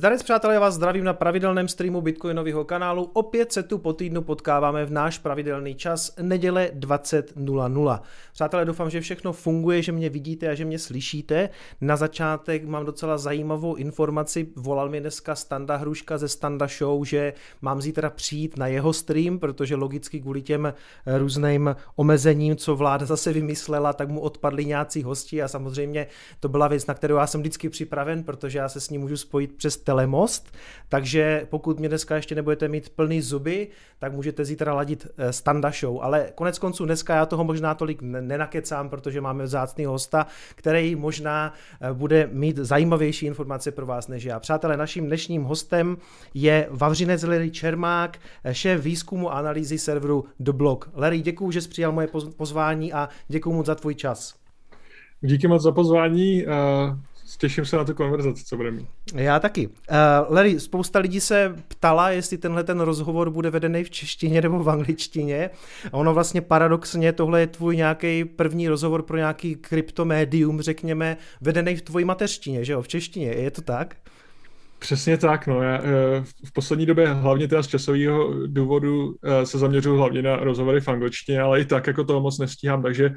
Zdarec přátelé, vás zdravím na pravidelném streamu Bitcoinového kanálu. Opět se tu po týdnu potkáváme v náš pravidelný čas, neděle 20.00. Přátelé, doufám, že všechno funguje, že mě vidíte a že mě slyšíte. Na začátek mám docela zajímavou informaci. Volal mi dneska Standa Hruška ze Standa Show, že mám zítra přijít na jeho stream, protože logicky kvůli těm různým omezením, co vláda zase vymyslela, tak mu odpadli nějací hosti a samozřejmě to byla věc, na kterou já jsem vždycky připraven, protože já se s ním můžu spojit přes telemost, takže pokud mě dneska ještě nebudete mít plný zuby, tak můžete zítra ladit eh, Standa Show, ale konec konců dneska já toho možná tolik nenakecám, protože máme vzácný hosta, který možná eh, bude mít zajímavější informace pro vás než já. Přátelé, naším dnešním hostem je Vavřinec Larry Čermák, eh, šéf výzkumu a analýzy serveru The Block. Larry, děkuji, že jsi přijal moje pozvání a děkuji moc za tvůj čas. Díky moc za pozvání. Těším se na tu konverzaci, co bude mít. Já taky. Uh, Larry, spousta lidí se ptala, jestli tenhle ten rozhovor bude vedený v češtině nebo v angličtině. A ono vlastně paradoxně, tohle je tvůj nějaký první rozhovor pro nějaký kryptomédium, řekněme, vedený v tvojí mateřštině, že jo, v češtině. Je to tak? Přesně tak, no. Já, eh, v poslední době hlavně teda z časového důvodu eh, se zaměřuju hlavně na rozhovory v angličtině, ale i tak jako toho moc nestíhám, takže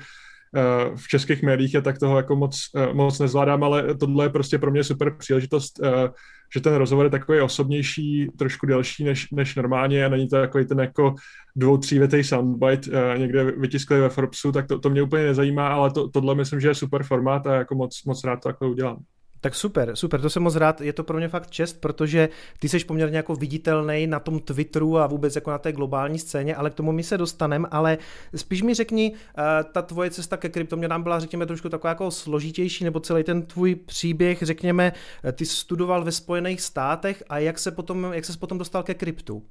v českých médiích, je tak toho jako moc, eh, moc nezvládám, ale tohle je prostě pro mě super příležitost, eh, že ten rozhovor je takový osobnější, trošku delší než, než normálně a není to takový ten jako dvou, třívětej soundbite někde vytisklý ve Forbesu, tak to, to mě úplně nezajímá, ale to, tohle myslím, že je super formát a jako moc, moc rád to takhle udělám. Tak super, super, to jsem moc rád, je to pro mě fakt čest, protože ty jsi poměrně jako viditelný na tom Twitteru a vůbec jako na té globální scéně, ale k tomu my se dostaneme, ale spíš mi řekni, uh, ta tvoje cesta ke kryptoměnám byla, řekněme, trošku taková jako složitější, nebo celý ten tvůj příběh, řekněme, eh, ty studoval ve Spojených státech a jak se potom, jak se potom dostal ke kryptu?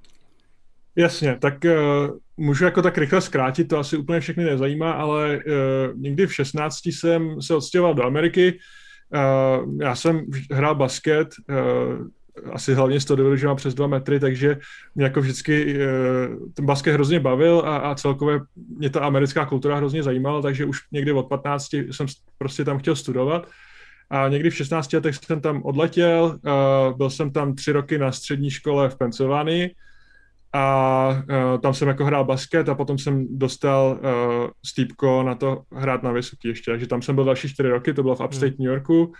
Jasně, tak uh, můžu jako tak rychle zkrátit, to asi úplně všechny nezajímá, ale uh, někdy v 16 jsem se odstěhoval do Ameriky, já jsem hrál basket, uh, asi hlavně z toho důvodu, že mám přes dva metry, takže mě jako vždycky uh, ten basket hrozně bavil a, a celkově mě ta americká kultura hrozně zajímala, takže už někdy od 15 jsem prostě tam chtěl studovat. A někdy v 16 letech jsem tam odletěl, byl jsem tam tři roky na střední škole v Pensylvánii, a uh, tam jsem jako hrál basket a potom jsem dostal uh, stýpko na to hrát na vysoký ještě, takže tam jsem byl další čtyři roky, to bylo v upstate hmm. New Yorku,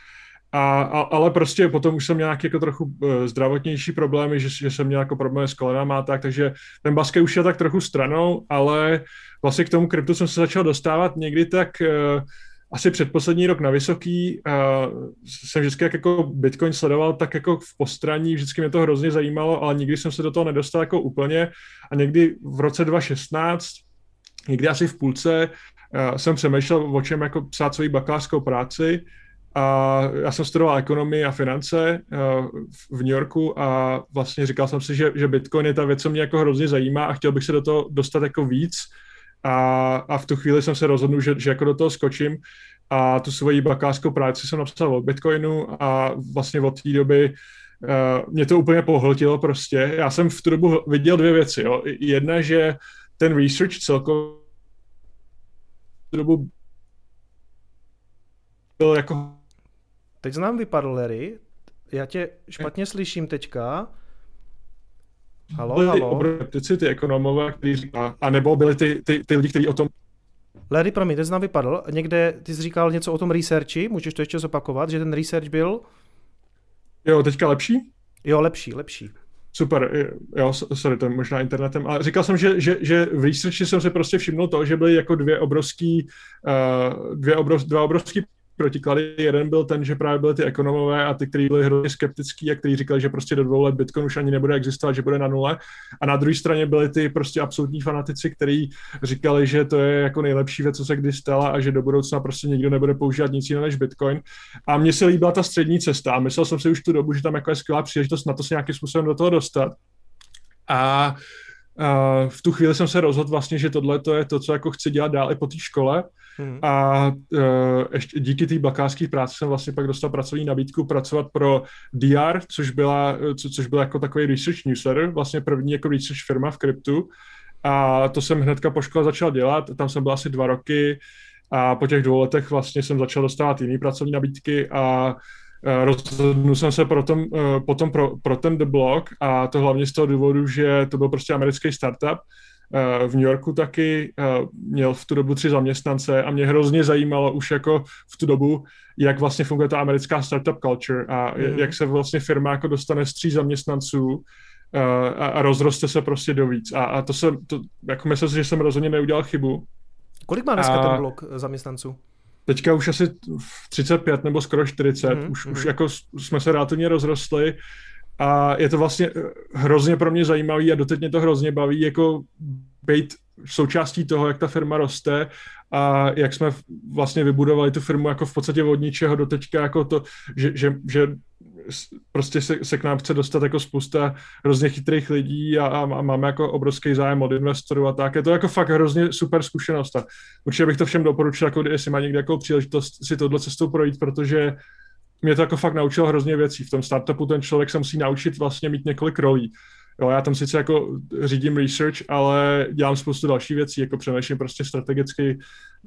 a, a, ale prostě potom už jsem měl nějaké jako trochu uh, zdravotnější problémy, že, že jsem měl jako problémy s kolenama a tak, takže ten basket už je tak trochu stranou, ale vlastně k tomu kryptu jsem se začal dostávat někdy tak uh, asi předposlední rok na vysoký uh, jsem vždycky jak jako Bitcoin sledoval tak jako v postraní, vždycky mě to hrozně zajímalo, ale nikdy jsem se do toho nedostal jako úplně. A někdy v roce 2016, někdy asi v půlce, uh, jsem přemýšlel o čem jako psát svoji bakalářskou práci. A já jsem studoval ekonomii a finance v New Yorku a vlastně říkal jsem si, že, že Bitcoin je ta věc, co mě jako hrozně zajímá a chtěl bych se do toho dostat jako víc, a, a v tu chvíli jsem se rozhodl, že, že jako do toho skočím a tu svoji bakalářskou práci jsem napsal o Bitcoinu a vlastně od té doby uh, mě to úplně pohltilo prostě. Já jsem v tu dobu viděl dvě věci. Jo. Jedna, že ten research celkově tu dobu byl jako... Teď znám vypadl, Larry. Já tě špatně slyším teďka. Halo, byli halo. Obrovci, ty ekonomové, kteří říká, a nebo byli ty, ty, ty lidi, kteří o tom Larry, promiň, teď nám vypadl. Někde ty jsi říkal něco o tom researchi, můžeš to ještě zopakovat, že ten research byl? Jo, teďka lepší? Jo, lepší, lepší. Super, jo, sorry, to je možná internetem, ale říkal jsem, že, že, že v researchi jsem se prostě všimnul to, že byly jako dvě obrovský, uh, dvě obrov, dva obrovský protiklady. Jeden byl ten, že právě byly ty ekonomové a ty, kteří byli hrozně skeptický a kteří říkali, že prostě do dvou let Bitcoin už ani nebude existovat, že bude na nule. A na druhé straně byli ty prostě absolutní fanatici, kteří říkali, že to je jako nejlepší věc, co se kdy stala a že do budoucna prostě nikdo nebude používat nic jiného než Bitcoin. A mně se líbila ta střední cesta a myslel jsem si už tu dobu, že tam jako je skvělá příležitost na to se nějakým způsobem do toho dostat. A v tu chvíli jsem se rozhodl vlastně, že tohle to je to, co jako chci dělat dál i po té škole. Hmm. A uh, ještě díky té bakalářské práci jsem vlastně pak dostal pracovní nabídku pracovat pro DR, což byla, co, což byl jako takový research newsletter, vlastně první jako research firma v kryptu. A to jsem hnedka po škole začal dělat, tam jsem byl asi dva roky a po těch dvou letech vlastně jsem začal dostávat jiné pracovní nabídky a rozhodnul jsem se pro tom, potom pro, pro ten The Block a to hlavně z toho důvodu, že to byl prostě americký startup, v New Yorku taky měl v tu dobu tři zaměstnance a mě hrozně zajímalo už jako v tu dobu, jak vlastně funguje ta americká startup culture a mm-hmm. jak se vlastně firma jako dostane z tří zaměstnanců a, a rozroste se prostě do víc. A, a to se, to, jako myslím si, že jsem rozhodně neudělal chybu. Kolik má dneska a... ten blok zaměstnanců? Teďka už asi 35 nebo skoro 40, mm-hmm. už, už jako jsme se relativně rozrostli a je to vlastně eh, hrozně pro mě zajímavý a doteď mě to hrozně baví, jako být součástí toho, jak ta firma roste a jak jsme vlastně vybudovali tu firmu jako v podstatě od ničeho do teďka jako to, že, že, že prostě se, se k nám chce dostat jako spousta hrozně chytrých lidí a, a, máme jako obrovský zájem od investorů a tak. Je to jako fakt hrozně super zkušenost a určitě bych to všem doporučil, jako jestli má někde jako příležitost si tohle cestou projít, protože mě to jako fakt naučilo hrozně věcí. V tom startupu ten člověk se musí naučit vlastně mít několik rolí. Jo, já tam sice jako řídím research, ale dělám spoustu dalších věcí, jako přemýšlím prostě strategicky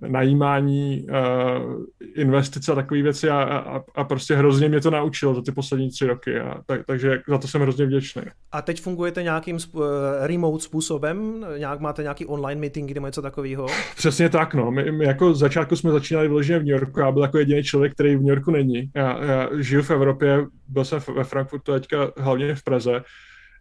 najímání, uh, investice a takové věci a, a, a prostě hrozně mě to naučilo za ty poslední tři roky, a tak, takže za to jsem hrozně vděčný. A teď fungujete nějakým sp- eh, remote způsobem? Nějak máte nějaký online meeting nebo něco takového? Přesně tak, no. My, my jako začátku jsme začínali vyloženě v New Yorku, já byl jako jediný člověk, který v New Yorku není. Já, já žiju v Evropě, byl jsem ve Frankfurtu, teďka hlavně v Praze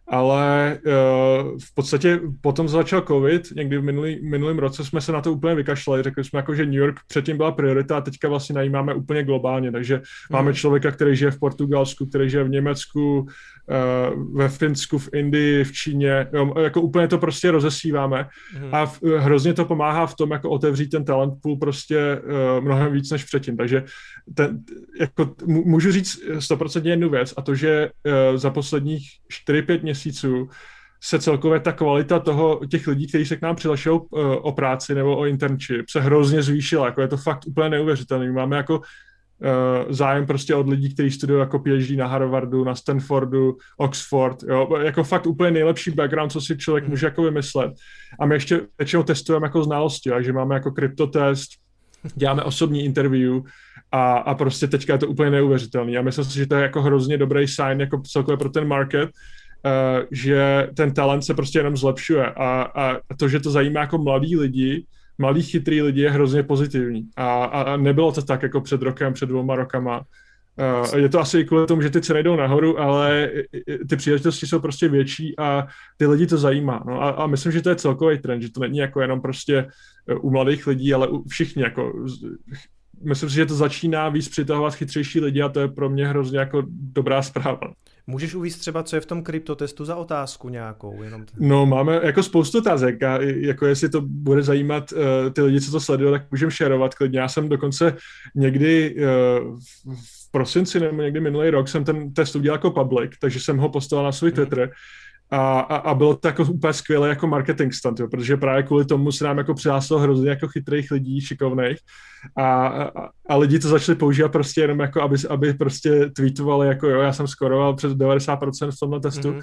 ale uh, v podstatě potom začal covid, někdy v minulý, minulém roce jsme se na to úplně vykašlali, řekli jsme jako, že New York předtím byla priorita a teďka vlastně najímáme úplně globálně, takže mm. máme člověka, který žije v Portugalsku, který žije v Německu, uh, ve Finsku, v Indii, v Číně, jo, jako úplně to prostě rozesíváme mm. a v, hrozně to pomáhá v tom, jako otevřít ten talent pool prostě uh, mnohem víc než předtím, takže ten, jako můžu říct 100% jednu věc a to, že uh, za posledních 4-5 měsíců se celkově ta kvalita toho, těch lidí, kteří se k nám přihlašují uh, o práci nebo o internship, se hrozně zvýšila. Jako je to fakt úplně neuvěřitelné. Máme jako uh, zájem prostě od lidí, kteří studují jako PhD na Harvardu, na Stanfordu, Oxford, jo, jako fakt úplně nejlepší background, co si člověk může jako vymyslet. A my ještě většinou testujeme jako znalosti, takže máme jako kryptotest, děláme osobní interview a, a prostě teďka je to úplně neuvěřitelný. A myslím si, že to je jako hrozně dobrý sign jako celkově pro ten market, že ten talent se prostě jenom zlepšuje a, a to, že to zajímá jako mladý lidi, malý chytrý lidi je hrozně pozitivní. A, a nebylo to tak jako před rokem, před dvěma rokama. Uh, je to asi kvůli tomu, že ty ceny jdou nahoru, ale ty příležitosti jsou prostě větší a ty lidi to zajímá. No a, a myslím, že to je celkový trend, že to není jako jenom prostě u mladých lidí, ale u všichni jako myslím si, že to začíná víc přitahovat chytřejší lidi a to je pro mě hrozně jako dobrá zpráva. Můžeš uvíct třeba, co je v tom kryptotestu za otázku nějakou? Jenom... No, máme jako spoustu otázek a jako jestli to bude zajímat uh, ty lidi, co to sledují, tak můžeme šerovat klidně. Já jsem dokonce někdy uh, v prosinci nebo někdy minulý rok jsem ten test udělal jako public, takže jsem ho poslal na svůj hmm. A, a, a bylo to jako úplně skvělé jako marketing stunt, jo, protože právě kvůli tomu se nám jako přihlásilo hrozně jako chytrých lidí, šikovných a, a, a lidi to začali používat prostě jenom jako, aby, aby prostě tweetovali jako jo, já jsem skoroval přes 90% v tomhle testu, mm-hmm.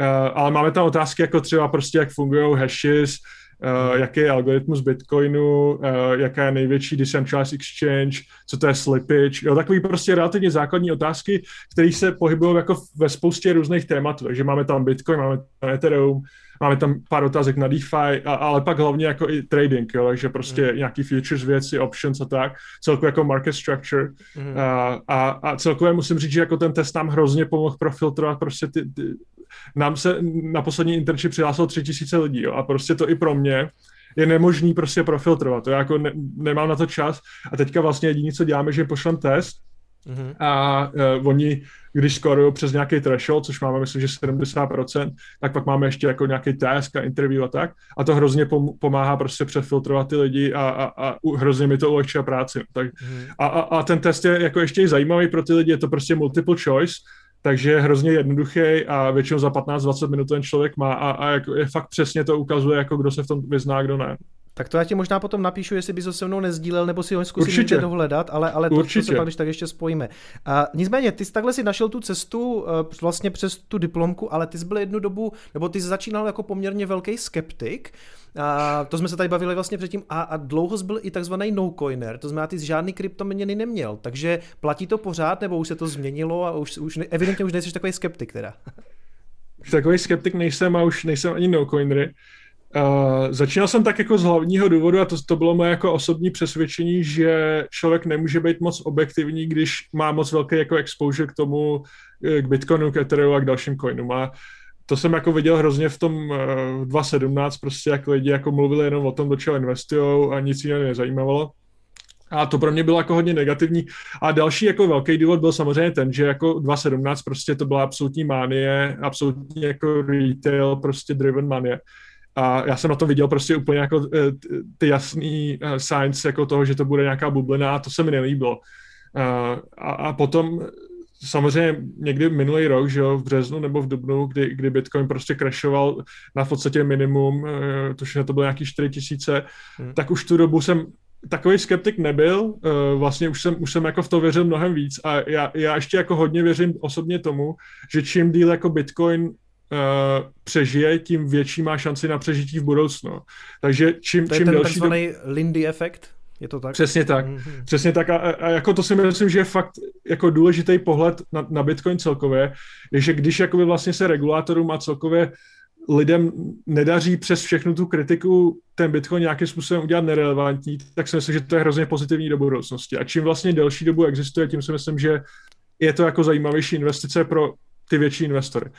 uh, ale máme tam otázky jako třeba prostě jak fungují hashes, uh, jaký je algoritmus Bitcoinu, uh, jaká je největší decentralized exchange, co to je slippage, jo, takový prostě relativně základní otázky, které se pohybují jako ve spoustě různých tématů, takže máme tam Bitcoin, máme tam Ethereum, máme tam pár otázek na DeFi, a, ale pak hlavně jako i trading, jo, takže prostě mm. nějaký futures věci, options a tak, celkově jako market structure mm. a, a, a celkově musím říct, že jako ten test nám hrozně pomohl profiltrovat prostě ty, ty nám se na poslední internship přihlásilo tři tisíce lidí jo, a prostě to i pro mě je nemožný prostě profiltrovat, to já jako ne, nemám na to čas a teďka vlastně jediné, co děláme, že pošlem test Mm-hmm. A uh, oni, když skorují přes nějaký threshold, což máme, myslím, že 70%, tak pak máme ještě jako nějaký task a interview a tak. A to hrozně pom- pomáhá prostě přefiltrovat ty lidi a, a, a hrozně mi to ulehčuje práci. Tak, mm-hmm. a, a, a ten test je jako ještě zajímavý pro ty lidi, je to prostě multiple choice, takže je hrozně jednoduchý a většinou za 15-20 minut ten člověk má a, a jako je fakt přesně to ukazuje, jako kdo se v tom vyzná, kdo ne. Tak to já ti možná potom napíšu, jestli bys ho se mnou nezdílel, nebo si ho zkusím někde dohledat, ale, ale to, to se pak když tak ještě spojíme. A nicméně, ty jsi takhle si našel tu cestu eh, vlastně přes tu diplomku, ale ty jsi byl jednu dobu, nebo ty jsi začínal jako poměrně velký skeptik, a to jsme se tady bavili vlastně předtím a, a dlouho jsi byl i takzvaný no-coiner, to znamená, ty jsi žádný kryptoměny neměl, takže platí to pořád, nebo už se to změnilo a už, už evidentně už nejsi takový skeptik teda. Takový skeptik nejsem a už nejsem ani no-coiner. Uh, začínal jsem tak jako z hlavního důvodu a to, to bylo moje jako osobní přesvědčení, že člověk nemůže být moc objektivní, když má moc velký jako exposure k tomu, eh, k Bitcoinu, k Ethereum a k dalším coinům. A to jsem jako viděl hrozně v tom uh, eh, 2017, prostě jak lidi jako mluvili jenom o tom, do čeho investujou a nic jiného nezajímalo. A to pro mě bylo jako hodně negativní. A další jako velký důvod byl samozřejmě ten, že jako 2017 prostě to byla absolutní mánie, absolutní jako retail, prostě driven manie. A já jsem na to viděl prostě úplně jako eh, ty jasný eh, signs jako toho, že to bude nějaká bublina a to se mi nelíbilo. A, a potom samozřejmě někdy minulý rok, že jo, v březnu nebo v dubnu, kdy, kdy Bitcoin prostě crashoval na v podstatě minimum, eh, to na to bylo nějaký 4 tisíce, hmm. tak už tu dobu jsem takový skeptik nebyl, vlastně už jsem, už jsem jako v to věřil mnohem víc a já, já ještě jako hodně věřím osobně tomu, že čím díl jako Bitcoin přežije, tím větší má šanci na přežití v budoucnu. Takže čím, to je čím ten delší... takzvaný do... Lindy efekt? Je to tak? Přesně tak. Mm-hmm. Přesně tak. A, a jako to si myslím, že je fakt jako důležitý pohled na, na Bitcoin celkově, je, že když jakoby vlastně se regulátorům a celkově lidem nedaří přes všechnu tu kritiku ten Bitcoin nějakým způsobem udělat nerelevantní, tak si myslím, že to je hrozně pozitivní do budoucnosti. A čím vlastně delší dobu existuje, tím si myslím, že je to jako zajímavější investice pro ty větší investory.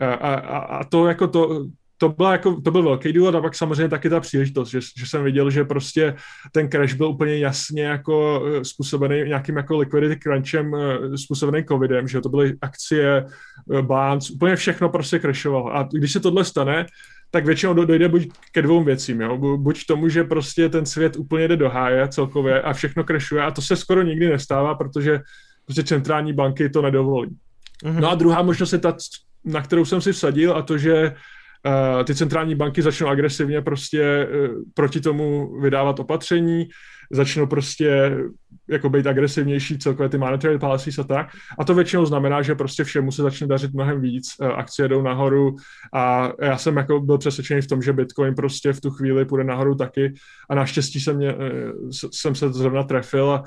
A, a, a to jako to, to, byla jako, to byl velký důvod a pak samozřejmě taky ta příležitost, že, že jsem viděl, že prostě ten crash byl úplně jasně jako eh, způsobený nějakým jako liquidity crunchem eh, způsobený covidem, že to byly akcie, eh, bonds, úplně všechno prostě crashovalo. A když se tohle stane, tak většinou dojde buď ke dvou věcím, jo? buď tomu, že prostě ten svět úplně jde do háje celkově a všechno crashuje a to se skoro nikdy nestává, protože prostě centrální banky to nedovolí. Mm-hmm. No a druhá možnost je ta, na kterou jsem si vsadil a to, že uh, ty centrální banky začnou agresivně prostě uh, proti tomu vydávat opatření, začnou prostě jako být agresivnější celkově ty monetary policies a tak. A to většinou znamená, že prostě všemu se začne dařit mnohem víc, uh, akcie jdou nahoru a já jsem jako byl přesvědčený v tom, že Bitcoin prostě v tu chvíli půjde nahoru taky a naštěstí jsem, mě, uh, jsem se zrovna trefil a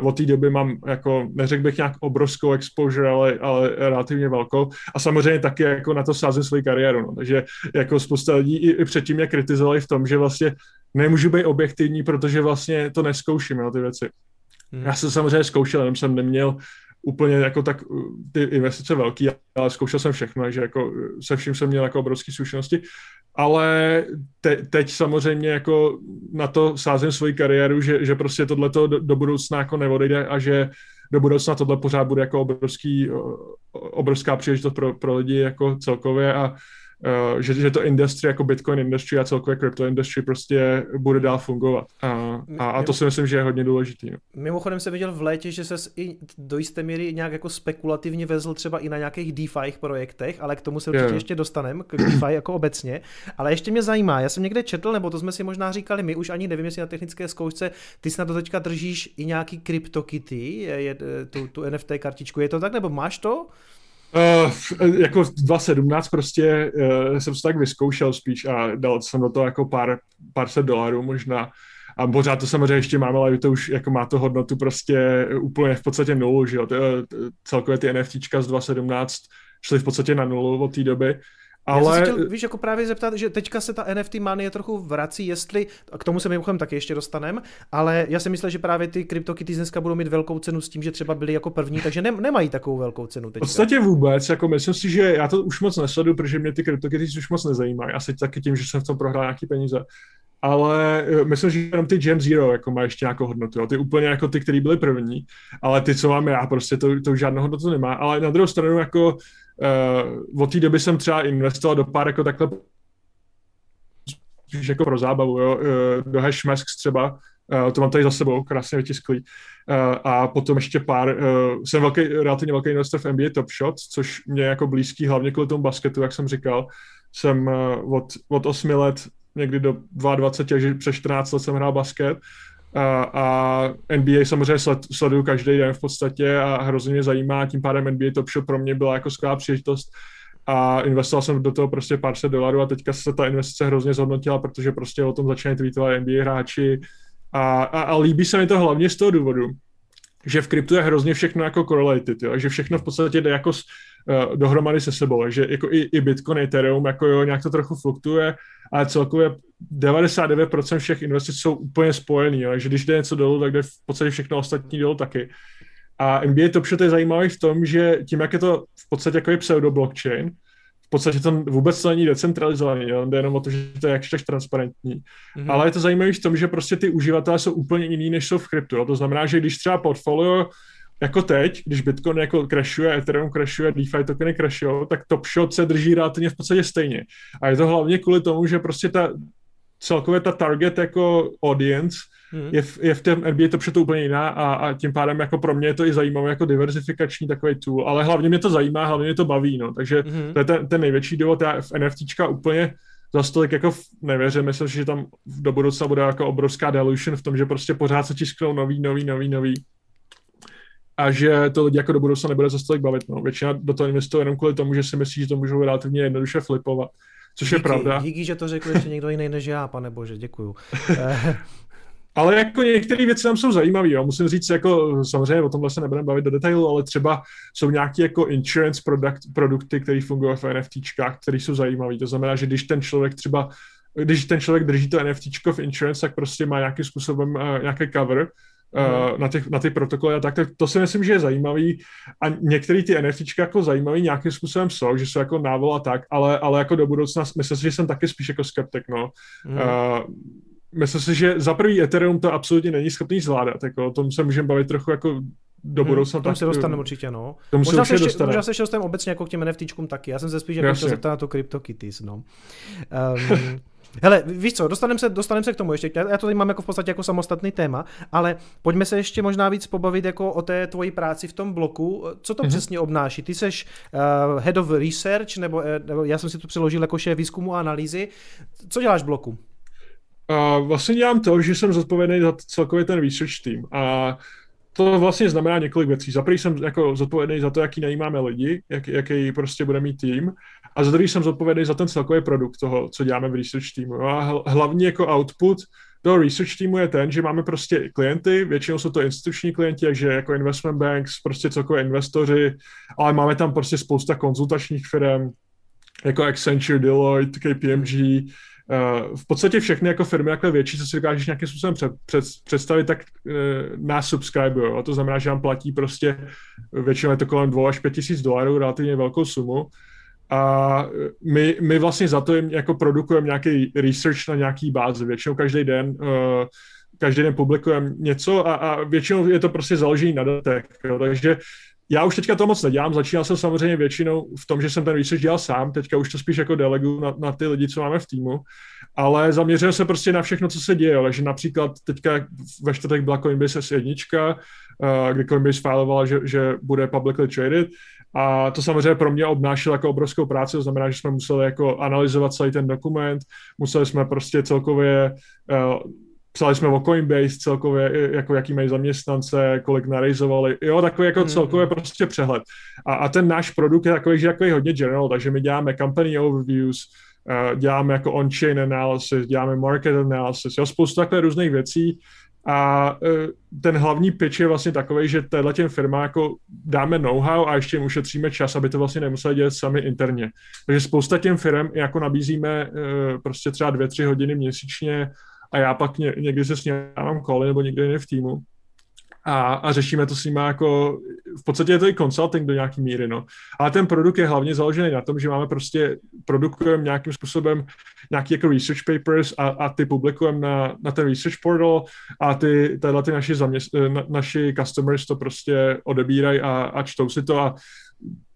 uh, od té doby mám, jako, neřekl bych nějak obrovskou exposure, ale, ale relativně velkou. A samozřejmě taky jako na to sázím svoji kariéru. No. Takže jako spousta lidí i, i předtím mě kritizovali v tom, že vlastně nemůžu být objektivní, protože vlastně to neskouším, jo, ty věci. Hmm. Já jsem samozřejmě zkoušel, jenom jsem neměl úplně jako tak ty investice velký, ale zkoušel jsem všechno, takže jako se vším jsem měl jako obrovské zkušenosti, ale te, teď samozřejmě jako na to sázím svoji kariéru, že, že prostě tohleto do, do budoucna jako neodejde a že do budoucna tohle pořád bude jako obrovský, obrovská příležitost pro, pro lidi jako celkově a Uh, že, že to industry jako Bitcoin industry a celkově crypto industry prostě bude dál fungovat. A, a, a to si myslím, že je hodně důležitý. No. Mimochodem jsem viděl v létě, že se i do jisté míry nějak jako spekulativně vezl třeba i na nějakých DeFi projektech, ale k tomu se určitě yeah. ještě dostaneme, k DeFi jako obecně. Ale ještě mě zajímá, já jsem někde četl, nebo to jsme si možná říkali, my už ani nevím, jestli na technické zkoušce, ty snad do teďka držíš i nějaký CryptoKitty, je, je, tu, tu NFT kartičku, je to tak, nebo máš to? Uh, jako 2017 prostě uh, jsem se tak vyzkoušel spíš a dal jsem do toho jako pár, pár set dolarů možná. A pořád to samozřejmě ještě mám, ale to už jako má to hodnotu prostě úplně v podstatě nulu, že jo. Celkově ty NFTčka z 2017 šly v podstatě na nulu od té doby. Ale... Já jsem chtěl, víš, jako právě zeptat, že teďka se ta NFT manie trochu vrací, jestli, a k tomu se mimochodem taky ještě dostanem, ale já si myslím, že právě ty CryptoKitties dneska budou mít velkou cenu s tím, že třeba byli jako první, takže ne, nemají takovou velkou cenu teďka. V podstatě vůbec, jako myslím si, že já to už moc nesleduju, protože mě ty CryptoKitties už moc nezajímají, asi taky tím, že jsem v tom prohrál nějaký peníze ale eh, myslím, že jenom ty Gem Zero jako má ještě nějakou hodnotu. Jo. Ty úplně jako ty, který byly první, ale ty, co mám já, prostě to, to už žádnou hodnotu nemá. Ale na druhou stranu jako uh, od té doby jsem třeba investoval do pár jako takhle jako pro zábavu, jo, uh, do Hashmasks třeba, uh, to mám tady za sebou, krásně vytisklý. Uh, a potom ještě pár, uh, jsem velký, relativně velký investor v NBA Top Shot, což mě jako blízký hlavně kvůli tomu basketu, jak jsem říkal. Jsem uh, od, od 8 let někdy do 22 až přes 14 let jsem hrál basket a, a NBA samozřejmě sled, sleduju každý den v podstatě a hrozně mě zajímá, tím pádem NBA Top Shop pro mě byla jako skvělá příležitost a investoval jsem do toho prostě pár set dolarů a teďka se ta investice hrozně zhodnotila, protože prostě o tom začínají tweetovat NBA hráči a, a, a líbí se mi to hlavně z toho důvodu, že v kryptu je hrozně všechno jako correlated, jo? že všechno v podstatě jde jako uh, dohromady se sebou, že jako i, i Bitcoin, Ethereum, jako jo, nějak to trochu fluktuje, ale celkově 99% všech investic jsou úplně spojený, jo? že když jde něco dolů, tak jde v podstatě všechno ostatní dolů taky. A NBA Top Shot je zajímavý v tom, že tím, jak je to v podstatě jako je pseudo-blockchain, v podstatě to vůbec to není decentralizovaný, jo? jde jenom o to, že to je jakž tak transparentní. Mm-hmm. Ale je to zajímavé v tom, že prostě ty uživatelé jsou úplně jiný, než jsou v kryptu. Jo? To znamená, že když třeba portfolio jako teď, když Bitcoin jako crashuje, Ethereum crashuje, DeFi tokeny crashují, tak Top Shot se drží relativně v podstatě stejně. A je to hlavně kvůli tomu, že prostě ta celkově ta target jako audience hmm. je, v, je v tom NBA to to úplně jiná a, a tím pádem jako pro mě je to i zajímavé jako diversifikační takový tool, ale hlavně mě to zajímá, hlavně mě to baví, no, takže hmm. to je ten, ten největší důvod, já v NFTčka úplně za stolik jako nevěřím, myslím, že tam do budoucna bude jako obrovská delusion v tom, že prostě pořád se tisknou nový, nový, nový, nový a že to lidi jako do budoucna nebude za stolik bavit. No. Většina do toho investuje jenom kvůli tomu, že si myslí, že to můžou relativně jednoduše flipovat. Což díky, je pravda. Díky, že to řekl ještě někdo jiný než já, pane bože, děkuju. Ale jako některé věci tam jsou zajímavé. Musím říct, jako samozřejmě o tomhle se nebudeme bavit do detailu, ale třeba jsou nějaké jako insurance product, produkty, které fungují v NFTčkách, které jsou zajímavé. To znamená, že když ten člověk třeba když ten člověk drží to NFT v insurance, tak prostě má nějakým způsobem uh, nějaký cover, na, těch, na ty protokoly a tak, tak to si myslím, že je zajímavý a některé ty NFTčka jako zajímavý nějakým způsobem jsou, že jsou jako návol a tak, ale, ale jako do budoucna myslím si, že jsem taky spíš jako skeptik, no. Mm. Uh, myslím si, že za prvý Ethereum to absolutně není schopný zvládat, jako o tom se můžeme bavit trochu jako do hmm, budoucna. Hmm, tomu se dostaneme určitě, no. Tomu možná, se ještě, dostane. možná se ještě dostaneme obecně jako k těm NFTčkům taky. Já jsem se spíš jako zeptat na to CryptoKitties, no. Um, Hele, víš co, dostaneme se, dostanem se k tomu ještě, já to tady mám jako v podstatě jako samostatný téma, ale pojďme se ještě možná víc pobavit jako o té tvoji práci v tom bloku. Co to mm-hmm. přesně obnáší? Ty seš uh, head of research, nebo, uh, nebo já jsem si to přeložil jako šéf výzkumu a analýzy. Co děláš v bloku? Uh, vlastně dělám to, že jsem zodpovědný za celkově ten research team a to vlastně znamená několik věcí. Za jsem jako zodpovědný za to, jaký najímáme lidi, jak, jaký prostě bude mít tým. A za druhý jsem zodpovědný za ten celkový produkt toho, co děláme v research týmu. A hlavní jako output toho research týmu je ten, že máme prostě klienty, většinou jsou to instituční klienti, takže jako investment banks, prostě celkově investoři, ale máme tam prostě spousta konzultačních firm, jako Accenture, Deloitte, KPMG, Uh, v podstatě všechny jako firmy, jako větší, co si dokážeš nějakým způsobem před, před, představit, tak uh, nás. A to znamená, že nám platí prostě většinou je to kolem 2 až 5 tisíc dolarů, relativně velkou sumu. A my, my vlastně za to jim jako produkujeme nějaký research na nějaký bázi. Většinou každý den uh, každý den publikujeme něco a, a většinou je to prostě založený na datech. Jo. Takže já už teďka to moc nedělám, začínal jsem samozřejmě většinou v tom, že jsem ten research dělal sám, teďka už to spíš jako delegu na, na ty lidi, co máme v týmu, ale zaměřil se prostě na všechno, co se děje, takže například teďka ve čtvrtek byla Coinbase S1, uh, kdy Coinbase filovala, že, že bude publicly traded a to samozřejmě pro mě obnášelo jako obrovskou práci, to znamená, že jsme museli jako analyzovat celý ten dokument, museli jsme prostě celkově uh, psali jsme o Coinbase celkově, jako jaký mají zaměstnance, kolik narejzovali, jo, takový jako mm-hmm. celkově prostě přehled. A, a ten náš produkt je takový, že jako je hodně general, takže my děláme company overviews, uh, děláme jako on-chain analysis, děláme market analysis, jo, spoustu takové různých věcí, a uh, ten hlavní pitch je vlastně takový, že téhle těm firmám jako dáme know-how a ještě jim ušetříme čas, aby to vlastně nemuseli dělat sami interně. Takže spousta těm firm jako nabízíme uh, prostě třeba dvě, tři hodiny měsíčně a já pak ně, někdy se s ním mám koly nebo někde jiný v týmu a, a řešíme to s nimi jako, v podstatě je to i consulting do nějaký míry, no. Ale ten produkt je hlavně založený na tom, že máme prostě, produkujeme nějakým způsobem nějaký jako research papers a, a ty publikujeme na, na ten research portal a ty, tyhle ty naši, zaměst, na, naši customers to prostě odebírají a, a čtou si to a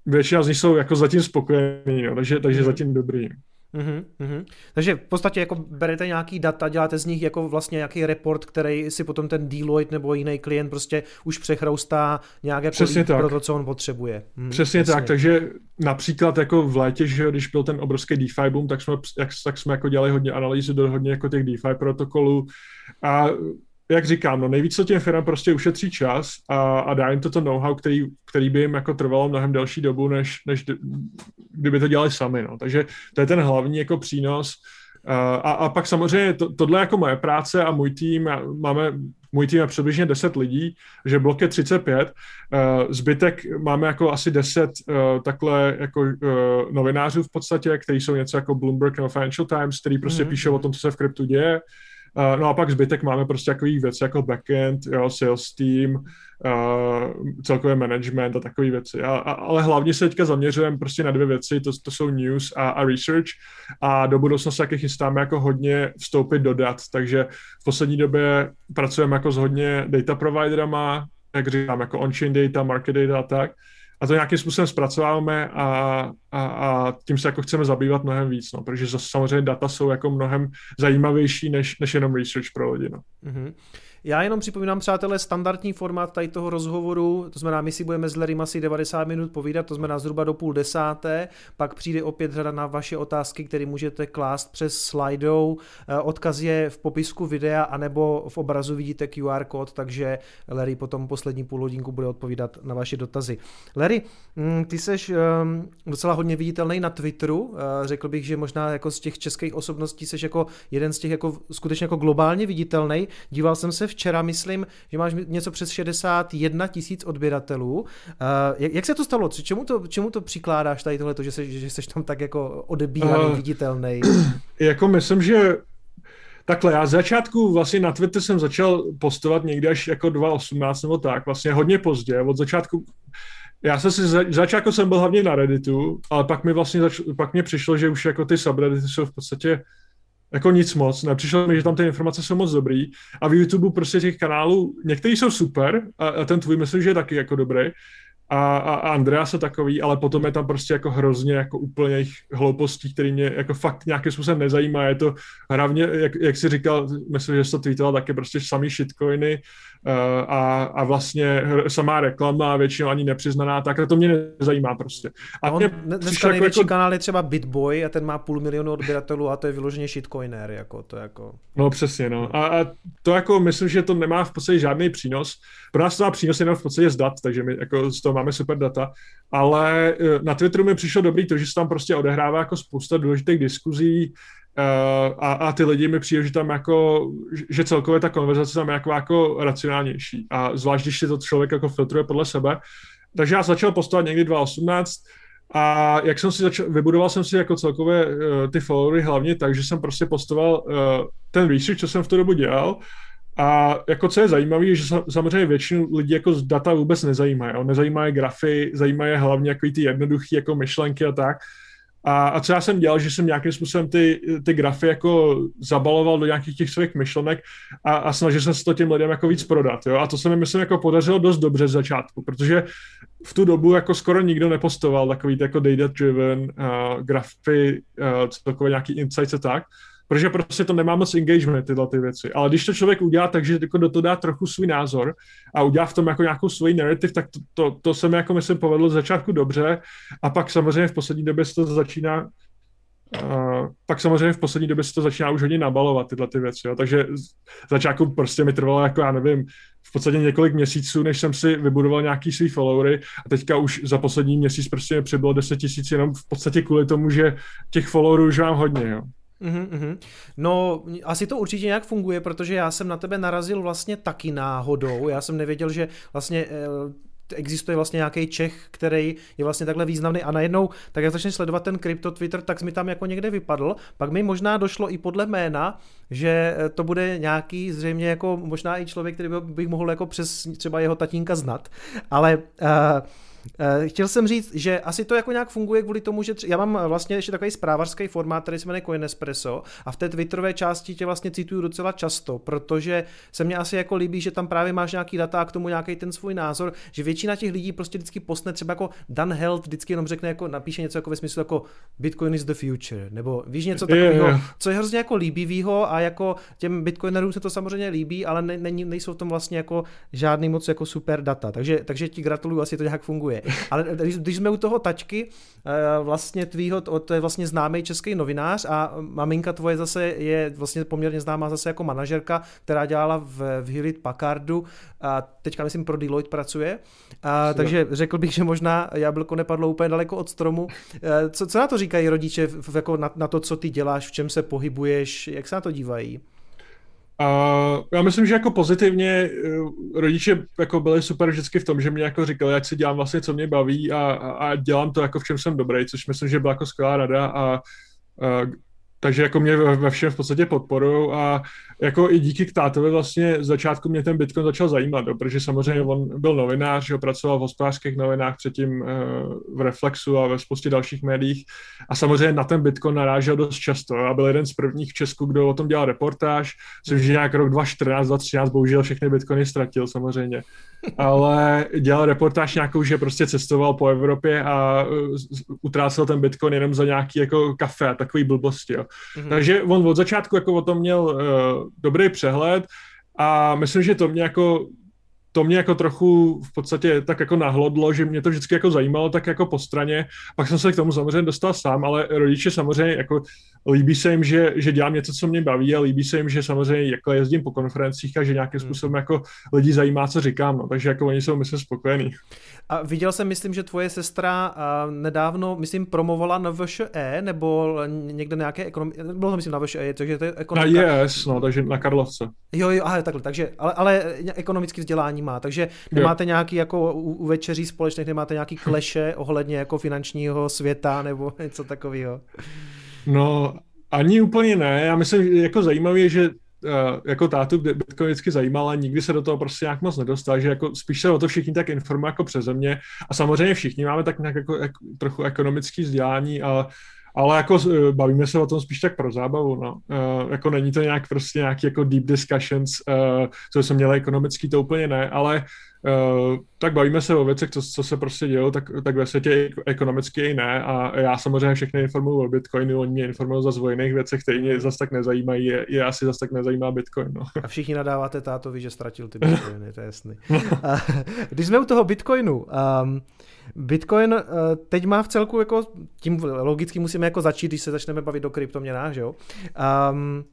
většina z nich jsou jako zatím spokojení, no, takže, takže zatím dobrý. Mm-hmm, mm-hmm. Takže v podstatě jako berete nějaký data, děláte z nich jako vlastně nějaký report, který si potom ten Deloitte nebo jiný klient prostě už přechroustá nějak jako Přesně tak. pro to, co on potřebuje. Mm, Přesně jasně. tak, takže například jako v létě, že když byl ten obrovský DeFi boom, tak jsme, jak, tak jsme jako dělali hodně analýzy do hodně jako těch DeFi protokolů a jak říkám, no nejvíc to těm firmám prostě ušetří čas a, a dá jim toto know-how, který, který by jim jako trvalo mnohem delší dobu, než, než kdyby to dělali sami, no. Takže to je ten hlavní jako přínos. A, a pak samozřejmě to, tohle je jako moje práce a můj tým, máme, můj tým je přibližně 10 lidí, že blok je 35, zbytek máme jako asi 10 takhle jako novinářů v podstatě, kteří jsou něco jako Bloomberg nebo Financial Times, který prostě mm-hmm. píšou o tom, co se v kryptu děje, Uh, no a pak zbytek máme prostě takový věci jako backend, jo, sales team, uh, celkově management a takové věci. A, a, ale hlavně se teďka zaměřujeme prostě na dvě věci, to, to jsou news a, a research a do budoucna se taky chystáme jako hodně vstoupit do dat, takže v poslední době pracujeme jako s hodně data providerama, jak říkám, jako on-chain data, market data a tak, a to nějakým způsobem zpracováváme a, a, a tím se jako chceme zabývat mnohem víc, no, protože samozřejmě data jsou jako mnohem zajímavější než, než jenom research pro lidi. No. Mm-hmm. Já jenom připomínám, přátelé, standardní formát tady toho rozhovoru, to znamená, my si budeme s Larrym asi 90 minut povídat, to znamená zhruba do půl desáté, pak přijde opět řada na vaše otázky, které můžete klást přes slidou, eh, odkaz je v popisku videa, anebo v obrazu vidíte QR kód, takže Larry potom poslední půl hodinku bude odpovídat na vaše dotazy. Larry, mm, ty seš ehm, docela hodně viditelný na Twitteru, eh, řekl bych, že možná jako z těch českých osobností seš jako jeden z těch jako skutečně jako globálně viditelný. Díval jsem se včera, myslím, že máš něco přes 61 tisíc odběratelů. Uh, jak, jak se to stalo? Čemu to, čemu to přikládáš tady tohle, že, se, že jsi tam tak jako odebíraný, uh, viditelný? Jako myslím, že Takhle, já z začátku vlastně na Twitter jsem začal postovat někdy až jako 2018 nebo tak, vlastně hodně pozdě, od začátku já jsem si, za, začátku jsem byl hlavně na Redditu, ale pak mi vlastně zač, pak mě přišlo, že už jako ty subreddity jsou v podstatě jako nic moc, nepřišlo mi, že tam ty informace jsou moc dobrý a v YouTube prostě těch kanálů, některý jsou super a, a ten tvůj myslím, že je taky jako dobrý, a, a, a Andrea se takový, ale potom je tam prostě jako hrozně jako úplně jejich hloupostí, který mě jako fakt nějakým způsobem nezajímá. Je to hlavně, jak, jak jsi říkal, myslím, že jsi to tweetoval taky prostě samý shitcoiny a, a vlastně samá reklama většinou ani nepřiznaná, tak to mě nezajímá prostě. A on, mě dneska největší jako... kanál je třeba Bitboy a ten má půl milionu odběratelů a to je vyloženě shitcoiner, jako to jako... No přesně, no. A, a to jako myslím, že to nemá v podstatě žádný přínos. Pro nás to má přínos jenom v podstatě z dat, takže my jako z toho máme super data, ale eh, na Twitteru mi přišlo dobrý to, že se tam prostě odehrává jako spousta důležitých diskuzí a, a ty lidi mi přijde, že tam jako, že celkově ta konverzace tam je jako, jako racionálnější a zvlášť, když si to člověk jako filtruje podle sebe. Takže já začal postovat někdy 2018 a jak jsem si začal, vybudoval jsem si jako celkově uh, ty followery hlavně tak, že jsem prostě postoval uh, ten research, co jsem v tu dobu dělal a jako co je zajímavé, je, že samozřejmě většinu lidí jako z data vůbec nezajímají. Nezajímají grafy, zajímají hlavně jako ty jednoduché jako myšlenky a tak. A, a co já jsem dělal, že jsem nějakým způsobem ty, ty grafy jako zabaloval do nějakých těch svých myšlenek a, a snažil jsem se to těm lidem jako víc prodat. Jo? A to se mi, myslím, jako podařilo dost dobře z začátku, protože v tu dobu jako skoro nikdo nepostoval takový jako data-driven uh, grafy, uh, celkově nějaký insights a tak protože prostě to nemá moc engagement, tyhle ty věci. Ale když to člověk udělá tak, že jako do toho dá trochu svůj názor a udělá v tom jako nějakou svůj narrativ, tak to, to, to se mi jako myslím povedlo z začátku dobře a pak samozřejmě v poslední době se to začíná Uh, pak samozřejmě v poslední době se to začíná už hodně nabalovat, tyhle ty věci. Jo. Takže začátku prostě mi trvalo jako, já nevím, v podstatě několik měsíců, než jsem si vybudoval nějaký svý followery a teďka už za poslední měsíc prostě mi přibylo 10 tisíc jenom v podstatě kvůli tomu, že těch followerů už mám hodně. Jo. Mm-hmm. No, asi to určitě nějak funguje, protože já jsem na tebe narazil vlastně taky náhodou. Já jsem nevěděl, že vlastně eh, existuje vlastně nějaký Čech, který je vlastně takhle významný a najednou, tak jak začne sledovat ten krypto Twitter, tak mi tam jako někde vypadl. Pak mi možná došlo i podle jména, že eh, to bude nějaký zřejmě jako možná i člověk, který bych mohl jako přes třeba jeho tatínka znat. Ale Uh, chtěl jsem říct, že asi to jako nějak funguje kvůli tomu, že tři... já mám vlastně ještě takový zprávařský formát, který se jmenuje Coinespresso a v té Twitterové části tě vlastně cituju docela často, protože se mně asi jako líbí, že tam právě máš nějaký data a k tomu nějaký ten svůj názor, že většina těch lidí prostě vždycky postne třeba jako Dan Held vždycky jenom řekne jako napíše něco jako ve smyslu jako Bitcoin is the future, nebo víš něco takového, yeah. co je hrozně jako líbivýho a jako těm bitcoinerům se to samozřejmě líbí, ale ne, ne, nejsou v tom vlastně jako žádný moc jako super data, takže, takže ti gratuluju, asi to nějak funguje. Ale když, když jsme u toho tačky, eh, vlastně tvýho, to je vlastně známý český novinář a maminka tvoje zase je vlastně poměrně známá zase jako manažerka, která dělala v, v Hewlett Packardu a teďka myslím pro Deloitte pracuje, a, takže řekl bych, že možná jablko nepadlo úplně daleko od stromu. Eh, co, co na to říkají rodiče, jako na, na to, co ty děláš, v čem se pohybuješ, jak se na to dívají? Uh, já myslím, že jako pozitivně uh, rodiče jako byli super vždycky v tom, že mě jako říkali, ať si dělám vlastně, co mě baví a, a, a dělám to jako v čem jsem dobrý, což myslím, že byla jako skvělá rada a uh, takže jako mě ve všem v podstatě podporují a jako i díky k tátovi vlastně z začátku mě ten Bitcoin začal zajímat, jo, protože samozřejmě on byl novinář, že pracoval v hospodářských novinách, předtím uh, v Reflexu a ve spoustě dalších médiích. A samozřejmě na ten Bitcoin narážel dost často a byl jeden z prvních v Česku, kdo o tom dělal reportáž, což je nějak rok 2014, 2013, bohužel všechny Bitcoiny ztratil samozřejmě, ale dělal reportáž nějakou, že prostě cestoval po Evropě a uh, utrácel ten Bitcoin jenom za nějaký jako kafe a takový blbosti, jo. Mm-hmm. Takže on od začátku jako o tom měl uh, dobrý přehled a myslím, že to mě jako to mě jako trochu v podstatě tak jako nahlodlo, že mě to vždycky jako zajímalo tak jako po straně. Pak jsem se k tomu samozřejmě dostal sám, ale rodiče samozřejmě jako líbí se jim, že, že dělám něco, co mě baví a líbí se jim, že samozřejmě jako jezdím po konferencích a že nějakým hmm. způsobem jako lidi zajímá, co říkám, no, takže jako oni jsou myslím spokojení. A viděl jsem, myslím, že tvoje sestra nedávno, myslím, promovala na VŠE, nebo někde nějaké ekonomiky, bylo to myslím na VŠE, takže to je ekonomika. Na JS, no, takže na Karlovce. Jo, jo, aha, takhle, takže, ale, ale ekonomické vzdělání má, takže nemáte jo. nějaký jako u, u večeří společných, nemáte nějaký kleše ohledně jako finančního světa nebo něco takového? No, ani úplně ne. Já myslím, že jako zajímavé je, že uh, jako tátu Bitcoin vždycky zajímal a nikdy se do toho prostě nějak moc nedostal, že jako spíš se o to všichni tak informují jako přeze mě a samozřejmě všichni máme tak nějak jako, jako trochu ekonomický vzdělání a ale jako uh, bavíme se o tom spíš tak pro zábavu, no. Uh, jako není to nějak prostě nějaký jako deep discussions, uh, co jsme měli ekonomický, to úplně ne, ale Uh, tak bavíme se o věcech, co, co se prostě dělo, tak, tak ve světě ekonomicky i ne a já samozřejmě všechny informuji o Bitcoinu, oni mě informují za o jiných věcech, které mě zase tak nezajímají, je, je asi zase tak nezajímá Bitcoin. No. A všichni nadáváte tátovi, že ztratil ty Bitcoiny, to je jasný. Když jsme u toho Bitcoinu, um, Bitcoin uh, teď má v celku jako, tím logicky musíme jako začít, když se začneme bavit do kryptoměnách, že jo? Um,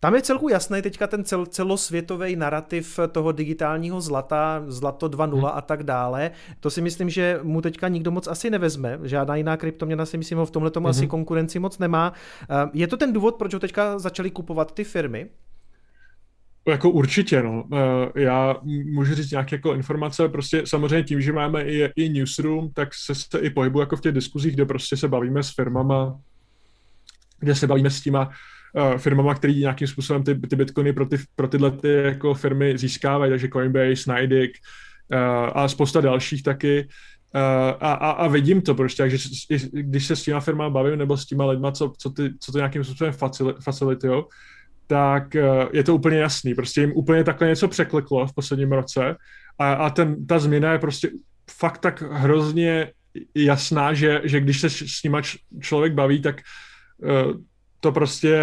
tam je celku jasný teďka ten cel, celosvětový narrativ toho digitálního zlata, zlato 2.0 hmm. a tak dále. To si myslím, že mu teďka nikdo moc asi nevezme. Žádná jiná kryptoměna si myslím, v tomhle tomu hmm. asi konkurenci moc nemá. Eh, je to ten důvod, proč ho teďka začali kupovat ty firmy? Jako určitě, no. Eh, já můžu říct nějaké jako informace, prostě samozřejmě tím, že máme i, i newsroom, tak se, se i pohybu jako v těch diskuzích, kde prostě se bavíme s firmama, kde se bavíme s těma uh, firmama, který nějakým způsobem ty, ty bitcoiny pro, ty, pro tyhle ty jako firmy získávají, takže Coinbase, Nidic uh, a spousta dalších taky. Uh, a, a, a vidím to prostě, takže když se s těma firmama bavím nebo s těma lidma, co, co, ty, co to nějakým způsobem facilitujou, tak uh, je to úplně jasný. Prostě jim úplně takhle něco překliklo v posledním roce a, a ten, ta změna je prostě fakt tak hrozně jasná, že, že když se s nima člověk baví, tak uh, to prostě,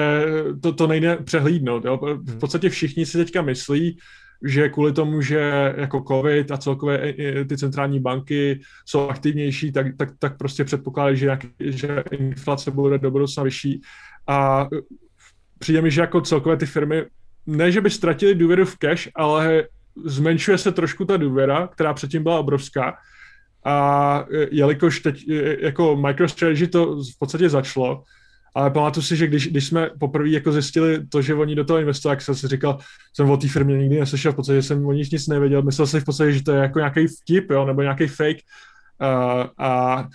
to, to nejde přehlídnout. Jo? V hmm. podstatě všichni si teďka myslí, že kvůli tomu, že jako COVID a celkové ty centrální banky jsou aktivnější, tak, tak, tak prostě předpokládají, že, že inflace bude do budoucna vyšší. A přijde mi, že jako celkové ty firmy, ne, že by ztratili důvěru v cash, ale zmenšuje se trošku ta důvěra, která předtím byla obrovská. A jelikož teď jako MicroStrategy to v podstatě začalo, ale pamatuju si, že když, když jsme poprvé jako zjistili to, že oni do toho investovali, tak jsem si říkal, jsem o té firmě nikdy neslyšel, v podstatě jsem o nich nic nevěděl, myslel jsem v podstatě, že to je jako nějaký vtip, jo, nebo nějaký fake. Uh, a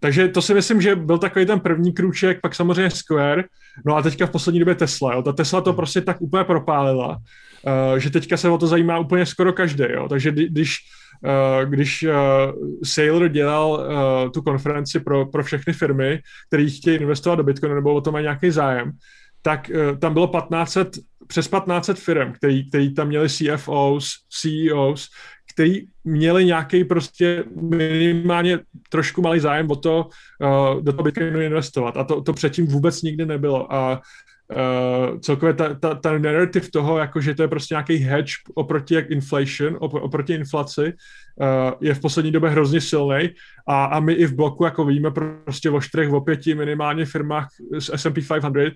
takže to si myslím, že byl takový ten první krůček, pak samozřejmě Square, no a teďka v poslední době Tesla, jo. Ta Tesla to hmm. prostě tak úplně propálila, uh, že teďka se o to zajímá úplně skoro každý, jo. Takže když když uh, Sailor dělal uh, tu konferenci pro, pro všechny firmy, které chtějí investovat do Bitcoinu nebo o to mají nějaký zájem, tak tam bylo 1500, přes 1500 firm, který tam měli CFOs, CEOs, který měli nějaký prostě minimálně trošku malý zájem o to uh, do toho Bitcoinu investovat. A to, to předtím vůbec nikdy nebylo. A uh, celkově ta, ta, ta narrative toho, jako že to je prostě nějaký hedge oproti jak inflation, op, oproti inflaci, uh, je v poslední době hrozně silný a, a my i v bloku jako víme prostě o čtyřech, o pěti minimálně firmách z S&P 500,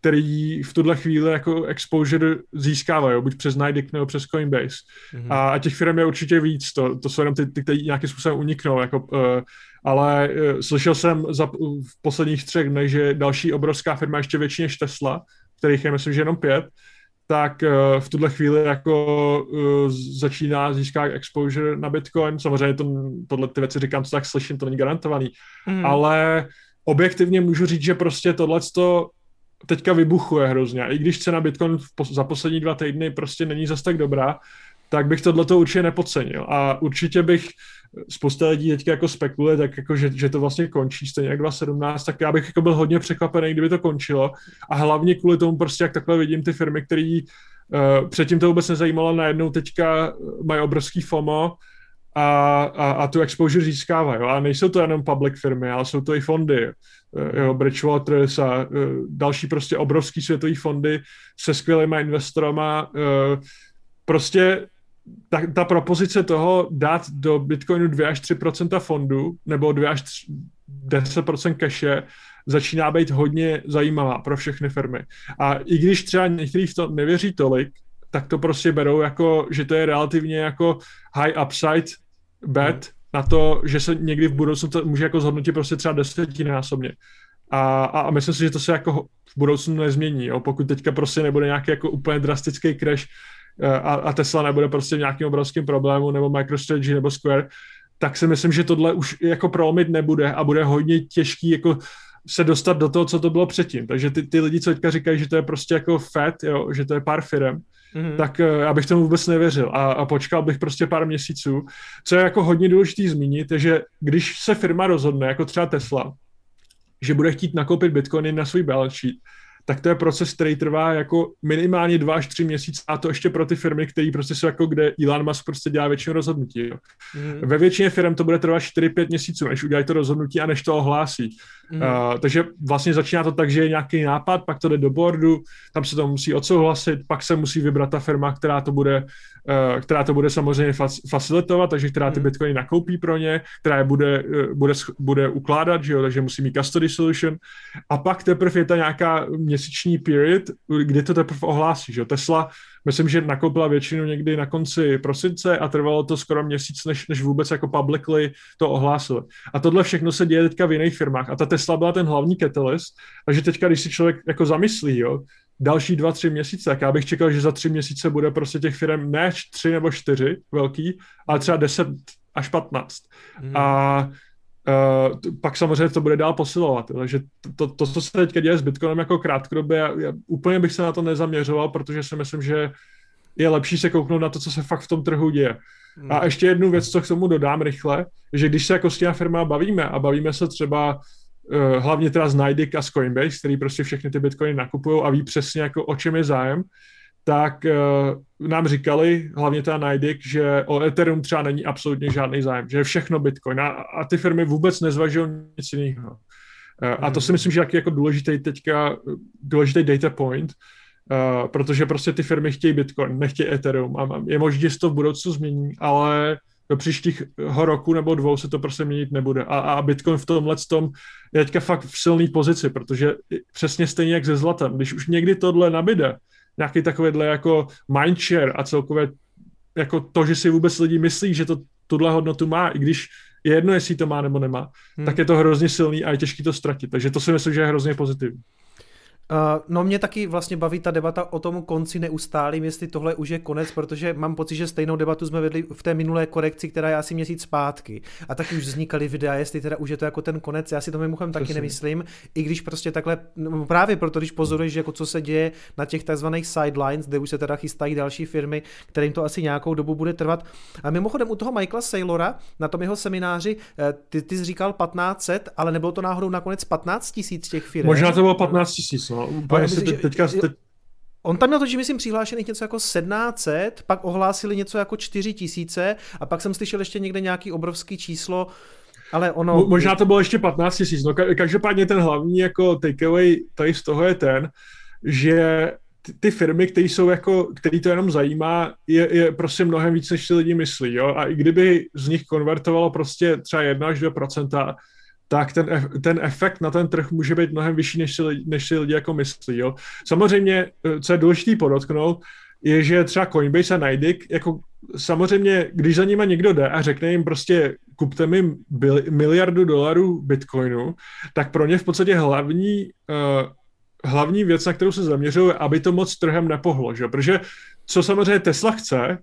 který v tuhle chvíli jako exposure získávají, buď přes Nidic nebo přes Coinbase. Mm-hmm. A, a těch firm je určitě víc, to, to jsou jenom ty, ty které nějakým způsobem uniknou, jako, uh, ale uh, slyšel jsem za, v posledních třech dnech, že další obrovská firma, ještě větší než Tesla, kterých je myslím, že jenom pět, tak uh, v tuhle chvíli jako uh, začíná získat exposure na Bitcoin. Samozřejmě to, tohle ty věci říkám, co tak slyším, to není garantovaný, mm. ale objektivně můžu říct, že prostě tohle teďka vybuchuje hrozně. I když cena Bitcoin za poslední dva týdny prostě není zas tak dobrá, tak bych tohleto určitě nepodcenil. A určitě bych spousta lidí teďka jako spekuluje, tak jako, že, že to vlastně končí stejně jak 2017, tak já bych jako byl hodně překvapený, kdyby to končilo. A hlavně kvůli tomu prostě, jak takhle vidím ty firmy, které uh, předtím to vůbec nezajímalo, najednou teďka mají obrovský FOMO a, a, a tu exposure získávají. A nejsou to jenom public firmy, ale jsou to i fondy. Eh, jo, Bridgewaters a uh, další prostě obrovský světový fondy se skvělýma investorama. Uh, prostě ta, ta propozice toho dát do Bitcoinu 2 až 3% fondu nebo 2 až 3, 10% cache začíná být hodně zajímavá pro všechny firmy. A i když třeba někteří v to nevěří tolik, tak to prostě berou jako, že to je relativně jako high upside bet, na to, že se někdy v budoucnu to může jako zhodnotit prostě třeba desetinásobně. A, a, a myslím si, že to se jako v budoucnu nezmění, jo? pokud teďka prostě nebude nějaký jako úplně drastický crash eh, a, a Tesla nebude prostě v nějakým obrovským problému, nebo MicroStrategy, nebo Square, tak si myslím, že tohle už jako prolomit nebude a bude hodně těžký jako se dostat do toho, co to bylo předtím. Takže ty, ty lidi, co teďka říkají, že to je prostě jako fat, jo, že to je pár firm, mm-hmm. tak uh, já bych tomu vůbec nevěřil a, a počkal bych prostě pár měsíců. Co je jako hodně důležité zmínit, je, že když se firma rozhodne, jako třeba Tesla, že bude chtít nakoupit bitcoiny na svůj balance sheet, tak to je proces, který trvá jako minimálně dva až tři měsíce a to ještě pro ty firmy, které prostě jsou jako, kde Elon Musk prostě dělá většinu rozhodnutí. Jo. Mm. Ve většině firm to bude trvat 4-5 měsíců, než udělají to rozhodnutí a než to ohlásí. Mm. Uh, takže vlastně začíná to tak, že je nějaký nápad, pak to jde do boardu, tam se to musí odsouhlasit, pak se musí vybrat ta firma, která to bude, uh, která to bude samozřejmě facilitovat, takže která ty mm. bitcoiny nakoupí pro ně, která je bude, uh, bude, bude ukládat, že jo, takže musí mít custody solution. A pak teprve je ta nějaká měsíční period, kdy to teprve ohlásí, že jo. Tesla myslím, že nakoupila většinu někdy na konci prosince a trvalo to skoro měsíc, než, než vůbec jako publicly to ohlásili. A tohle všechno se děje teďka v jiných firmách. A ta Tesla byla ten hlavní catalyst, takže teďka, když si člověk jako zamyslí, jo, další dva, tři měsíce, tak já bych čekal, že za tři měsíce bude prostě těch firm ne tři nebo čtyři velký, ale třeba deset až patnáct. Hmm. A Uh, pak samozřejmě to bude dál posilovat. Takže to, to, to, co se teďka děje s Bitcoinem jako krátkodobě, já, já úplně bych se na to nezaměřoval, protože si myslím, že je lepší se kouknout na to, co se fakt v tom trhu děje. Hmm. A ještě jednu věc, co k tomu dodám rychle, že když se jako s těma firma bavíme a bavíme se třeba uh, hlavně teda z Nidic a z Coinbase, který prostě všechny ty bitcoiny nakupují a ví přesně jako o čem je zájem, tak uh, nám říkali, hlavně ta Nidic, že o Ethereum třeba není absolutně žádný zájem, že je všechno Bitcoin a, a ty firmy vůbec nezvažují nic jiného. Uh, a to si myslím, že je jako důležitý teďka, důležitý data point, uh, protože prostě ty firmy chtějí Bitcoin, nechtějí Ethereum a je možné, že se to v budoucnu změní, ale do příštích roku nebo dvou se to prostě měnit nebude. A, a Bitcoin v tomhle tom je teďka fakt v silné pozici, protože přesně stejně jak ze zlatem, když už někdy tohle nabide, nějaký takovýhle jako mindshare a celkově jako to, že si vůbec lidi myslí, že to tuhle hodnotu má, i když je jedno, jestli to má nebo nemá, hmm. tak je to hrozně silný a je těžký to ztratit. Takže to si myslím, že je hrozně pozitivní. Uh, no mě taky vlastně baví ta debata o tom konci neustálým, jestli tohle už je konec, protože mám pocit, že stejnou debatu jsme vedli v té minulé korekci, která je asi měsíc zpátky. A taky už vznikaly videa, jestli teda už je to jako ten konec. Já si to mimochodem taky nemyslím, i když prostě takhle, no právě proto, když pozoruješ, jako co se děje na těch takzvaných sidelines, kde už se teda chystají další firmy, kterým to asi nějakou dobu bude trvat. A mimochodem u toho Michaela Saylora na tom jeho semináři, eh, ty, ty jsi říkal 1500, ale nebylo to náhodou nakonec 15 tisíc těch firm. Možná to bylo 15 tisíc, no. No, úplně si teď, teďka... Teď... On tam měl totiž, myslím, přihlášených něco jako 1700, pak ohlásili něco jako 4000 a pak jsem slyšel ještě někde nějaký obrovský číslo, ale ono... Mo, možná to bylo ještě 15 tisíc. No, každopádně ten hlavní jako takeaway tady z toho je ten, že ty, ty firmy, které jsou jako, který to jenom zajímá, je, je prostě mnohem víc, než si lidi myslí, jo? A i kdyby z nich konvertovalo prostě třeba 1 až 2 tak ten, ten efekt na ten trh může být mnohem vyšší, než si, než si lidi jako myslí. Jo. Samozřejmě, eh, co je důležité podotknout, je, že třeba Coinbase a Nidic, jako samozřejmě, když za nima někdo jde a řekne jim prostě kupte mi miliardu dolarů bitcoinu, tak pro ně v podstatě hlavní, uh, hlavní věc, na kterou se zaměřují, aby to moc trhem nepohlo, že? protože co samozřejmě Tesla chce,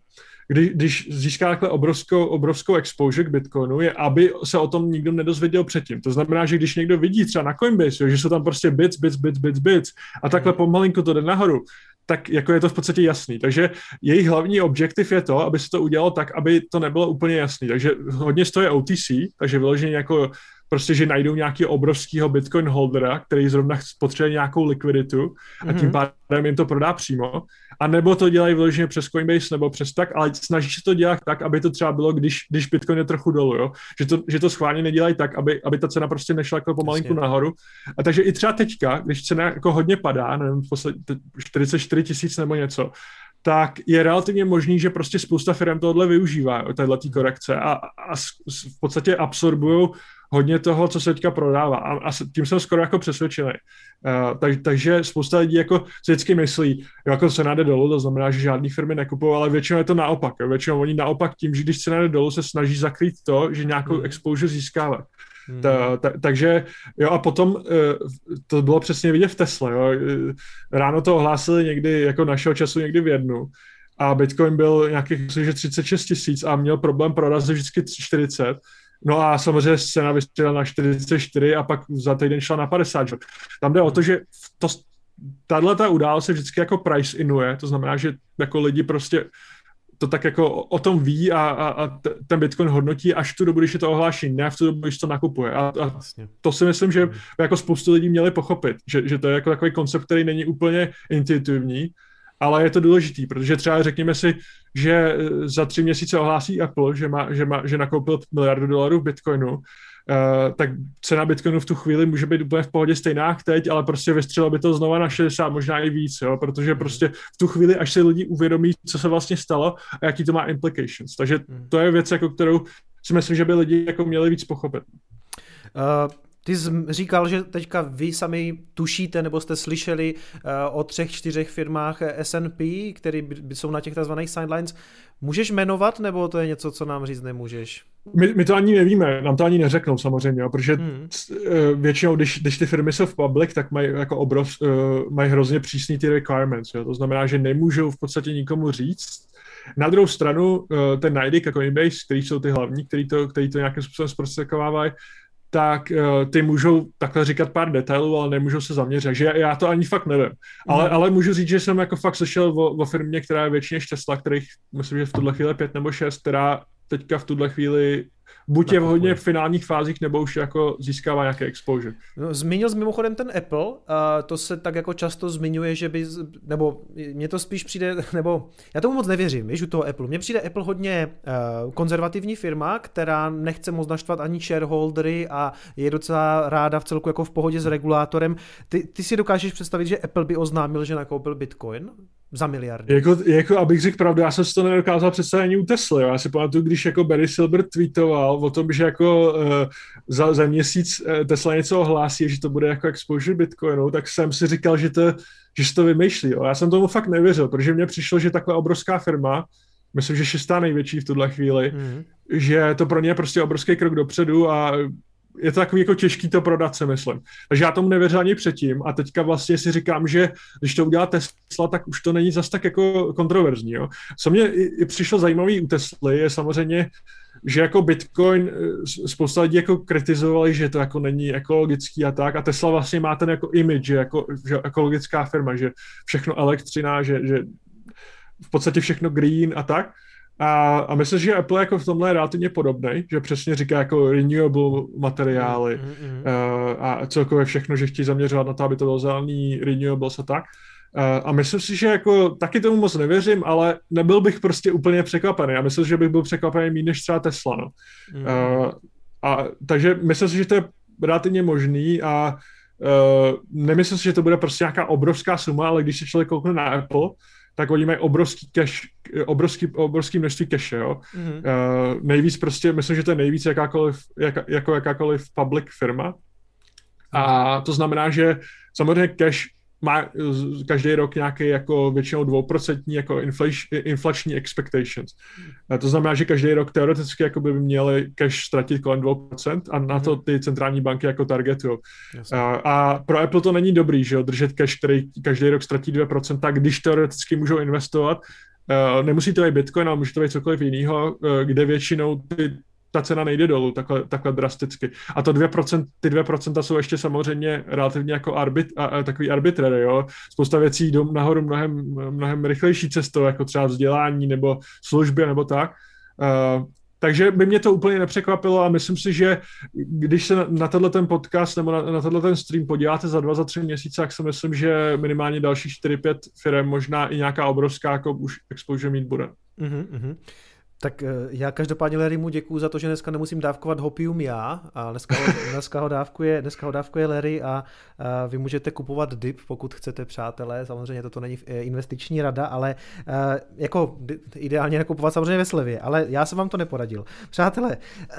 kdy, když získá takhle obrovskou, obrovskou exposure k Bitcoinu, je, aby se o tom nikdo nedozvěděl předtím. To znamená, že když někdo vidí třeba na Coinbase, že jsou tam prostě bits, bits, bits, bits, bits a takhle hmm. pomalinku to jde nahoru, tak jako je to v podstatě jasný. Takže jejich hlavní objektiv je to, aby se to udělalo tak, aby to nebylo úplně jasný. Takže hodně stojí OTC, takže vyloženě jako prostě, že najdou nějaký obrovského Bitcoin holdera, který zrovna potřebuje nějakou likviditu a tím mm-hmm. pádem jim to prodá přímo. A nebo to dělají vyloženě přes Coinbase nebo přes tak, ale snaží se to dělat tak, aby to třeba bylo, když, když Bitcoin je trochu dolů, jo? Že, to, že to schválně nedělají tak, aby, aby ta cena prostě nešla jako pomalinku Jasně. nahoru. A takže i třeba teďka, když cena jako hodně padá, nevím, posled, 44 tisíc nebo něco, tak je relativně možný, že prostě spousta firm tohle využívá, téhle korekce a, a v podstatě absorbují hodně toho, co se teďka prodává. A, a tím jsem skoro jako přesvědčený. Uh, tak, takže spousta lidí jako si vždycky myslí, jo, jako cena jde dolů, to znamená, že žádný firmy nekupují, ale většinou je to naopak. Jo. Většinou oni naopak tím, že když cena jde dolů, se snaží zakrýt to, že nějakou hmm. exposure získávat. Hmm. Ta, ta, takže jo a potom eh, to bylo přesně vidět v Tesla. Jo. Eh, ráno to ohlásili někdy jako našeho času někdy v jednu a Bitcoin byl nějakých, myslím, že 36 tisíc a měl problém prorazit vždycky 40 No a samozřejmě scéna vystřelila na 44 a pak za týden šla na 50. Že? Tam jde o to, že to, tahle ta událost se vždycky jako price inuje, to znamená, že jako lidi prostě to tak jako o tom ví a, a, a ten Bitcoin hodnotí až v tu dobu, když je to ohlášení, ne v tu dobu, když to nakupuje. A, a to si myslím, že jako spoustu lidí měli pochopit, že, že to je jako takový koncept, který není úplně intuitivní, ale je to důležitý, protože třeba řekněme si, že eh, za tři měsíce ohlásí Apple, že, má, že, má, že nakoupil miliardu dolarů v Bitcoinu, uh, tak cena Bitcoinu v tu chvíli může být úplně v pohodě stejná jak teď, ale prostě vystřelilo by to znova na 60, možná i víc, jo, protože mhm. prostě v tu chvíli, až se lidi uvědomí, co se vlastně stalo a jaký to má implications. Takže mhm. to je věc, jako kterou si myslím, že by lidi jako měli víc pochopit. Uh, ty jsi říkal, že teďka vy sami tušíte nebo jste slyšeli uh, o třech, čtyřech firmách S&P, které jsou na těch tzv. sidelines. Můžeš jmenovat, nebo to je něco, co nám říct nemůžeš? My, my to ani nevíme, nám to ani neřeknou samozřejmě, protože hmm. Eh, většinou, když, když ty firmy jsou v public, tak mají jako obrov, mají hrozně přísný ty requirements, jo? to znamená, že nemůžou v podstatě nikomu říct, na druhou stranu, ten Nidic a Coinbase, který jsou ty hlavní, který to, který to nějakým způsobem zprostředkovávají, tak uh, ty můžou takhle říkat pár detailů, ale nemůžou se zaměřit. Takže já, já to ani fakt nevím. Ale, mm. ale můžu říct, že jsem jako fakt slyšel o, o firmě, která je většině šťastná, kterých myslím, že v tuhle chvíli pět nebo šest, která teďka v tuhle chvíli buď je v hodně finálních fázích, nebo už jako získává nějaké exposure. No, zmínil jsi mimochodem ten Apple, a to se tak jako často zmiňuje, že by, nebo mně to spíš přijde, nebo já tomu moc nevěřím, víš, u toho Apple. Mně přijde Apple hodně uh, konzervativní firma, která nechce moc naštvat ani shareholdery a je docela ráda v celku jako v pohodě s regulátorem. Ty, ty si dokážeš představit, že Apple by oznámil, že nakoupil Bitcoin? Za miliardy. Jako, jako, abych řekl pravdu, já jsem si to nedokázal představit ani u Tesla. Já si pamatuju, když jako Barry Silver tweetoval o tom, že jako uh, za, za měsíc uh, Tesla něco ohlásí, že to bude jako exposure Bitcoinu, tak jsem si říkal, že to, že to vymýšlí. Jo. Já jsem tomu fakt nevěřil, protože mně přišlo, že takhle obrovská firma, myslím, že šestá největší v tuhle chvíli, mm. že to pro ně je prostě obrovský krok dopředu a je to takový jako těžký to prodat, se myslím. Takže já tomu nevěřil ani předtím a teďka vlastně si říkám, že když to udělá Tesla, tak už to není zas tak jako kontroverzní. Jo. Co mě i, i přišlo zajímavý u Tesly je samozřejmě, že jako Bitcoin eh, spousta lidí jako kritizovali, že to jako není ekologický a tak a Tesla vlastně má ten jako image, že jako že ekologická firma, že všechno elektřina, že, že v podstatě všechno green a tak. A, a myslím, že Apple jako v tomhle je relativně podobný, že přesně říká jako renewable materiály mm, mm, uh, a celkově všechno, že chtějí zaměřovat na to, aby to bylo zelený, renewables a tak. Uh, a myslím si, že jako taky tomu moc nevěřím, ale nebyl bych prostě úplně překvapený. Já myslím, že bych byl překvapený méně než třeba Tesla. No. Mm. Uh, a, takže myslím si, že to je relativně možný a uh, nemyslím si, že to bude prostě nějaká obrovská suma, ale když se člověk koukne na Apple, tak oni mají obrovský cash, obrovský, obrovský množství cache, jo. Mm-hmm. Uh, nejvíc prostě, myslím, že to je nejvíc jakákoliv, jak, jako jakákoliv public firma. A to znamená, že samozřejmě cash má každý rok nějaký jako většinou dvouprocentní jako inflační expectations. A to znamená, že každý rok teoreticky jako by měli cash ztratit kolem 2% a na to mhm. ty centrální banky jako targetují. A, a pro Apple to není dobrý, že jo, držet cash, který každý rok ztratí 2%, tak když teoreticky můžou investovat, Uh, nemusí to být Bitcoin, ale může to být cokoliv jiného, uh, kde většinou ty ta cena nejde dolů takhle, takhle drasticky. A to 2%, ty 2% jsou ještě samozřejmě relativně jako arbit, a, a, takový arbitrer, jo. Spousta věcí jdou nahoru mnohem, mnohem rychlejší cestou, jako třeba vzdělání nebo služby nebo tak. Uh, takže by mě to úplně nepřekvapilo a myslím si, že když se na, tenhle ten podcast nebo na, na tenhle ten stream podíváte za dva, za tři měsíce, tak si myslím, že minimálně další 4-5 firm, možná i nějaká obrovská, jako už exposure mít bude. Mm-hmm. Tak eh, já každopádně Larry mu děkuju za to, že dneska nemusím dávkovat hopium já, a dneska ho, dneska ho, dávkuje, dneska ho dávkuje Larry a, a vy můžete kupovat dip, pokud chcete, přátelé, samozřejmě toto není eh, investiční rada, ale a, eh, jako ideálně nakupovat samozřejmě ve slevě, ale já jsem vám to neporadil. Přátelé,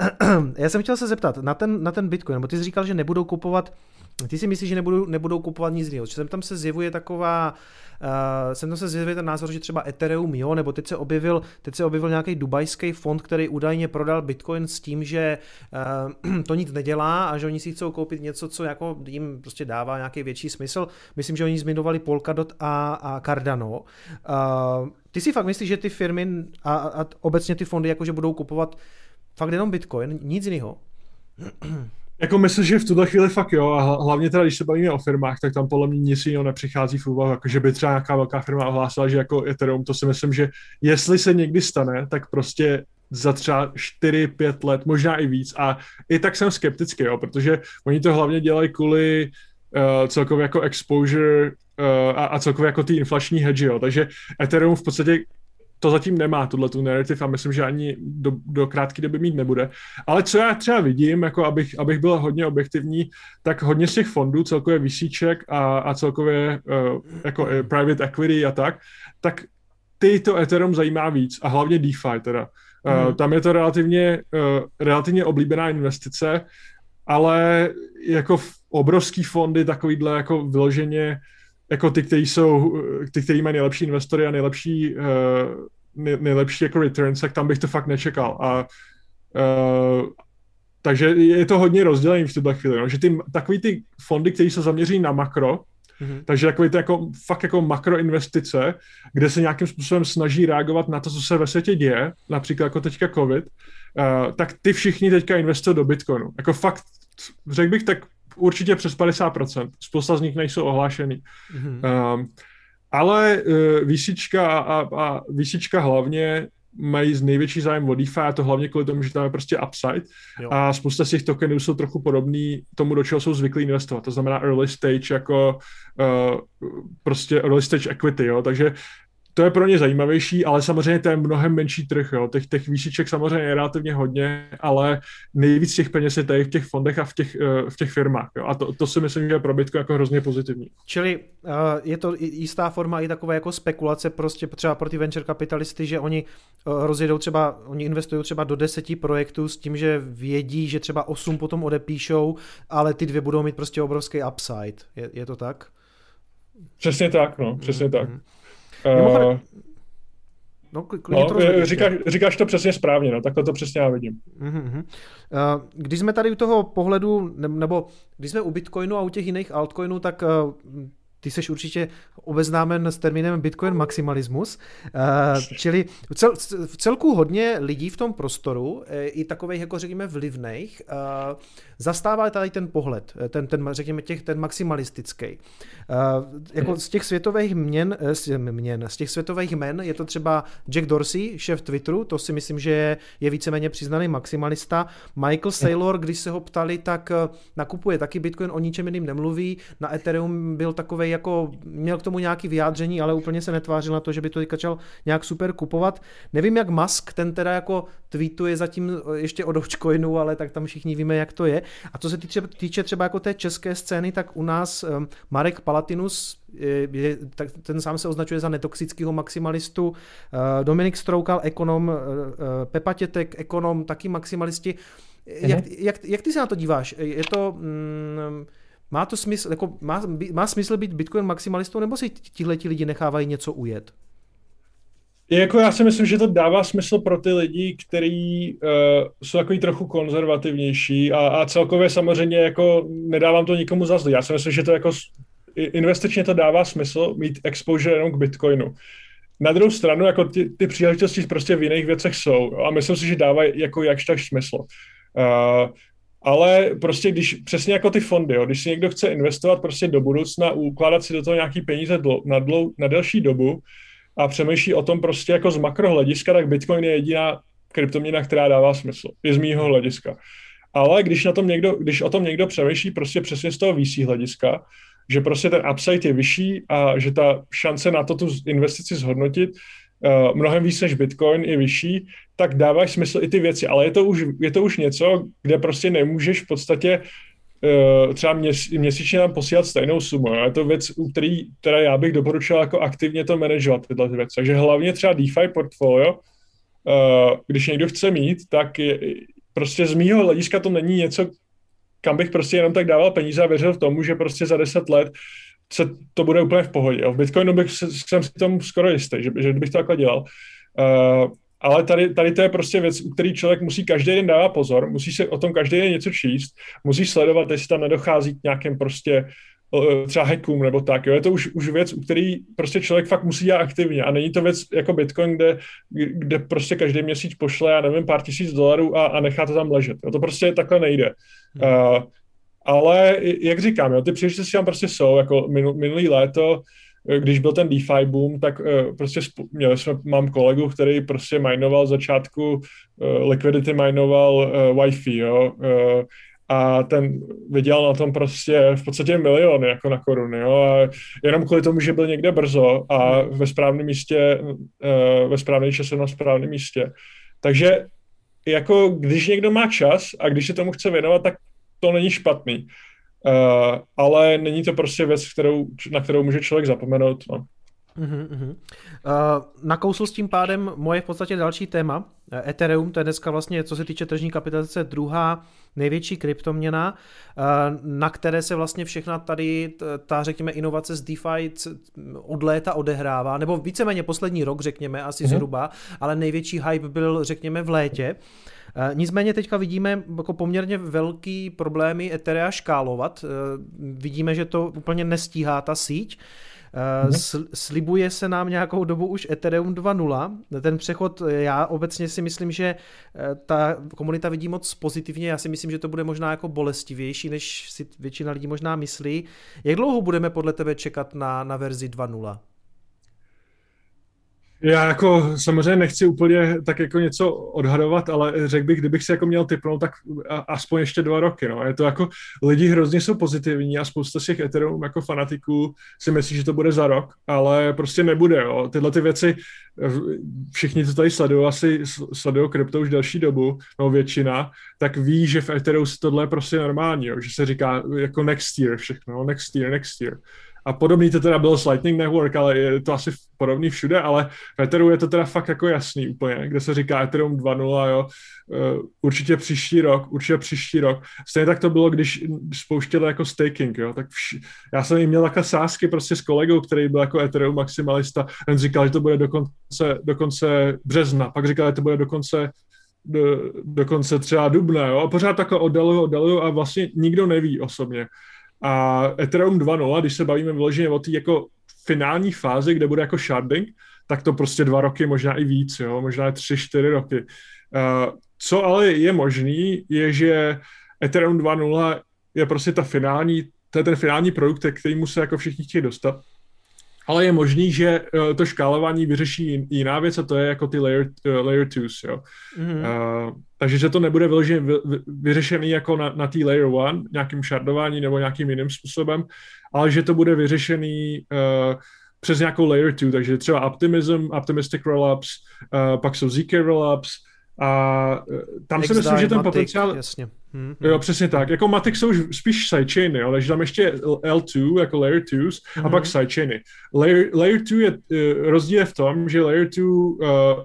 já jsem chtěl se zeptat na ten, na ten Bitcoin, nebo ty jsi říkal, že nebudou kupovat ty si myslíš, že nebudou, nebudou kupovat nic jiného. Sem tam se zjevuje taková, uh, sem tam se zjevuje ten názor, že třeba Ethereum, jo, nebo teď se objevil, teď se objevil nějaký dubajský fond, který údajně prodal Bitcoin s tím, že uh, to nic nedělá a že oni si chcou koupit něco, co jako jim prostě dává nějaký větší smysl. Myslím, že oni zmiňovali Polkadot a, a Cardano. Uh, ty si fakt myslíš, že ty firmy a, a obecně ty fondy jakože budou kupovat fakt jenom Bitcoin, nic jiného? Jako myslím, že v tuhle chvíli fakt jo, a hlavně teda, když se bavíme o firmách, tak tam podle mě nic jiného nepřichází v úvahu, jako že by třeba nějaká velká firma ohlásila, že jako Ethereum, to si myslím, že jestli se někdy stane, tak prostě za třeba 4-5 let, možná i víc. A i tak jsem skeptický, jo, protože oni to hlavně dělají kvůli uh, celkově jako exposure uh, a, a celkově jako ty inflační hedge, jo. Takže Ethereum v podstatě to zatím nemá, tuhle tu narrative a myslím, že ani do, do krátké doby mít nebude. Ale co já třeba vidím, jako abych, abych byl hodně objektivní, tak hodně z těch fondů, celkově vysíček a, a celkově uh, jako uh, private equity a tak, tak ty to Ethereum zajímá víc a hlavně DeFi teda. Uh, hmm. Tam je to relativně, uh, relativně oblíbená investice, ale jako obrovský fondy takovýhle jako vyloženě jako ty, kteří jsou, ty, kteří mají nejlepší investory a nejlepší, uh, nej, nejlepší jako returns, tak tam bych to fakt nečekal. A uh, takže je to hodně rozdělený v tuhle chvíli, no? že ty, takový ty fondy, které se zaměří na makro, mm-hmm. takže takový to jako, fakt jako makroinvestice, kde se nějakým způsobem snaží reagovat na to, co se ve světě děje, například jako teďka COVID, uh, tak ty všichni teďka investují do Bitcoinu. Jako fakt, řekl bych tak určitě přes 50%. Spousta z nich nejsou ohlášený. Mm-hmm. Um, ale uh, výsička a, a výsička hlavně mají z největší zájem o DeFi a to hlavně kvůli tomu, že tam je prostě upside jo. a spousta z těch tokenů jsou trochu podobný tomu, do čeho jsou zvyklí investovat. To znamená early stage jako uh, prostě early stage equity, jo. Takže to je pro ně zajímavější, ale samozřejmě to je mnohem menší trh. Jo. Těch, těch výšiček samozřejmě je relativně hodně, ale nejvíc těch peněz je tady v těch fondech a v těch, uh, v těch firmách. Jo. A to, to si myslím, že je pro Bitcoin jako hrozně pozitivní. Čili uh, je to jistá forma i takové jako spekulace prostě třeba pro ty venture kapitalisty, že oni uh, rozjedou třeba, oni investují třeba do deseti projektů s tím, že vědí, že třeba osm potom odepíšou, ale ty dvě budou mít prostě obrovský upside. Je, je to tak? Přesně tak, no, přesně mm-hmm. tak. Mimochodem, No, no to říkáš, říkáš to přesně správně, no, takhle to přesně já vidím. Uh-huh. Když jsme tady u toho pohledu, nebo když jsme u Bitcoinu a u těch jiných altcoinů, tak ty jsi určitě obeznámen s termínem Bitcoin maximalismus, uh, čili v, cel, v celku hodně lidí v tom prostoru, eh, i takových, jako řekněme, vlivných, uh, zastává tady ten pohled, ten, ten řekněme, těch, ten maximalistický. Jako z těch světových měn, z, měn, z těch světových men je to třeba Jack Dorsey, šéf Twitteru, to si myslím, že je, je víceméně přiznaný maximalista. Michael Saylor, když se ho ptali, tak nakupuje taky Bitcoin, o ničem jiným nemluví. Na Ethereum byl takový jako měl k tomu nějaký vyjádření, ale úplně se netvářil na to, že by to začal nějak super kupovat. Nevím, jak Musk, ten teda jako tweetuje zatím ještě o Dogecoinu, ale tak tam všichni víme, jak to je. A co se týče, týče třeba jako té české scény, tak u nás um, Marek Palatinus, je, tak ten sám se označuje za netoxického maximalistu, uh, Dominik Stroukal, ekonom, uh, Pepa Tětek, ekonom, taky maximalisti. Jak, jak, jak ty se na to díváš? Je to... Mm, má to smysl, jako má, má smysl být Bitcoin maximalistou, nebo si tihle lidi nechávají něco ujet? Jako já si myslím, že to dává smysl pro ty lidi, kteří uh, jsou takový trochu konzervativnější a, a celkově samozřejmě jako nedávám to nikomu za zlý. Já si myslím, že to jako investičně to dává smysl mít exposure jenom k Bitcoinu. Na druhou stranu, jako ty, ty příležitosti prostě v jiných věcech jsou a myslím si, že dávají jako jakž tak smysl. Uh, ale prostě když, přesně jako ty fondy, jo, když si někdo chce investovat prostě do budoucna, ukládat si do toho nějaký peníze dlo, na, dlou, na delší dobu a přemýšlí o tom prostě jako z makrohlediska, tak Bitcoin je jediná kryptoměna, která dává smysl, je z mýho hlediska. Ale když, na tom někdo, když o tom někdo přemýšlí prostě přesně z toho VC hlediska, že prostě ten upside je vyšší a že ta šance na to tu investici zhodnotit mnohem víc než Bitcoin je vyšší, tak dávají smysl i ty věci, ale je to už, je to už něco, kde prostě nemůžeš v podstatě uh, třeba měs, měsíčně nám posílat stejnou sumu. Je to věc, u který teda já bych doporučil jako aktivně to manažovat, tyhle věci. Takže hlavně třeba DeFi portfolio, uh, když někdo chce mít, tak je, prostě z mýho hlediska to není něco, kam bych prostě jenom tak dával peníze a věřil v tomu, že prostě za 10 let se to bude úplně v pohodě. V Bitcoinu bych, jsem si tomu skoro jistý, že, že bych to takhle dělal. Uh, ale tady, tady to je prostě věc, u který člověk musí každý den dávat pozor, musí se o tom každý den něco číst, musí sledovat, jestli tam nedochází k nějakým prostě eh, třeba hackům nebo tak. Jo. Je to už, už věc, u který prostě člověk fakt musí dělat aktivně a není to věc jako Bitcoin, kde, kde prostě každý měsíc pošle, já nevím, pár tisíc dolarů a, a nechá to tam ležet. Jo. To prostě takhle nejde. Hmm. Uh, ale jak říkám, jo, ty příležitosti tam prostě jsou, jako minulý léto, když byl ten DeFi boom, tak uh, prostě měli jsme, mám kolegu, který prostě minoval začátku, uh, liquidity minoval Wi-Fi, jo, a ten vydělal na tom prostě v podstatě miliony jako na koruny, jo, a jenom kvůli tomu, že byl někde brzo a ve správném místě, ve správném čase na správném místě. Takže jako když někdo má čas a když se tomu chce věnovat, tak to není špatný. Uh, ale není to prostě věc, kterou, na kterou může člověk zapomenout. No. Uh-huh, uh-huh. Uh, nakousl s tím pádem moje v podstatě další téma. Ethereum, to je dneska vlastně, co se týče tržní kapitalizace, druhá největší kryptoměna, uh, na které se vlastně všechna tady ta, řekněme, inovace z DeFi od léta odehrává, nebo víceméně poslední rok, řekněme, asi uh-huh. zhruba, ale největší hype byl, řekněme, v létě. Uh, Eh, nicméně teďka vidíme jako poměrně velký problémy Etherea škálovat. Eh, vidíme, že to úplně nestíhá ta síť. Mm-hmm. Slibuje se nám nějakou dobu už Ethereum 2.0. Ten přechod, já obecně si myslím, že ta komunita vidí moc pozitivně. Já si myslím, že to bude možná jako bolestivější, než si většina lidí možná myslí. Jak dlouho budeme podle tebe čekat na, na verzi 2.0? Já jako samozřejmě nechci úplně tak jako něco odhadovat, ale řekl bych, kdybych si jako měl typnout, tak aspoň ještě dva roky. No. Je to jako, lidi hrozně jsou pozitivní a spousta těch Ethereum jako fanatiků si myslí, že to bude za rok, ale prostě nebude. Jo. Tyhle ty věci, všichni to tady sledují, asi sledují krypto už delší dobu, no většina, tak ví, že v Ethereum tohle je prostě normální, jo. že se říká jako next year všechno, next year, next year. A podobný to teda bylo s Lightning Network, ale je to asi podobný všude, ale v Etheru je to teda fakt jako jasný úplně, kde se říká Ethereum 2.0, jo, uh, určitě příští rok, určitě příští rok. Stejně tak to bylo, když spouštěli jako staking, jo, tak vš- já jsem jim měl takhle sásky prostě s kolegou, který byl jako Ethereum maximalista, ten říkal, že to bude do konce, do konce března, pak říkal, že to bude do konce do, do konce třeba dubna, jo, a pořád takhle oddaluju, oddaluju a vlastně nikdo neví osobně. A Ethereum 2.0, když se bavíme vyloženě o té jako finální fázi, kde bude jako sharding, tak to prostě dva roky, možná i víc, jo, možná tři, čtyři roky. Uh, co ale je možný, je, že Ethereum 2.0 je prostě ta finální, to je ten finální produkt, který se jako všichni chtějí dostat. Ale je možný, že uh, to škálování vyřeší jiná věc a to je jako ty layer, uh, layer twos, jo. Mm-hmm. Uh, takže že to nebude vyloženě vy, vy, vyřešený jako na, na té layer one, nějakým shardování nebo nějakým jiným způsobem, ale že to bude vyřešený uh, přes nějakou layer two, takže třeba Optimism, Optimistic Rollups, uh, pak jsou ZK Rollups, a tam si myslím, že ten potenciál... Jasně. Hmm. Jo, přesně tak. Jako Matic jsou spíš sidechainy, ale že tam ještě L2, jako layer 2 hmm. a pak sidechainy. Layer, layer 2 je uh, rozdíl je v tom, že layer 2 uh,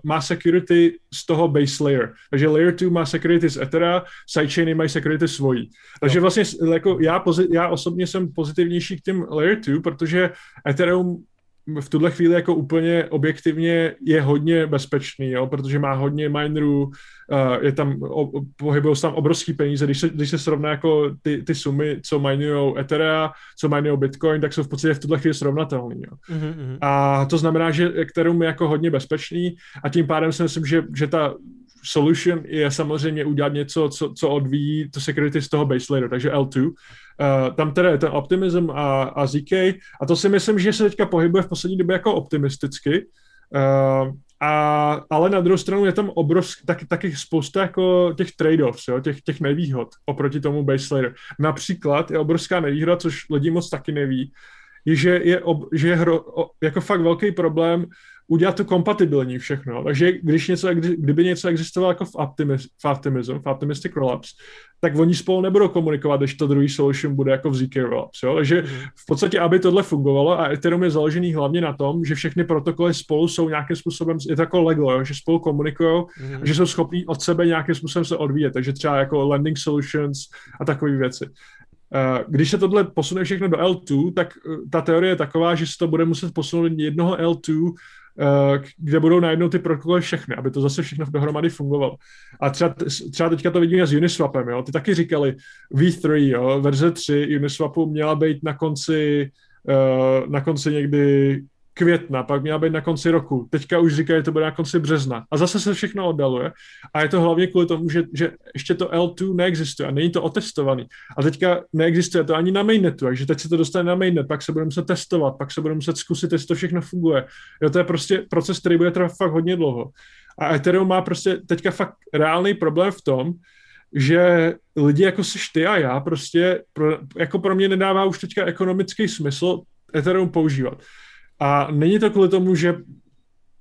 má security z toho base layer. Takže layer 2 má security z Ethera, sidechainy mají security svojí. Takže jo. vlastně jako já, já osobně jsem pozitivnější k těm layer 2, protože Ethereum v tuhle chvíli jako úplně objektivně je hodně bezpečný, jo, protože má hodně minerů, uh, je tam, pohybují se tam obrovský peníze, když se, když se srovná jako ty, ty sumy, co minují Ethereum, co minují Bitcoin, tak jsou v podstatě v tuhle chvíli srovnatelný. Jo. Mm-hmm. A to znamená, že Ethereum je jako hodně bezpečný a tím pádem si myslím, že, že ta solution je samozřejmě udělat něco, co, co odvíjí to security z toho base layer, takže L2. Uh, tam teda je ten optimism a, a ZK a to si myslím, že se teďka pohybuje v poslední době jako optimisticky. Uh, a, ale na druhou stranu je tam obrovský, tak, taky spousta jako těch trade-offs, jo, těch, těch nevýhod oproti tomu base layer. Například je obrovská nevýhoda, což lidi moc taky neví, je, že je, ob, že je hro, jako fakt velký problém udělat to kompatibilní všechno. Takže když něco, kdyby něco existovalo jako v, optimis, v Optimism, v Optimistic Rollups, tak oni spolu nebudou komunikovat, když to druhý solution bude jako v ZK Rollups. Jo? Takže mm-hmm. v podstatě, aby tohle fungovalo, a Ethereum je založený hlavně na tom, že všechny protokoly spolu jsou nějakým způsobem, je to jako Lego, jo? že spolu komunikují mm-hmm. a že jsou schopní od sebe nějakým způsobem se odvíjet. Takže třeba jako landing solutions a takové věci. Eh, když se tohle posune všechno do L2, tak eh, ta teorie je taková, že se to bude muset posunout jednoho L2 Eh, kde budou najednou ty protokoly všechny, aby to zase všechno dohromady fungovalo. A třeba, třeba teďka to vidíme s Uniswapem, jo? ty taky říkali V3, jo? verze 3 Uniswapu měla být na konci, uh, na konci někdy května, pak měla být na konci roku. Teďka už říkají, že to bude na konci března. A zase se všechno oddaluje. A je to hlavně kvůli tomu, že, že ještě to L2 neexistuje a není to otestovaný. A teďka neexistuje to ani na mainnetu, takže teď se to dostane na mainnet, pak se budeme muset testovat, pak se budeme muset zkusit, jestli to všechno funguje. Jo, to je prostě proces, který bude trvat fakt hodně dlouho. A Ethereum má prostě teďka fakt reálný problém v tom, že lidi jako seš ty a já prostě pro, jako pro mě nedává už teďka ekonomický smysl Ethereum používat. A není to kvůli tomu, že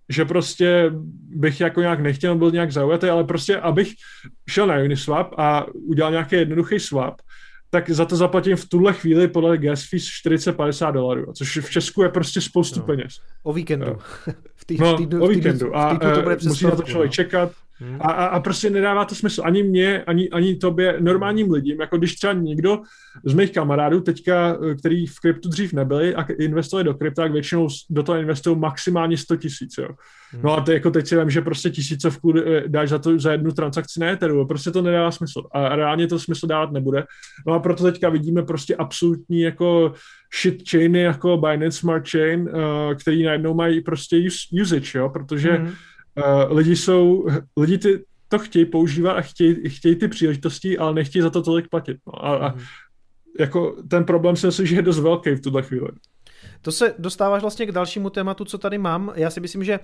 že prostě bych jako nějak nechtěl, byl nějak zaujatý, ale prostě abych šel na Uniswap a udělal nějaký jednoduchý swap, tak za to zaplatím v tuhle chvíli podle gas fees 40-50 dolarů, což v Česku je prostě spoustu no. peněz. O víkendu. v tý, no, v týdnu, o víkendu. A to bude musí na to člověk no. čekat. Hmm. A, a, a prostě nedává to smysl ani mě, ani, ani tobě, normálním lidem. Jako když třeba někdo z mých kamarádů teďka, který v kryptu dřív nebyli a investovali do krypta, tak většinou do toho investují maximálně 100 tisíc. Hmm. No a to jako teď si vím, že prostě tisícovku eh, dáš za, to, za jednu transakci na Etheru. Prostě to nedává smysl. A reálně to smysl dávat nebude. No a proto teďka vidíme prostě absolutní jako shit chainy jako Binance Smart Chain, uh, který najednou mají prostě usage, jo, protože hmm uh, lidi jsou, lidi ty, to chtějí používat a chtějí, chtějí ty příležitosti, ale nechtějí za to tolik platit. No. A, a mhm. jako ten problém si myslím, že je dost velký v tuhle chvíli. To se dostáváš vlastně k dalšímu tématu, co tady mám. Já si myslím, že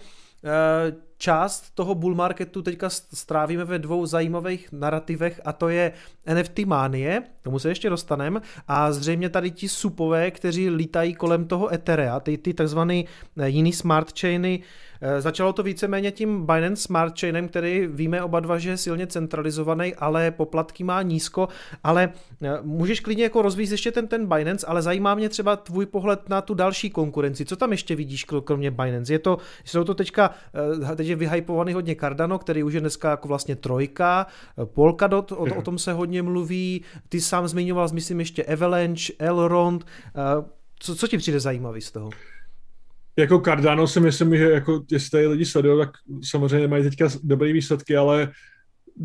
část toho bull marketu teďka strávíme ve dvou zajímavých narrativech a to je NFT mánie, tomu se ještě dostaneme, a zřejmě tady ti supové, kteří lítají kolem toho Etherea, ty, ty takzvaný eh, jiný smart chainy, Eh, začalo to víceméně tím Binance Smart Chainem, který víme oba dva, že je silně centralizovaný, ale poplatky má nízko, ale eh, můžeš klidně jako rozvíjet ještě ten, ten Binance, ale zajímá mě třeba tvůj pohled na tu další konkurenci. Co tam ještě vidíš kromě Binance? Je to, jsou to teďka, eh, teď je vyhypovaný hodně Cardano, který už je dneska jako vlastně trojka, Polkadot, o, o tom se hodně mluví, ty sám zmiňoval, myslím ještě Avalanche, Elrond, co, co ti přijde zajímavý z toho? jako Cardano si myslím, že jako, jestli tady lidi sledují, tak samozřejmě mají teďka dobré výsledky, ale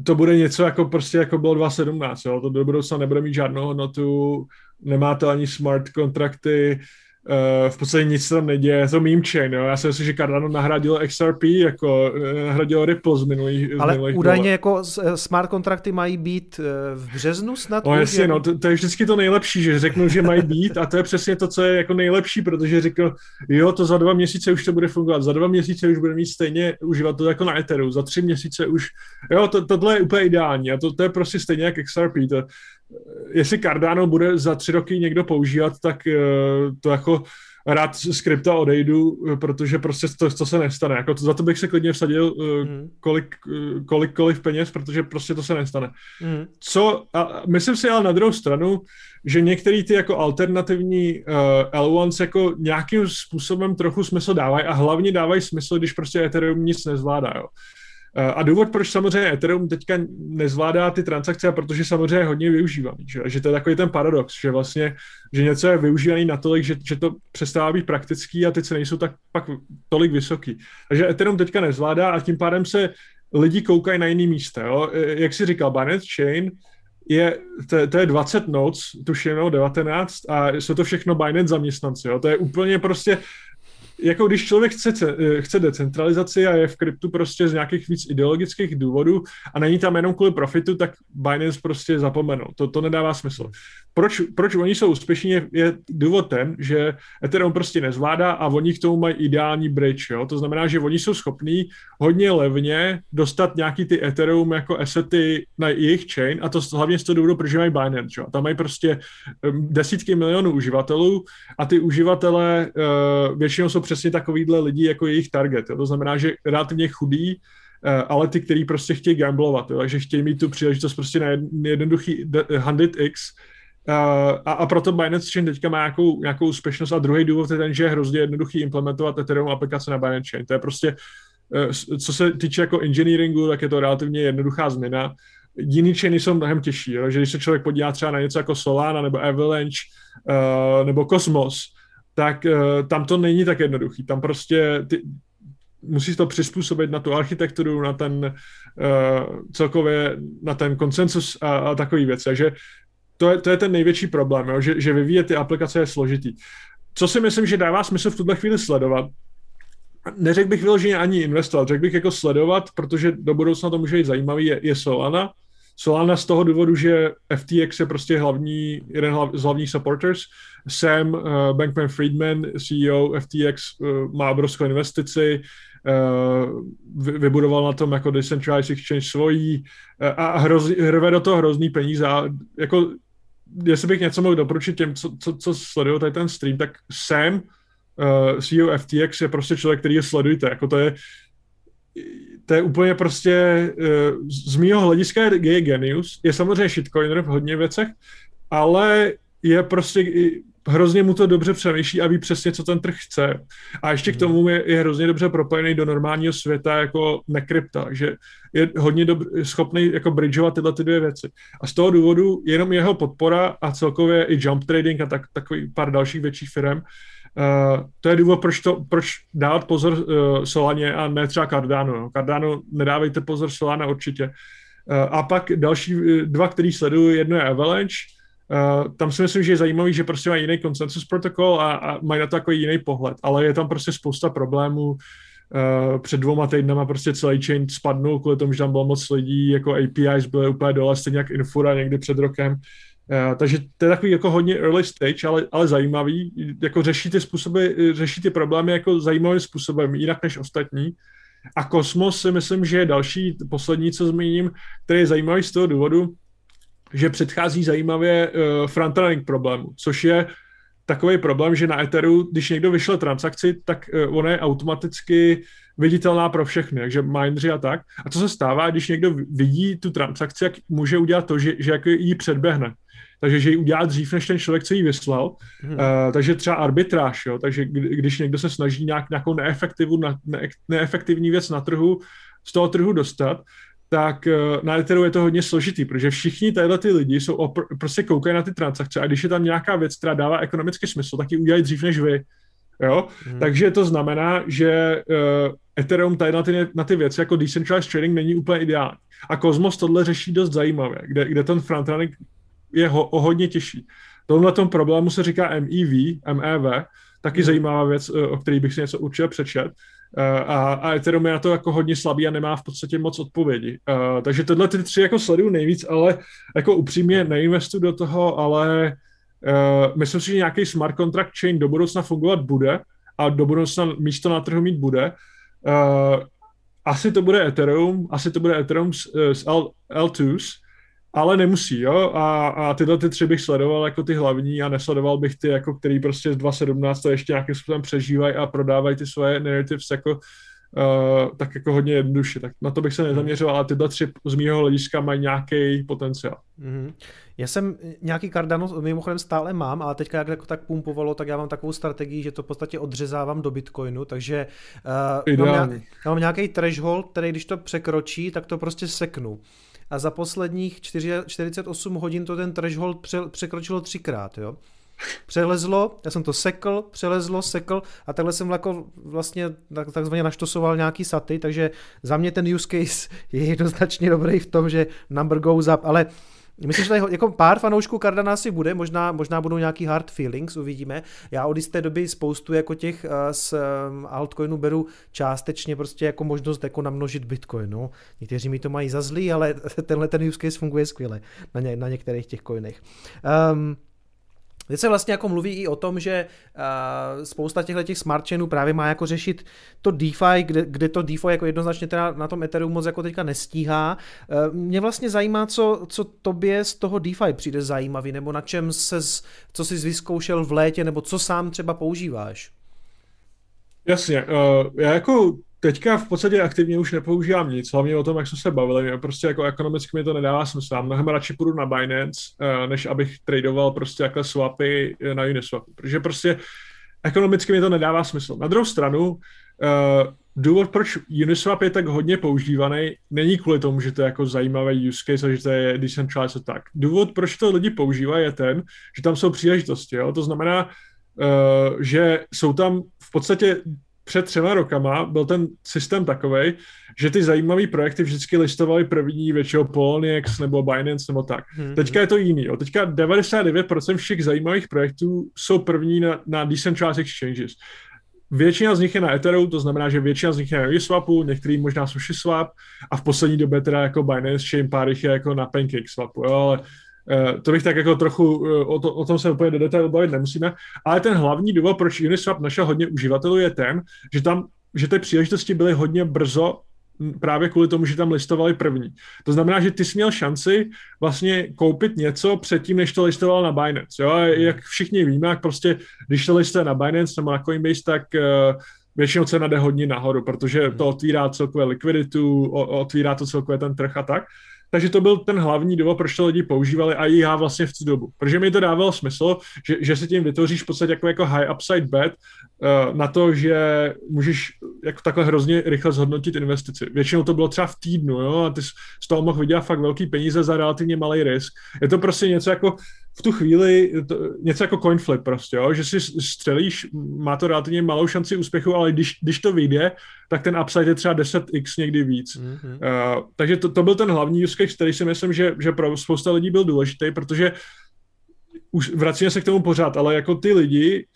to bude něco jako prostě jako bylo 2.17, jo? to do budoucna nebude mít žádnou hodnotu, nemá to ani smart kontrakty, Uh, v podstatě nic se tam neděje, je to meme chain, jo? já si myslím, že Cardano nahradilo XRP, jako uh, nahradilo Ripple z minulých Ale z minulých údajně jako eh, smart kontrakty mají být v březnu snad? No jasně, no, to, to, je vždycky to nejlepší, že řeknu, že mají být a to je přesně to, co je jako nejlepší, protože řekl, jo, to za dva měsíce už to bude fungovat, za dva měsíce už bude mít stejně uživatel jako na Etheru, za tři měsíce už, jo, to, tohle je úplně ideální a to, to je prostě stejně jak XRP, to, jestli Cardano bude za tři roky někdo používat, tak eh, to jako rád z krypta odejdu, eh, protože prostě to, to se nestane. Jako to, za to bych se klidně vsadil mm. kolik, kolik, kolik peněz, protože prostě to se nestane. Mm. Co, a myslím si ale na druhou stranu, že některé ty jako alternativní uh, L1s jako nějakým způsobem trochu smysl dávají a hlavně dávají smysl, když prostě Ethereum nic nezvládá. Jo. Eh, a důvod, proč samozřejmě Ethereum teďka nezvládá ty transakce, protože samozřejmě je hodně využívaný, že, že to je takový ten paradox, že vlastně, že něco je využívaný natolik, že, že to přestává být praktický a ty ceny nejsou tak pak tolik vysoký. Takže Ethereum teďka nezvládá a tím pádem se lidi koukají na jiný místa. Jo? Eh, jak si říkal, Binance Chain je, to, to je 20 noc, tuším, 19 a jsou to všechno Binance zaměstnanci. Jo? To je úplně prostě jako když člověk chce, eh, chce decentralizaci a je v kryptu prostě z nějakých víc ideologických důvodů a není tam jenom kvůli profitu, tak Binance prostě zapomenou. To, to nedává smysl. Proč, proč oni jsou úspěšní, je, je důvod ten, že Ethereum prostě nezvládá a oni k tomu mají ideální bridge. Jo? To znamená, že oni jsou schopní hodně levně dostat nějaký ty Ethereum jako asety na jejich chain a to hlavně z toho důvodu, protože mají Binance. Jo? Tam mají prostě desítky milionů uživatelů a ty uživatelé uh, většinou jsou přesně takovýhle lidi jako jejich target. Jo. To znamená, že relativně chudí, eh, ale ty, kteří prostě chtějí gamblovat, jo, takže chtějí mít tu příležitost prostě na jednoduchý 100x eh, a, a proto Binance Chain teďka má nějakou, nějakou úspěšnost a druhý důvod je ten, že je hrozně jednoduchý implementovat Ethereum aplikace na Binance Chain. To je prostě, eh, co se týče jako engineeringu, tak je to relativně jednoduchá změna. Jiný chainy jsou mnohem těžší, jo? že když se člověk podívá třeba na něco jako Solana nebo Avalanche uh, nebo Cosmos, tak uh, tam to není tak jednoduchý. Tam prostě ty, musíš to přizpůsobit na tu architekturu, na ten uh, celkově, na ten konsensus a, a takový věci. Takže to je, to je ten největší problém, jo? Že, že vyvíjet ty aplikace je složitý. Co si myslím, že dává smysl v tuhle chvíli sledovat, neřekl bych vyloženě ani investovat, řekl bych jako sledovat, protože do budoucna to může být zajímavý, je, je Solana. Solana z toho důvodu, že FTX je prostě hlavní, jeden z hlavních supporters, Sam uh, Bankman-Friedman, CEO FTX, uh, eh, má obrovskou investici, uh, vybudoval na tom jako Decentralized Exchange svojí uh, a hrozí, hrve do toho hrozný peníze. A jako, jestli bych něco mohl doporučit těm, co, co, co sledují tady ten stream, tak Sam, uh, CEO FTX, je prostě člověk, který je sledujte. Jako to je to je úplně prostě, z mýho hlediska je genius, je samozřejmě shitcoiner v hodně věcech, ale je prostě hrozně mu to dobře přemýšlí a ví přesně, co ten trh chce. A ještě k hmm. tomu je, je hrozně dobře propojený do normálního světa jako nekrypta, že je hodně dobr, schopný jako bridgeovat tyhle ty dvě věci. A z toho důvodu jenom jeho podpora a celkově i jump trading a tak, takový pár dalších větších firm, Uh, to je důvod, proč, to, proč dávat pozor uh, Solaně a ne třeba Cardano. Cardano nedávejte pozor, Solana určitě. Uh, a pak další dva, který sleduju, jedno je Avalanche, Uh, tam si myslím, že je zajímavý, že prostě mají jiný konsensus protokol a, a mají na to takový jiný pohled, ale je tam prostě spousta problémů. Uh, před dvoma týdnama prostě celý chain spadnul kvůli tomu, že tam bylo moc lidí, jako APIs byly úplně dole, stejně jak Infura někdy před rokem. Uh, takže to je takový jako hodně early stage, ale, ale zajímavý, jako řeší ty způsoby, řeší ty problémy jako zajímavým způsobem, jinak než ostatní. A Kosmos si myslím, že je další, poslední, co zmíním, který je zajímavý z toho důvodu, že předchází zajímavě uh, frontrunning problému, což je takový problém, že na Etheru, když někdo vyšle transakci, tak uh, ona je automaticky viditelná pro všechny, takže mineři a tak. A co se stává, když někdo vidí tu transakci, jak může udělat to, že, že jako ji předběhne. Takže že ji udělá dřív, než ten člověk, co ji vyslal. Hmm. Uh, takže třeba arbitráž, jo? takže když někdo se snaží nějak, nějakou neefektivní, ne, neefektivní věc na trhu z toho trhu dostat, tak eh, na Etheru je to hodně složitý, protože všichni tyhle ty lidi jsou opr- prostě koukají na ty transakce a když je tam nějaká věc, která dává ekonomický smysl, tak ji udělají dřív než vy. Jo? Hmm. Takže to znamená, že uh, Ethereum tady na ty, na ty věci jako decentralized trading není úplně ideální. A Cosmos tohle řeší dost zajímavě, kde, kde ten frontrunning je ho, o hodně těžší. Tohle tom problému se říká MEV, MEV, taky hmm. zajímavá věc, eh, o který bych si něco určitě přečet. Eh, a, a Ethereum je na to jako hodně slabý a nemá v podstatě moc odpovědi. Uh, takže tyhle ty tři jako sleduju nejvíc, ale jako upřímně neinvestu do toho, ale uh, myslím si, že nějaký smart contract chain do budoucna fungovat bude a do budoucna místo na trhu mít bude. Uh, asi to bude Ethereum, asi to bude Ethereum s, s L, L2s, ale nemusí, jo, a, a tyhle ty tři bych sledoval jako ty hlavní a nesledoval bych ty, jako který prostě z 2.17 to ještě nějakým způsobem přežívají a prodávají ty svoje narratives jako Uh, tak jako hodně jednoduše, tak na to bych se nezaměřoval, ale tyhle tři z mého hlediska mají nějaký potenciál. Mm-hmm. Já jsem nějaký Cardano mimochodem stále mám, ale teďka jak jako tak pumpovalo, tak já mám takovou strategii, že to v podstatě odřezávám do Bitcoinu, takže uh, mám, nějak, mám nějaký threshold, který když to překročí, tak to prostě seknu a za posledních 48 hodin to ten threshold překročilo třikrát, jo. Přelezlo, já jsem to sekl, přelezlo, sekl a takhle jsem jako vlastně takzvaně naštosoval nějaký saty, takže za mě ten use case je jednoznačně dobrý v tom, že number goes up, ale Myslím, že tady jako pár fanoušků Cardana asi bude, možná, možná budou nějaký hard feelings, uvidíme. Já od jisté doby spoustu jako těch z um, altcoinu beru částečně prostě jako možnost jako namnožit Bitcoin. No. Někteří mi to mají za zlý, ale tenhle ten use case funguje skvěle na, ně, na některých těch coinech. Um, Teď se vlastně jako mluví i o tom, že uh, spousta těchto těch smart chainů právě má jako řešit to DeFi, kde, kde to DeFi jako jednoznačně teda na tom Ethereum moc jako teďka nestíhá. Uh, mě vlastně zajímá, co, co tobě z toho DeFi přijde zajímavý, nebo na čem se, co jsi vyzkoušel v létě, nebo co sám třeba používáš. Jasně, uh, já jako teďka v podstatě aktivně už nepoužívám nic, hlavně o tom, jak jsme se bavili. Prostě jako ekonomicky mi to nedává smysl. Mnohem radši půjdu na Binance, eh, než abych tradoval prostě jako swapy eh, na Uniswap. Protože prostě ekonomicky mi to nedává smysl. Na druhou stranu, Uh, důvod, proč Uniswap je tak hodně používaný, není kvůli tomu, že to je jako zajímavý use case a že to je decentralized tak. Důvod, proč to lidi používají, je ten, že tam jsou příležitosti. Jo? To znamená, že jsou tam v podstatě před třema rokama byl ten systém takový, že ty zajímavé projekty vždycky listovaly první většinou Poloniex nebo Binance nebo tak. Hmm. Teďka je to jiný. Jo. Teďka 99% všech zajímavých projektů jsou první na, na decentralized exchanges. Většina z nich je na Ethereum, to znamená, že většina z nich je na Uniswapu, některý možná SushiSwap a v poslední době teda jako Binance Chain pár jich je jako na PancakeSwapu, jo, ale to bych tak jako trochu, eh, o, to, o tom se úplně do detailu bavit nemusíme, ale ten hlavní důvod, proč Uniswap našel hodně uživatelů, je ten, že tam, že ty příležitosti byly hodně brzo právě kvůli tomu, že tam listovali první. To znamená, že ty jsi měl šanci vlastně koupit něco předtím, než to listoval na Binance. Jo? Jak všichni víme, jak prostě, když to listuje na Binance nebo na Coinbase, tak uh, většinou cena jde hodně nahoru, protože to otvírá celkové likviditu, otvírá to celkově ten trh a tak. Takže to byl ten hlavní důvod, proč to lidi používali a já vlastně v tu dobu. Protože mi to dávalo smysl, že, že se tím vytvoříš v podstatě jako, jako high upside bet uh, na to, že můžeš jako takhle hrozně rychle zhodnotit investici. Většinou to bylo třeba v týdnu, jo, a ty z toho mohl vydělat fakt velký peníze za relativně malý risk. Je to prostě něco jako v tu chvíli to, něco jako coin flip prostě, jo? že si střelíš, má to relativně malou šanci úspěchu, ale když, když to vyjde, tak ten upside je třeba 10x někdy víc. Mm-hmm. Uh, takže to, to byl ten hlavní use case, který si myslím, že, že pro spousta lidí byl důležitý, protože už vracíme se k tomu pořád, ale jako ty lidi,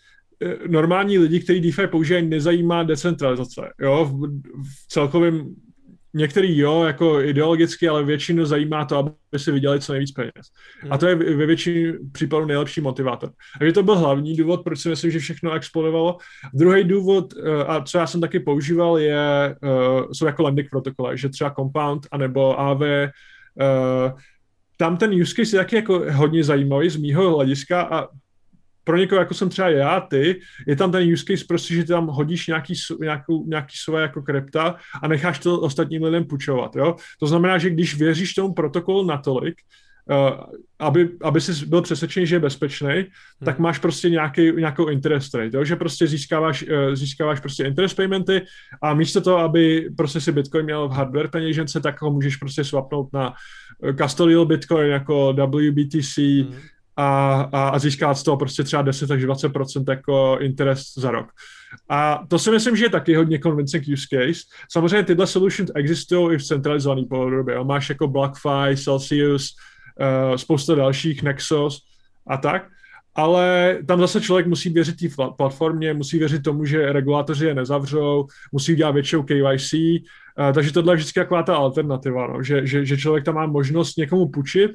eh, normální lidi, kteří DeFi používají, nezajímá decentralizace. Jo? V, v celkovém některý jo, jako ideologicky, ale většinu zajímá to, aby si vydělali co nejvíc peněz. A to je ve většině případů nejlepší motivátor. Takže to byl hlavní důvod, proč si myslím, že všechno explodovalo. Druhý důvod, eh, a co já jsem taky používal, je, uh, jsou jako lending protokoly, že třeba Compound anebo AV, eh, tam ten use case je taky jako hodně zajímavý z mýho hlediska a pro někoho, jako jsem třeba já, ty, je tam ten use case prostě, že ty tam hodíš nějaký, nějakou, nějaký své jako krypta a necháš to ostatním lidem půjčovat, jo. To znamená, že když věříš tomu protokolu natolik, Uh, aby, aby jsi byl přesvědčený, že je bezpečný, hmm. tak máš prostě nějaký, nějakou interest rate, jo? že prostě získáváš, uh, získáváš prostě interest paymenty a místo toho, aby prostě si Bitcoin měl v hardware peněžence, tak ho můžeš prostě swapnout na custodial Bitcoin jako WBTC, hmm a, a, a získat z toho prostě třeba 10 až 20% jako interest za rok. A to si myslím, že je taky hodně convincing use case. Samozřejmě tyhle solutions existují i v centralizované podobě. Máš jako BlockFi, Celsius, uh, spousta dalších, Nexus a tak. Ale tam zase člověk musí věřit té platformě, musí věřit tomu, že regulátoři je nezavřou, musí udělat většího KYC, uh, eh, takže tohle je vždycky taková ta alternativa, no, že, že, že člověk tam má možnost někomu půjčit,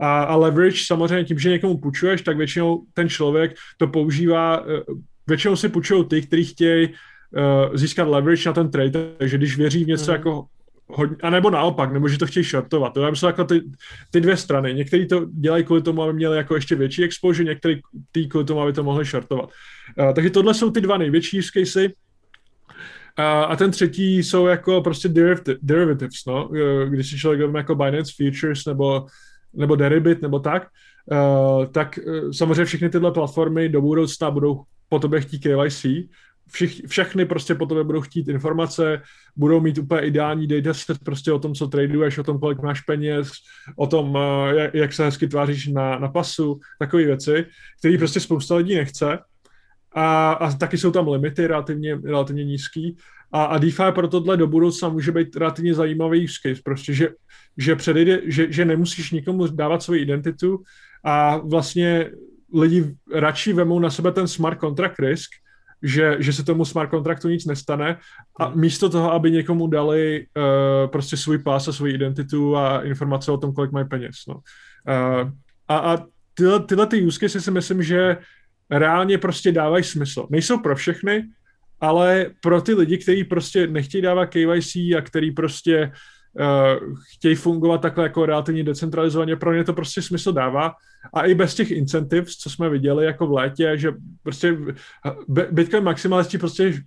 a, a leverage samozřejmě tím, že někomu půjčuješ, tak většinou ten člověk to používá, eh, většinou si půjčují ty, kteří chtějí uh, získat leverage na ten trade, takže když věří v něco mm. jako hodně, a nebo naopak, nebo že to chtějí shortovat. To jsou jako ty, ty dvě strany. Někteří to dělají kvůli tomu, aby měli jako ještě větší exposure, někteří ty kvůli tomu, aby to mohli shortovat. Uh, takže tohle jsou ty dva největší use casey. Uh, a ten třetí jsou jako prostě derivatives, no? Když si člověk vezme jako Binance Futures nebo nebo Deribit nebo tak, uh, tak uh, samozřejmě všechny tyhle platformy do budoucna budou po tobě chtít KYC, Všich, všechny prostě po tobě budou chtít informace, budou mít úplně ideální dataset prostě o tom, co traduješ, o tom, kolik máš peněz, o tom, uh, jak, jak se hezky tváříš na, na pasu, takové věci, které prostě spousta lidí nechce. A, a taky jsou tam limity relativně, relativně nízký. A, a DeFi pro tohle do budoucna může být relativně zajímavý use case, prostě, že že, předejde, že, že nemusíš nikomu dávat svoji identitu a vlastně lidi radši vemou na sebe ten smart contract risk, že, že se tomu smart contractu nic nestane a hmm. místo toho, aby někomu dali uh, prostě svůj pás a svoji identitu a informace o tom, kolik mají peněz. No. Uh, a, a tyhle, tyhle ty use cases si myslím, že reálně prostě dávají smysl. Nejsou pro všechny, ale pro ty lidi, kteří prostě nechtějí dávat KYC a který prostě uh, chtějí fungovat takhle jako relativně decentralizovaně, pro ně to prostě smysl dává. A i bez těch incentives, co jsme viděli jako v létě, že prostě Bitcoin maximalisti prostě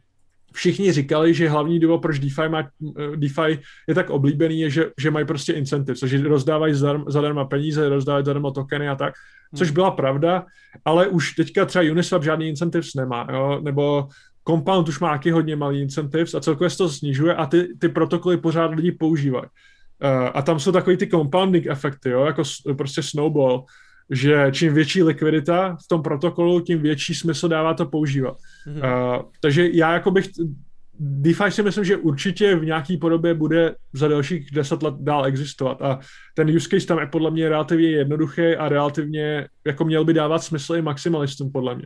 všichni říkali, že hlavní důvod, proč DeFi, má, eh, DeFi je tak oblíbený, je, že, že mají prostě incentive, což rozdávají zadarmo peníze, rozdávají zadarmo tokeny a tak, což hmm. byla pravda, ale už teďka třeba Uniswap žádný incentives nemá, jo? nebo Compound už má taky hodně malý incentives a celkově se to snižuje a ty, ty protokoly pořád lidi používají. Uh, a tam jsou takový ty compounding efekty, jo, jako prostě snowball, že čím větší likvidita v tom protokolu, tím větší smysl dává to používat. Mm-hmm. Uh, takže já jako bych DeFi si myslím, že určitě v nějaký podobě bude za dalších deset let dál existovat a ten use case tam je podle mě relativně jednoduchý a relativně jako měl by dávat smysl i maximalistům podle mě.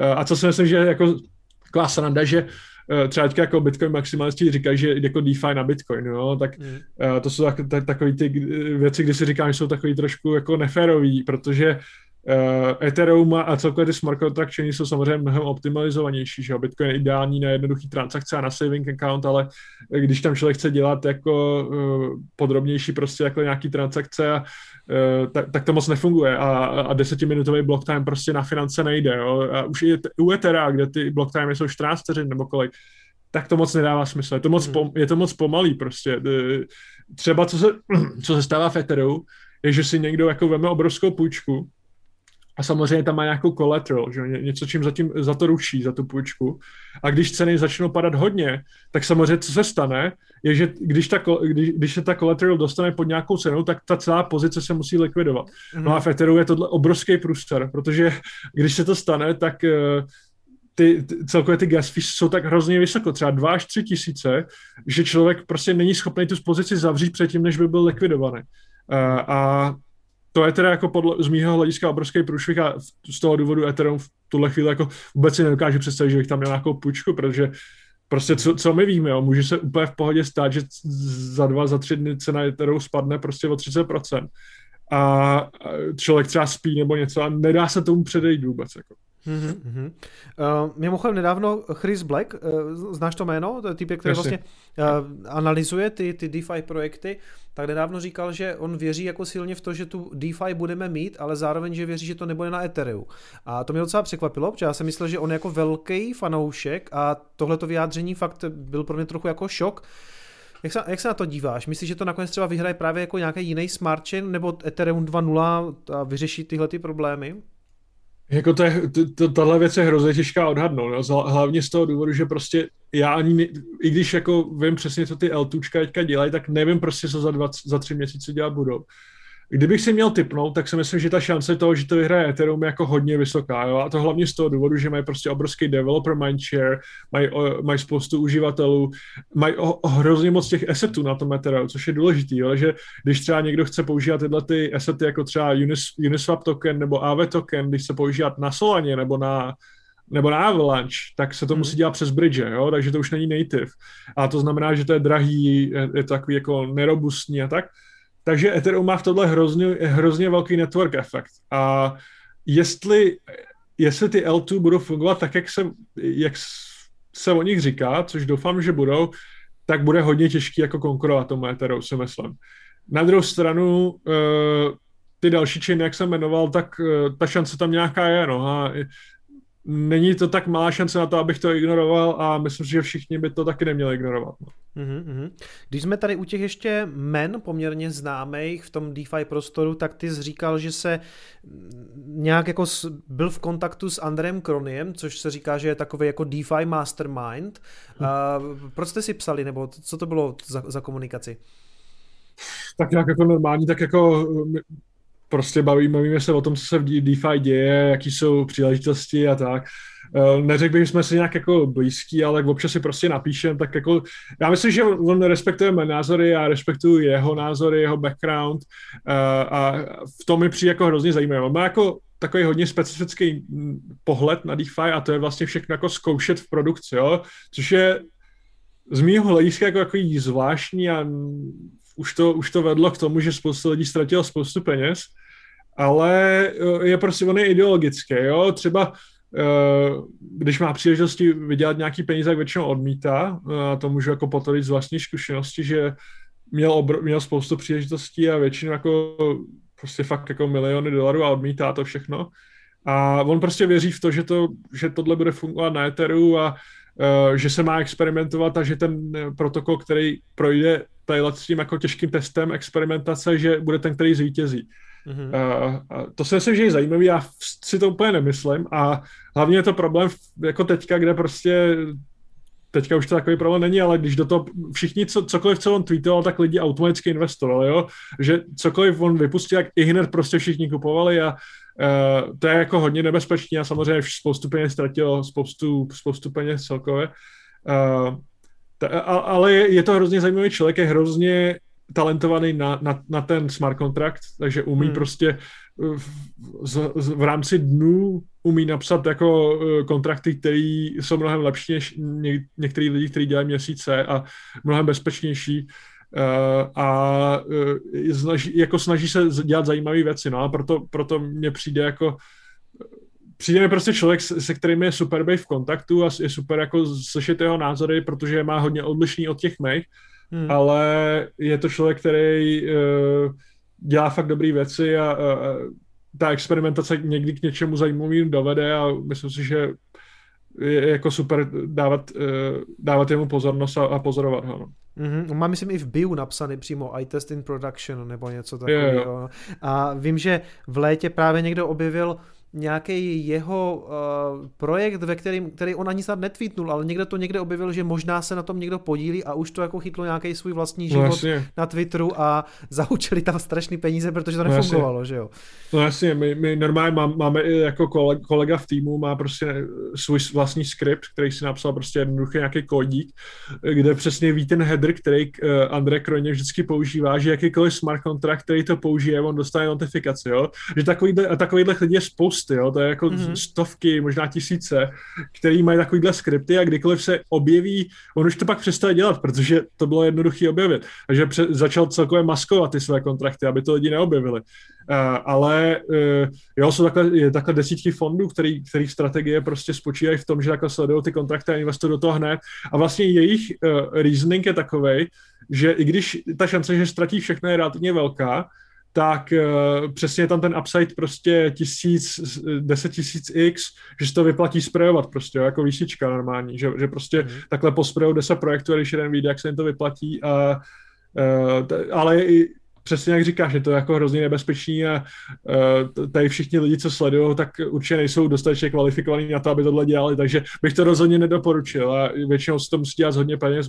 Uh, a co si myslím, že jako taková sranda, že uh, třeba teďka jako Bitcoin maximalisti říkají, že jako DeFi na Bitcoin, jo, tak uh, to jsou tak, tak, takový ty věci, kdy si říkám, že jsou takový trošku jako neférový, protože Uh, Ethereum a celkově ty smart contract chainy jsou samozřejmě mnohem optimalizovanější, že Bitcoin je ideální na jednoduchý transakce a na saving account, ale když tam člověk chce dělat jako uh, podrobnější prostě jako nějaký transakce, a, uh, tak, tak, to moc nefunguje a, a desetiminutový block time prostě na finance nejde, jo? A už i u Ethera, kde ty block time jsou 14 vteřin nebo kolik, tak to moc nedává smysl. Je to moc, mhm. pom, je to moc pomalý prostě. Třeba co se, co se stává v Etheru, je, že si někdo jako veme obrovskou půjčku, a samozřejmě tam má nějakou collateral, že něco, čím zatím za to ruší, za tu půjčku. A když ceny začnou padat hodně, tak samozřejmě co se stane, je, že když, ta, když, když se ta collateral dostane pod nějakou cenu, tak ta celá pozice se musí likvidovat. Mm. No a v Etheru je tohle obrovský průstor, protože když se to stane, tak eh, ty, ty celkově ty gas fees jsou tak hrozně vysoko, třeba 2 až 3 tisíce, že člověk prostě není schopný tu pozici zavřít předtím, než by byl likvidovaný. Uh, a to je teda jako podle, z mýho hlediska obrovský průšvih a z toho důvodu Ethereum v tuhle chvíli jako vůbec si nedokáže představit, že bych tam měl nějakou půjčku, protože prostě co, co my víme, jo, může se úplně v pohodě stát, že za dva, za tři dny cena Ethereum spadne prostě o 30% a člověk třeba spí nebo něco a nedá se tomu předejít vůbec. Jako. Mm-hmm. Uh, mimochodem nedávno Chris Black, uh, znáš to jméno? To je typ, který Jasně. vlastně uh, analyzuje ty, ty DeFi projekty, tak nedávno říkal, že on věří jako silně v to, že tu DeFi budeme mít, ale zároveň, že věří, že to nebude na Ethereum. A to mě docela překvapilo, protože já jsem myslel, že on je jako velký fanoušek a tohleto vyjádření fakt byl pro mě trochu jako šok, jak se, jak se na to díváš? Myslíš, že to nakonec třeba vyhraje právě jako nějaký jiný smart chain nebo Ethereum 2.0 a vyřeší tyhle ty problémy? Jako to je, to, tahle věc je hrozně těžká odhadnout, no. hlavně z toho důvodu, že prostě já ani, i když jako vím přesně, co ty L2čka teďka dělají, tak nevím prostě, co za, dva, za tři měsíce dělat budou. Kdybych si měl typnout, tak si myslím, že ta šance toho, že to vyhraje Ethereum je jako hodně vysoká. Jo? A to hlavně z toho důvodu, že mají prostě obrovský developer mindshare, mají, mají spoustu uživatelů, mají o, o hrozně moc těch assetů na tom Ethereum, což je důležitý, jo? že když třeba někdo chce používat tyhle ty assety jako třeba Unis, Uniswap token nebo AV token, když se používat na Solaně nebo na nebo na Avalanche, tak se to hmm. musí dělat přes bridge, jo? takže to už není native. A to znamená, že to je drahý, je, je to takový jako nerobustní a tak. Takže Ethereum má v tohle hrozně, hrozně velký network efekt. A jestli, jestli ty L2 budou fungovat tak, jak se, jak se o nich říká, což doufám, že budou, tak bude hodně těžký jako konkurovat tomu Ethereum, si myslím. Na druhou stranu, eh, ty další činy, jak jsem jmenoval, tak eh, ta šance tam nějaká je, no. A není to tak malá šance na to, abych to ignoroval a myslím si, že všichni by to taky neměli ignorovat. No. Mm-hmm. Když jsme tady u těch ještě men poměrně známých v tom DeFi prostoru, tak ty jsi říkal, že se nějak jako byl v kontaktu s Andrem Kroniem, což se říká, že je takový jako DeFi mastermind. Hm. Uh, proč jste si psali, nebo co to bylo za, za komunikaci? Tak nějak jako normální, tak jako prostě bavíme, bavíme se o tom, co se v DeFi děje, jaký jsou příležitosti a tak. Eh, neřekl bych, že jsme si nějak jako blízký, ale občas si prostě napíšem, tak jako, já myslím, že on respektuje mé názory, já respektuju jeho názory, jeho background eh, a v tom mi přijde jako hrozně zajímavé. On má jako takový hodně specifický pohled na DeFi a to je vlastně všechno jako zkoušet v produkci, jo? což je z mýho hlediska jako, jako zvláštní a už to, už to vedlo k tomu, že spoustu lidí ztratilo spoustu peněz, ale eh, je prostě, on je ideologický, jo, třeba eh, když má příležitosti vydělat nějaký peníze, tak většinou odmítá. A to můžu jako potvrdit z vlastní zkušenosti, že měl, obr- měl spoustu příležitostí a většinou jako prostě fakt jako miliony dolarů a odmítá to všechno. A on prostě věří v to, že, to, že tohle bude fungovat na Etheru a uh, že se má experimentovat a že ten protokol, který projde tady s tím jako těžkým testem experimentace, že bude ten, který zvítězí. Mm-hmm. Uh, to si myslím, že je zajímavý, já si to úplně nemyslím a hlavně je to problém jako teďka, kde prostě teďka už to takový problém není, ale když do toho všichni, co, cokoliv, co on tweetoval, tak lidi automaticky investovali, jo? že cokoliv on vypustil, tak i hned prostě všichni kupovali a uh, to je jako hodně nebezpečné a samozřejmě spoustu peněz ztratilo, spoustu, spoustu peněz celkově. Uh, ale je to hrozně zajímavý člověk, je hrozně talentovaný na, na, na ten smart contract, takže umí hmm. prostě v, v, v rámci dnů umí napsat jako e, kontrakty, které jsou mnohem lepší než ně, některý lidi, kteří dělají měsíce a mnohem bezpečnější uh, a snaží, jako snaží se dělat zajímavé věci, no a proto, proto mně přijde jako přijde mi prostě člověk, se kterým je super být v kontaktu a je super jako slyšet jeho názory, protože má hodně odlišný od těch mých, hmm. ale je to člověk, který uh, dělá fakt dobré věci a, a, a ta experimentace někdy k něčemu zajímavým dovede a myslím si, že je jako super dávat, uh, dávat jemu pozornost a, a pozorovat ho. No. Mm-hmm. Má myslím i v bio napsaný přímo I test in production nebo něco takového. A vím, že v létě právě někdo objevil nějaký jeho uh, projekt, ve kterým, který on ani snad netweetnul, ale někde to někde objevil, že možná se na tom někdo podílí a už to jako chytlo nějaký svůj vlastní no život no, na Twitteru a zaučili tam strašný peníze, protože to no, nefungovalo, jasně. že jo? No jasně, my, my normálně máme, máme i jako kolega, kolega v týmu, má prostě svůj vlastní skript, který si napsal prostě jednoduchý nějaký kódík, kde přesně ví ten header, který uh, André Kroně vždycky používá, že jakýkoliv smart contract, který to použije, on dostane notifikaci, jo? Že takovýhle, takovýhle lidí je spousta hosty, jo? to je jako mm-hmm. stovky, možná tisíce, který mají takovýhle skripty a kdykoliv se objeví, on už to pak přestane dělat, protože to bylo jednoduché objevit. Takže pře- začal celkově maskovat ty své kontrakty, aby to lidi neobjevili. Uh, ale uh, jo, jsou takhle, je takhle desítky fondů, který, kterých strategie prostě spočívají v tom, že takhle sledují ty kontrakty a investují do toho hned. A vlastně jejich uh, reasoning je takový, že i když ta šance, že ztratí všechno je relativně velká, tak uh, přesně tam ten upside prostě tisíc, deset tisíc x, že se to vyplatí sprejovat prostě, jako výšička normální, že, že prostě mm. takhle posprejou deset projektů a když jeden vyjde, jak se jim to vyplatí a uh, t- ale i, přesně jak říkáš, je to jako hrozně nebezpečný a uh, tady všichni lidi, co sledují, tak určitě nejsou dostatečně kvalifikovaní na to, aby tohle dělali, takže bych to rozhodně nedoporučil a většinou se to musí dělat hodně peněz.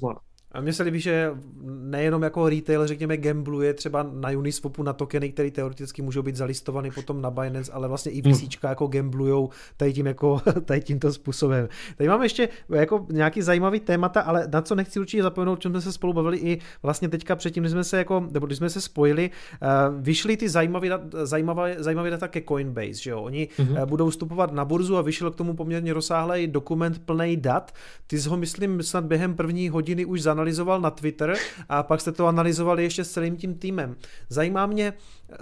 A mně se líbí, že nejenom jako retail, řekněme, gambluje třeba na Uniswapu na tokeny, které teoreticky můžou být zalistovány potom na Binance, ale vlastně i VC hmm. jako gamblujou tady, tím jako, tady tímto způsobem. Tady máme ještě jako nějaký zajímavý témata, ale na co nechci určitě zapomenout, čem jsme se spolu bavili i vlastně teďka předtím, když jsme se jako, nebo když jsme se spojili, uh, vyšly ty zajímavé, zajímavé, zajímavé data ke Coinbase, že jo? Oni hmm. budou vstupovat na burzu a vyšel k tomu poměrně rozsáhlý dokument plný dat. Ty jsi ho, myslím, snad během první hodiny už zanalizoval analyzoval na Twitter a pak jste to analyzovali ještě s celým tím týmem. Zajímá mě,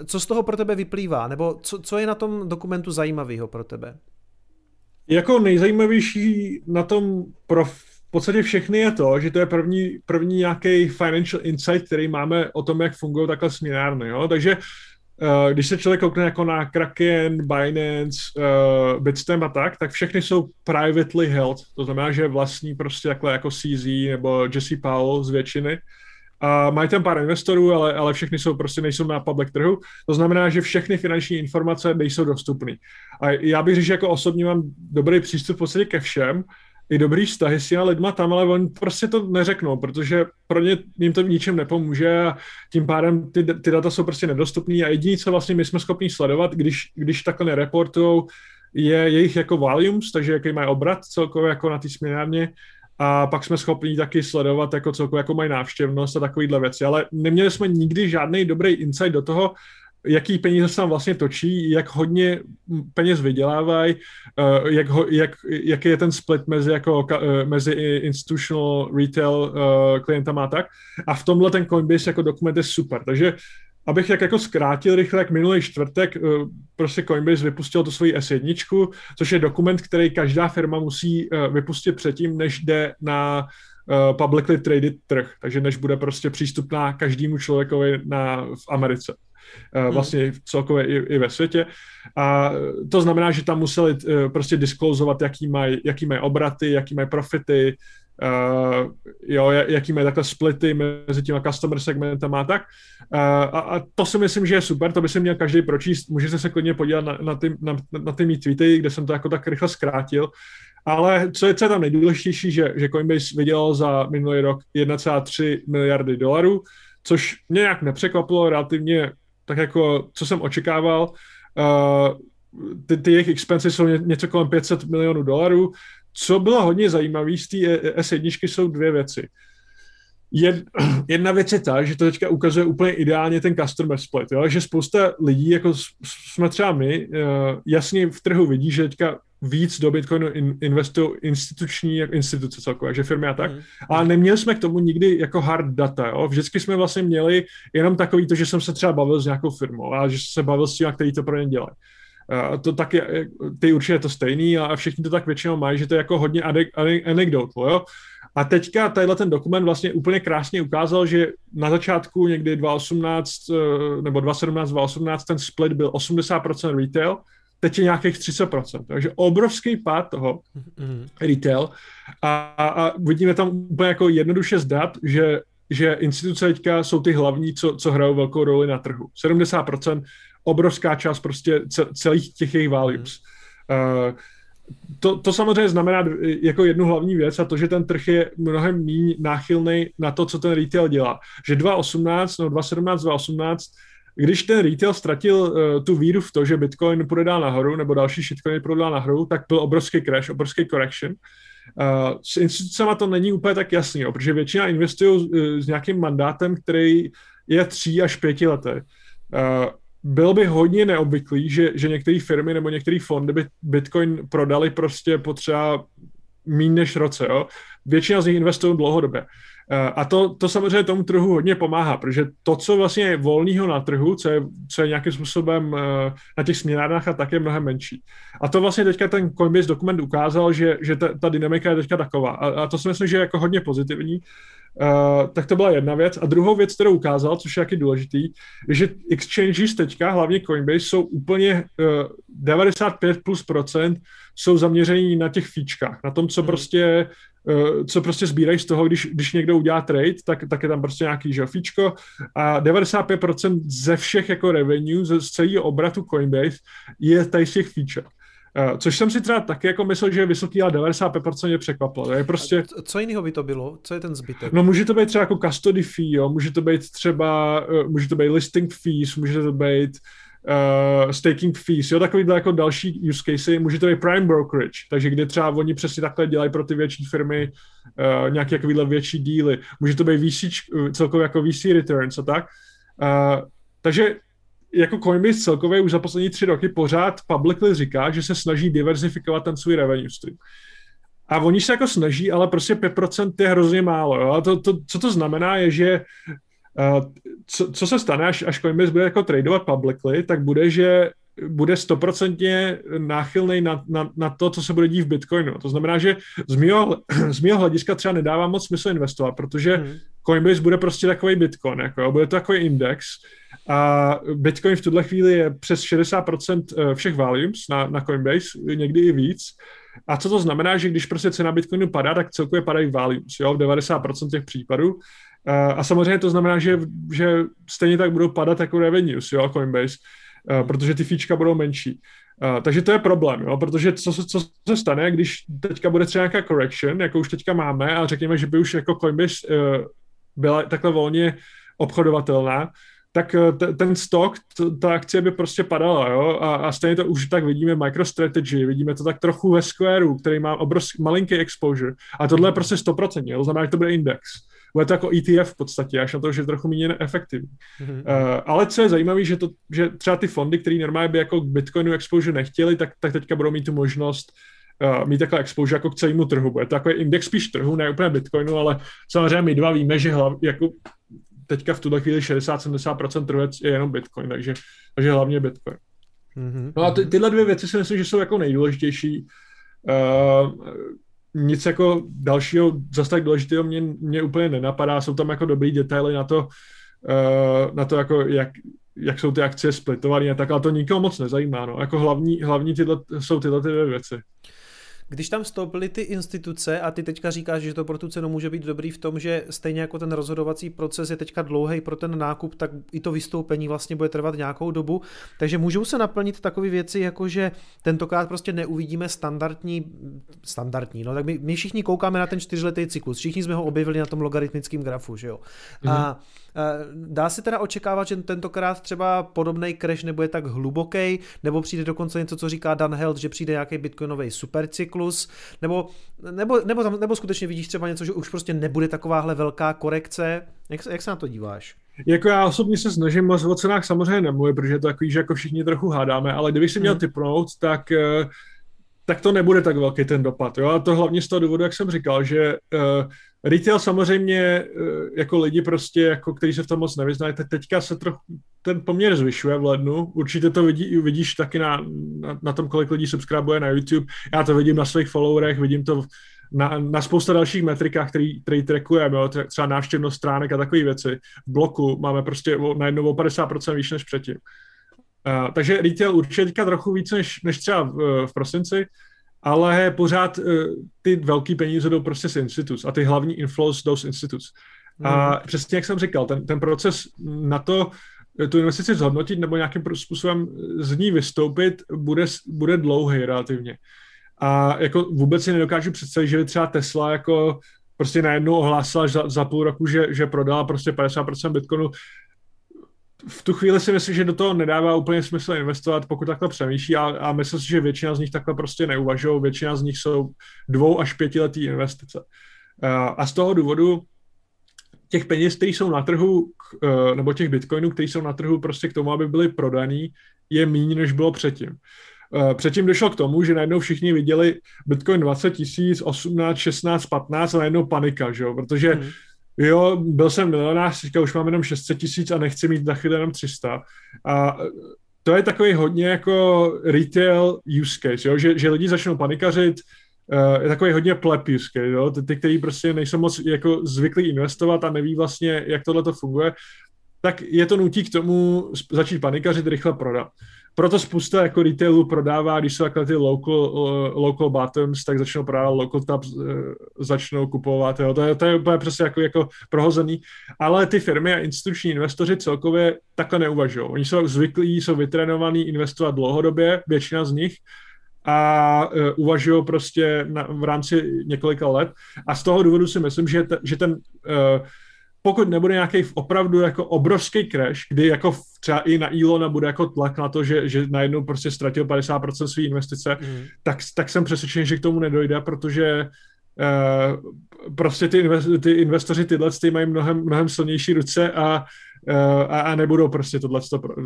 co z toho pro tebe vyplývá, nebo co, co je na tom dokumentu zajímavého pro tebe? Jako nejzajímavější na tom pro v podstatě všechny je to, že to je první, první nějaký financial insight, který máme o tom, jak fungují takhle směnárny. Jo? Takže Uh, když se člověk koukne jako na Kraken, Binance, uh, Bitstamp a tak, tak všechny jsou privately held. To znamená, že vlastní prostě takhle jako CZ nebo Jesse Powell z většiny. A mají tam pár investorů, ale, ale všechny jsou prostě nejsou na public trhu. To znamená, že všechny finanční informace nejsou dostupné. A já bych řekl, že jako osobně mám dobrý přístup v podstatě ke všem, i dobrý vztahy s těma lidma tam, ale oni prostě to neřeknou, protože pro ně jim to v ničem nepomůže a tím pádem ty, ty data jsou prostě nedostupné a jediné, co vlastně my jsme schopni sledovat, když, když takhle nereportují, je jejich jako volumes, takže jaký mají obrat celkově jako na té směnárně a pak jsme schopni taky sledovat jako celkově jako mají návštěvnost a takovýhle věci, ale neměli jsme nikdy žádný dobrý insight do toho, jaký peníze se tam vlastně točí, jak hodně peněz vydělávají, uh, jak, ho, jak, jaký je ten split mezi, jako, uh, mezi institutional retail uh, klientama a tak. A v tomhle ten Coinbase jako dokument je super. Takže abych tak jako zkrátil rychle, jak minulý čtvrtek prostě Coinbase vypustil tu svoji S1, což je dokument, který každá firma musí vypustit předtím, než jde na publicly traded trh, takže než bude prostě přístupná každému člověkovi na, v Americe. Hmm. vlastně celkově i, i ve světě. A to znamená, že tam museli eh, prostě disklozovat, jaký mají jaký maj obraty, jaký mají profity, uh, jo, jaký mají takhle splity mezi těma customer segmentama a tak. Uh, a, a to si myslím, že je super, to by si měl každý pročíst, můžete se klidně podívat na, na, ty, na, na ty mý tweety, kde jsem to jako tak rychle zkrátil. Ale co je, co je tam nejdůležitější, že, že Coinbase vydělal za minulý rok 1,3 miliardy dolarů, což mě nějak nepřekvapilo, relativně tak jako, co jsem očekával, uh, ty, ty jejich expense jsou ně, něco kolem 500 milionů dolarů. Co bylo hodně zajímavé z té S1 jsou dvě věci. Jed, jedna věc je ta, že to teďka ukazuje úplně ideálně ten customer split, jo? že spousta lidí, jako jsme třeba my, uh, jasně v trhu vidí, že teďka víc do Bitcoinu in, investují instituční jako instituce celkové, že firmy a tak. Mm. Ale neměli jsme k tomu nikdy jako hard data. Jo? Vždycky jsme vlastně měli jenom takový to, že jsem se třeba bavil s nějakou firmou a že se bavil s tím, který to pro ně dělají. Uh, to taky, ty určitě je to stejný a všichni to tak většinou mají, že to je jako hodně anekdotal, jo. A teďka tadyhle ten dokument vlastně úplně krásně ukázal, že na začátku někdy 2018 eh, nebo 2017, 2018 ten split byl 80% retail, teď je nějakých 30%. Takže obrovský pád toho mm-hmm. retail a, a vidíme tam úplně jako jednoduše zdat, že, že instituce teďka jsou ty hlavní, co, co hrajou velkou roli na trhu. 70%, obrovská část prostě celých těch jejich. Mm-hmm. Uh, to, to samozřejmě znamená jako jednu hlavní věc a to, že ten trh je mnohem méně náchylný na to, co ten retail dělá. Že 2018 no 2017, 2018 když ten retail ztratil uh, tu víru v to, že Bitcoin půjde dál nahoru, nebo další shitcoiny půjde dál nahoru, tak byl obrovský crash, obrovský correction. Uh, s institucemi to není úplně tak jasný, jo, protože většina investují uh, s nějakým mandátem, který je tří až pěti lety. Uh, bylo by hodně neobvyklý, že, že některé firmy nebo některé fondy by Bitcoin prodali prostě potřeba méně než roce. Jo? Většina z nich investují dlouhodobě. Eh, a to, to samozřejmě tomu trhu hodně pomáhá, protože to, co vlastně je volného na trhu, co je, co je nějakým způsobem eh, na těch směnárnách a tak je mnohem menší. A to vlastně teďka ten Coinbase dokument ukázal, že, že ta, ta dynamika je teďka taková. A, a to si myslím, že je jako hodně pozitivní. Uh, tak to byla jedna věc. A druhou věc, kterou ukázal, což je taky důležitý, je, že exchanges teďka, hlavně Coinbase, jsou úplně uh, 95 plus procent jsou zaměření na těch fíčkách, na tom, co hmm. prostě co prostě sbírají z toho, když, když někdo udělá trade, tak, tak je tam prostě nějaký že, fíčko a 95% ze všech jako revenue, z, z celého obratu Coinbase je tady z těch fíček. Uh, což jsem si třeba taky jako myslel, že je vysoký, ale 95% mě překvapilo. Je prostě... Co jiného by to bylo? Co je ten zbytek? No může to být třeba jako custody fee, jo? může to být třeba, uh, může to být listing fees, může to být uh, staking fees, jo, takovýhle jako další use casey, může to být prime brokerage, takže kde třeba oni přesně takhle dělají pro ty větší firmy uh, nějaké takovýhle větší díly, může to být VC, celkově jako VC returns a tak. Uh, takže jako Coinbase celkově už za poslední tři roky pořád publicly říká, že se snaží diversifikovat ten svůj revenue stream. A oni se jako snaží, ale prostě 5% je hrozně málo. Jo? A to, to, co to znamená, je, že uh, co, co se stane, až, až Coinbase bude jako tradovat publicly, tak bude, že bude stoprocentně náchylný na, na, na to, co se bude dít v Bitcoinu. To znamená, že z mého, z mého hlediska třeba nedává moc smysl investovat, protože hmm. Coinbase bude prostě takový Bitcoin, jako, bude to takový index, a Bitcoin v tuhle chvíli je přes 60% eh, všech volumes na, na Coinbase, někdy i víc. A co to znamená, že když prostě cena Bitcoinu padá, tak celkově padají volumes, jo, v 90% těch případů. A samozřejmě to znamená, že, že stejně tak budou padat jako revenues, jo, Coinbase, protože ty fíčka budou menší. Takže to je problém, jo, protože co, co se stane, když teďka bude třeba nějaká correction, jako už teďka máme, a řekněme, že by už jako Coinbase uh, byla takhle volně obchodovatelná, tak eh, t- ten stok, t- ta akcie by prostě padala, jo, a, a stejně to už tak vidíme MicroStrategy, vidíme to tak trochu ve Squareu, který má obrovský, malinký exposure, a tohle je prostě 100%, jo, to znamená, že to bude index. Bude to jako ETF v podstatě, až na to, že je trochu méně efektivní. Mm-hmm. Uh, ale co je zajímavé, že, to, že třeba ty fondy, které normálně by jako Bitcoinu exposure nechtěli, tak, tak teďka budou mít tu možnost uh, mít takhle exposure jako k celému trhu. Bude to takový index spíš trhu, ne úplně Bitcoinu, ale samozřejmě my dva víme, že hlav, jako teďka v tuhle chvíli 60-70% trhu je jenom Bitcoin, takže, takže hlavně Bitcoin. Mm-hmm. No a ty, tyhle dvě věci si myslím, že jsou jako nejdůležitější. Uh, nic jako dalšího zase tak důležitého mě, mě úplně nenapadá, jsou tam jako dobrý detaily na to, uh, na to jako jak, jak jsou ty akcie splitované a tak, ale to nikoho moc nezajímá, no. Jako hlavní, hlavní tyhle, jsou tyhle ty dvě věci. Když tam vstoupily ty instituce a ty teďka říkáš, že to pro tu cenu může být dobrý v tom, že stejně jako ten rozhodovací proces je teďka dlouhý pro ten nákup, tak i to vystoupení vlastně bude trvat nějakou dobu. Takže můžou se naplnit takové věci, jako že tentokrát prostě neuvidíme standardní, standardní, no tak my, my všichni koukáme na ten čtyřletý cyklus, všichni jsme ho objevili na tom logaritmickém grafu, že jo. Mm-hmm. A mhm. Dá se teda očekávat, že tentokrát třeba podobný crash nebude tak hluboký, nebo přijde dokonce něco, co říká Dan Held, že přijde nějaký bitcoinový supercyklus, nebo, nebo, nebo, tam, nebo skutečně vidíš třeba něco, že už prostě nebude takováhle velká korekce. Jak, jak se na to díváš? Jako já osobně se snažím moc o cenách samozřejmě nemluvit, protože je to takový, že jako všichni trochu hádáme, ale kdybych si měl hmm. typnout, tak eh, tak to nebude tak velký ten dopad. Jo? A to hlavně z toho důvodu, jak jsem říkal, že uh, Retail samozřejmě eh, jako lidi prostě, jako kteří se v tom moc nevyznají, tak teďka se trochu ten poměr zvyšuje v lednu. Určitě to vidí, vidíš taky na, na, na tom, kolik lidí subscribuje na YouTube. Já to vidím na svých followerech, vidím to na, na spousta dalších metrikách, který, který trackujeme, jo, třeba návštěvnost stránek a takové věci. V bloku máme prostě najednou o 50% víc než předtím. Uh, takže retail určitě teďka trochu víc než, než třeba v, v prosinci, ale pořád uh, ty velký peníze jdou prostě z instituc a ty hlavní inflows jdou z instituc. A mhm. přesně jak jsem říkal, ten, ten proces na to, tu investici zhodnotit nebo nějakým způsobem z ní vystoupit, bude, bude dlouhý relativně. A jako vůbec si nedokážu představit, že by třeba Tesla jako prostě najednou ohlásila za, za půl roku, že, že prodala prostě 50% Bitcoinu v tu chvíli si myslím, že do toho nedává úplně smysl investovat, pokud takhle přemýšlí a, a myslím si, že většina z nich takhle prostě neuvažují, většina z nich jsou dvou až pětiletý investice. A z toho důvodu těch peněz, které jsou na trhu, eh, nebo těch bitcoinů, které jsou na trhu prostě k tomu, aby byly prodaný, je méně, než bylo předtím. Eh, předtím došlo k tomu, že najednou všichni viděli Bitcoin 20 tisíc, 18, 16, 15 a najednou panika, že jo? protože hmm. Jo, byl jsem milionář, teďka už mám jenom 600 tisíc a nechci mít na chvíli jenom 300. A to je takový hodně jako retail use case, jo? Že, že lidi začnou panikařit, uh, je takový hodně case, jo? Ty, ty, který prostě nejsou moc jako zvyklí investovat a neví vlastně, jak tohle to funguje, tak je to nutí k tomu začít panikařit, rychle prodat proto spousta jako retailů prodává, když jsou takhle ty local, uh, local bottoms, tak začnou prodávat local tabs, uh, začnou kupovat, jo. To, je, to je úplně přesně jako, jako prohozený, ale ty firmy a instituční investoři celkově takhle neuvažují. Oni jsou zvyklí, jsou vytrénovaní investovat dlouhodobě, většina z nich, a uh, uvažují prostě na, v rámci několika let. A z toho důvodu si myslím, že, te, že ten uh, pokud nebude nějaký opravdu jako obrovský crash, kdy jako třeba i na Elona bude jako tlak na to, že, že najednou prostě ztratil 50% své investice, mm. tak, tak jsem přesvědčen, že k tomu nedojde, protože uh, prostě ty, invest, ty investoři tyhle ty mají mnohem, mnohem silnější ruce a a, a nebudou prostě tohle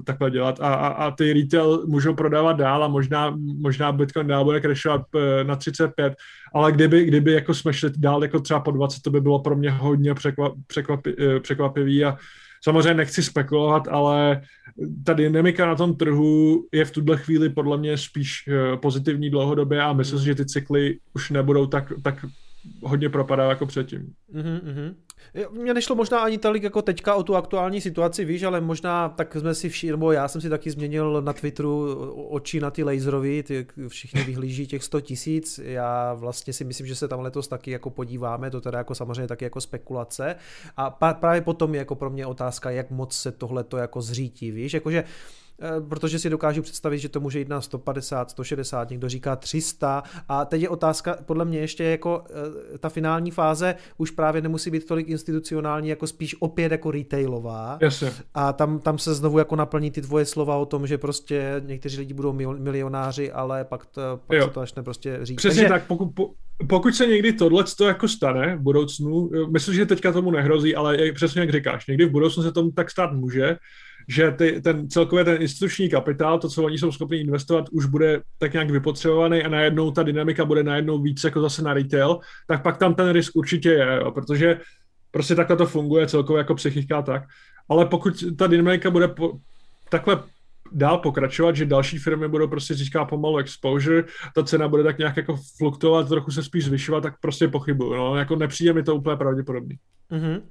takhle dělat. A, a, a ty retail můžou prodávat dál a možná, možná Bitcoin dál bude crashovat eh, na 35, ale kdyby, kdyby jako jsme šli dál jako třeba po 20, to by bylo pro mě hodně překvap, překvapi, eh, překvapivý. A samozřejmě nechci spekulovat, ale ta dynamika na tom trhu je v tuhle chvíli podle mě spíš pozitivní dlouhodobě a myslím si, že ty cykly už nebudou tak, tak hodně propadá jako předtím. Mm-hmm. Mně nešlo možná ani tolik jako teďka o tu aktuální situaci, víš, ale možná tak jsme si všimli, nebo já jsem si taky změnil na Twitteru oči na ty laserový, ty všichni vyhlíží těch 100 tisíc, já vlastně si myslím, že se tam letos taky jako podíváme, to teda jako samozřejmě taky jako spekulace a právě potom je jako pro mě otázka, jak moc se tohle to jako zřítí, víš, jakože protože si dokážu představit, že to může jít na 150, 160, někdo říká 300 a teď je otázka podle mě ještě jako eh, ta finální fáze už právě nemusí být tolik institucionální, jako spíš opět jako retailová Jasně. a tam, tam se znovu jako naplní ty tvoje slova o tom, že prostě někteří lidi budou milionáři, ale pak to, pak to začne prostě říct. Přesně Takže... tak, pokud, po, pokud se někdy tohle to jako stane v budoucnu, myslím, že teďka tomu nehrozí, ale je přesně jak říkáš, někdy v budoucnu se tomu tak stát může, že ty, ten celkově ten instituční kapitál, to, co oni jsou schopni investovat, už bude tak nějak vypotřebovaný a najednou ta dynamika bude najednou víc jako zase na retail, tak pak tam ten risk určitě je, jo, protože prostě takhle to funguje celkově jako psychika tak. Ale pokud ta dynamika bude po, takhle dál pokračovat, že další firmy budou prostě získat pomalu exposure, ta cena bude tak nějak jako fluktuovat, trochu se spíš zvyšovat, tak prostě pochybuju. No, jako nepřijde mi to úplně pravděpodobný. Mm-hmm.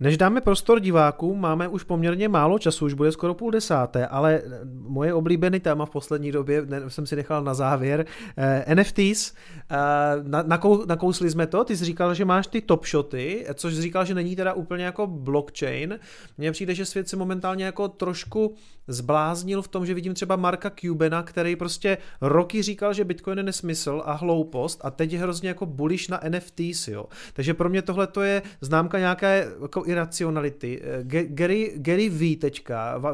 Než dáme prostor divákům, máme už poměrně málo času, už bude skoro půl desáté, ale moje oblíbený téma v poslední době ne, jsem si nechal na závěr. Eh, NFTs, eh, na, nakou, nakousli jsme to, ty jsi říkal, že máš ty top shoty, což jsi říkal, že není teda úplně jako blockchain. Mně přijde, že svět se momentálně jako trošku zbláznil v tom, že vidím třeba Marka Cubena, který prostě roky říkal, že Bitcoin je nesmysl a hloupost a teď je hrozně jako bullish na NFTs, jo. Takže pro mě tohle to je známka nějaké jako iracionality. Gary, Gary V.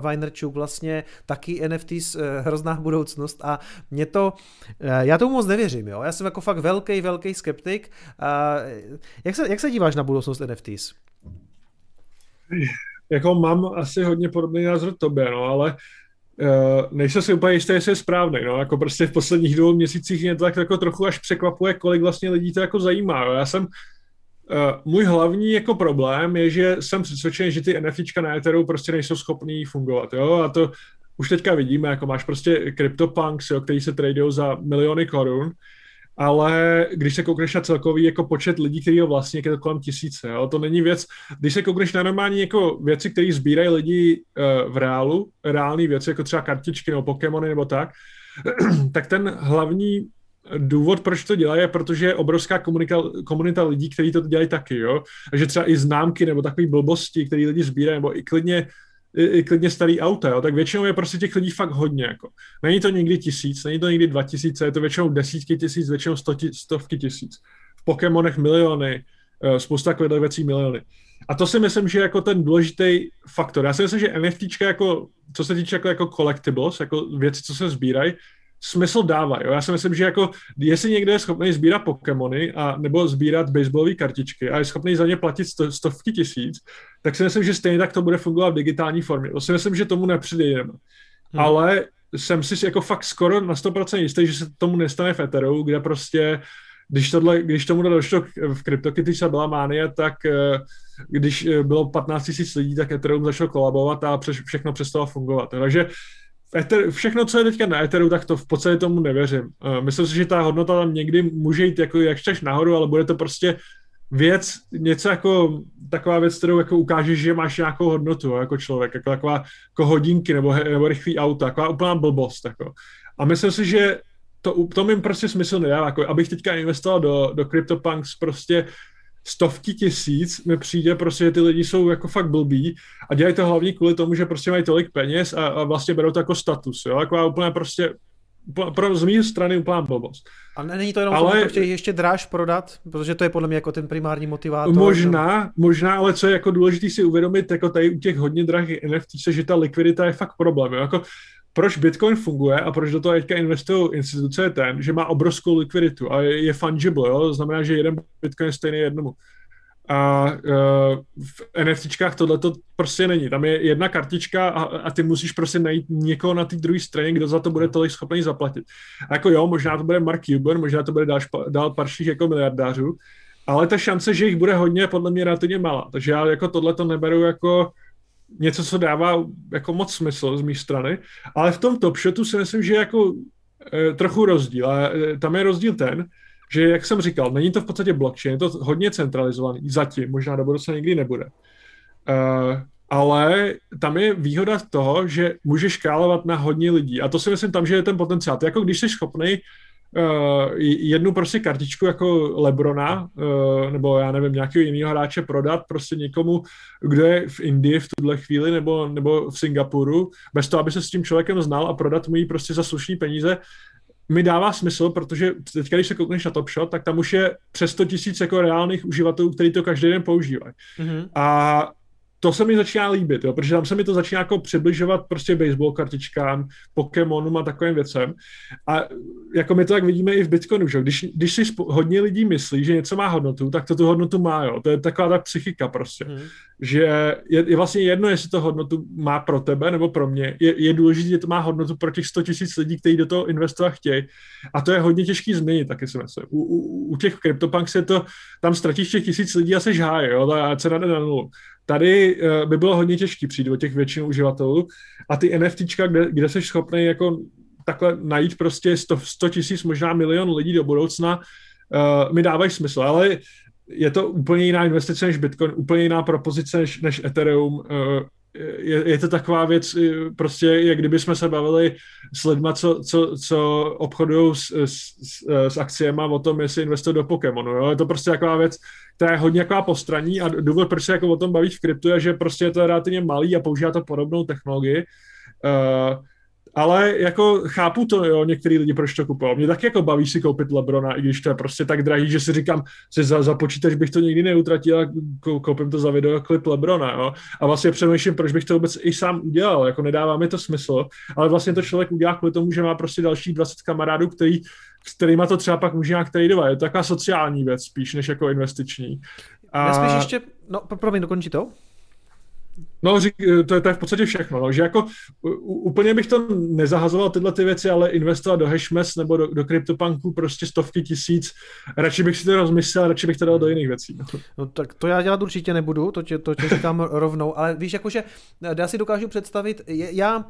Weinerčuk vlastně taky NFTs eh, hrozná budoucnost a mě to, eh, já tomu moc nevěřím, jo. Já jsem jako fakt velký, velký skeptik. Jak se, jak se díváš na budoucnost NFTs? Jako mám asi hodně podobný názor tobě, no, ale Uh, nejsem si úplně jistý, jestli je správný. No. Jako prostě v posledních dvou měsících mě tak jako trochu až překvapuje, kolik vlastně lidí to jako zajímá. Jo. Já jsem uh, můj hlavní jako problém je, že jsem přesvědčen, že ty NFTčka na Etheru prostě nejsou schopný fungovat. Jo. A to už teďka vidíme, jako máš prostě CryptoPunks, jo, který se tradují za miliony korun ale když se koukneš na celkový jako počet lidí, který ho vlastně, je to kolem tisíce, jo? to není věc, když se koukneš na normální jako věci, které sbírají lidi uh, v reálu, reální věci, jako třeba kartičky nebo Pokémony nebo tak, tak ten hlavní důvod, proč to dělají, je, protože je obrovská komunika, komunita lidí, kteří to dělají taky, jo. Takže třeba i známky nebo takové blbosti, které lidi sbírají, nebo i klidně i, klidně starý auta, jo, tak většinou je prostě těch lidí fakt hodně. Jako. Není to někdy tisíc, není to někdy dva tisíce, je to většinou desítky tisíc, většinou sto, stovky tisíc. V Pokémonech miliony, eh, spousta takových věcí miliony. A to si myslím, že je jako ten důležitý faktor. Já si myslím, že NFT jako, co se týče jako, jako collectibles, jako věci, co se sbírají, smysl dává. Jo? Já si myslím, že jako, jestli někdo je schopný sbírat Pokémony a nebo sbírat baseballové kartičky a je schopný za ně platit sto, stovky tisíc, tak si myslím, že stejně tak to bude fungovat v digitální formě. To si myslím, že tomu nepřijdeme. Hmm. Ale jsem si jako fakt skoro na 100% jistý, že se tomu nestane v Etheru, kde prostě když, tohle, když tomu došlo v CryptoKitties a byla mánie, tak eh, když eh, bylo 15 000 lidí, tak Ethereum začalo kolabovat a všechno přestalo fungovat. Takže Ether, všechno, co je teďka na Etheru, tak to v podstatě tomu nevěřím. Uh, myslím si, že ta hodnota tam někdy může jít jako jak čteš nahoru, ale bude to prostě věc, něco jako taková věc, kterou jako ukážeš, že máš nějakou hodnotu jako člověk, jako taková jako hodinky nebo, nebo rychlý auto, taková úplná blbost. Jako. A myslím si, že to, to mi prostě smysl nedává, jako abych teďka investoval do, do CryptoPunks prostě stovky tisíc mi přijde prostě, že ty lidi jsou jako fakt blbí a dělají to hlavně kvůli tomu, že prostě mají tolik peněz a, a vlastně berou to jako status, jo, jako úplně prostě pro, z mé strany úplná blbost. A není to jenom ale, to chtějí ještě dráž prodat, protože to je podle mě jako ten primární motivátor. Možná, no. možná, ale co je jako důležité si uvědomit, jako tady u těch hodně drahých NFT, že ta likvidita je fakt problém. Jo? Jako proč Bitcoin funguje a proč do toho teďka investují instituce je ten, že má obrovskou likviditu a je, je fungible, jo? to znamená, že jeden Bitcoin je stejný jednomu. A uh, v NFTčkách tohle to prostě není. Tam je jedna kartička a, a ty musíš prostě najít někoho na té druhé straně, kdo za to bude tolik schopný zaplatit. A jako jo, možná to bude Mark Cuban, možná to bude dál, dál parších jako miliardářů, ale ta šance, že jich bude hodně, podle mě relativně malá. Takže já jako tohle to neberu jako něco, co dává jako moc smysl z mé strany, ale v tom Top Shotu si myslím, že je jako e, trochu rozdíl. A e, tam je rozdíl ten, že, jak jsem říkal, není to v podstatě blockchain, je to hodně centralizovaný, zatím, možná do budoucna nikdy nebude. E, ale tam je výhoda toho, že můžeš škálovat na hodně lidí. A to si myslím tam, že je ten potenciál. To jako když jsi schopný jednu prostě kartičku jako Lebrona, uh, nebo já nevím, nějakého jiného hráče prodat prostě někomu, kdo je v Indii v tuhle chvíli, nebo, nebo v Singapuru, bez toho, aby se s tím člověkem znal a prodat mu ji prostě za slušný peníze, mi dává smysl, protože teď, když se koukneš na Top Shot, tak tam už je přes 100 tisíc jako reálných uživatelů, kteří to každý den používají. Mm-hmm. A to se mi začíná líbit, jo, protože tam se mi to začíná jako přibližovat prostě baseball kartičkám, Pokémonům a takovým věcem. A jako my to tak vidíme i v Bitcoinu, že když, když si hodně lidí myslí, že něco má hodnotu, tak to tu hodnotu má, jo. To je taková ta psychika prostě. Hmm. Že je, je, vlastně jedno, jestli to hodnotu má pro tebe nebo pro mě. Je, je důležité, že to má hodnotu pro těch 100 tisíc lidí, kteří do toho investovat chtějí. A to je hodně těžký změnit, taky si myslím. U, u, u těch CryptoPunks je to, tam ztratíš těch tisíc lidí a se žháje, jo, ta cena jde na nulu. Tady uh, by bylo hodně těžký přijít do těch většin uživatelů a ty NFTčka, kde, kde jsi schopný jako takhle najít prostě 100, 100 tisíc, možná milion lidí do budoucna, uh, mi dávají smysl, ale je to úplně jiná investice než Bitcoin, úplně jiná propozice než, než Ethereum. Uh, je, je to taková věc, prostě jak kdyby jsme se bavili s lidma, co, co, co obchodují s, s, s akciemi o tom, jestli investují do Pokémonu. Jo? Je to prostě taková věc, která je hodně taková postraní a důvod, proč se jako o tom baví v kryptu, je, že prostě je to relativně malý a používá to podobnou technologii. Uh, ale jako chápu to, jo, některý lidi proč to kupují. Mě taky jako baví si koupit Lebrona, i když to je prostě tak drahý, že si říkám, že za, za počítač bych to nikdy neutratil a koupím to za videoklip Lebrona, jo. A vlastně přemýšlím, proč bych to vůbec i sám udělal, jako nedává mi to smysl, ale vlastně to člověk udělá kvůli tomu, že má prostě další 20 kamarádů, který s kterýma to třeba pak může nějak tradovat. Je to taková sociální věc spíš, než jako investiční. A... Já spíš ještě, no promiň, dokončí to? No, řík, to, je, to je v podstatě všechno. No, že jako úplně bych to nezahazoval tyhle ty věci, ale investovat do Hashmes nebo do, do CryptoPunku prostě stovky tisíc. Radši bych si to rozmyslel, radši bych to dal do jiných věcí. No. no tak to já dělat určitě nebudu, to tě, to tě říkám rovnou, ale víš, jakože já si dokážu představit, já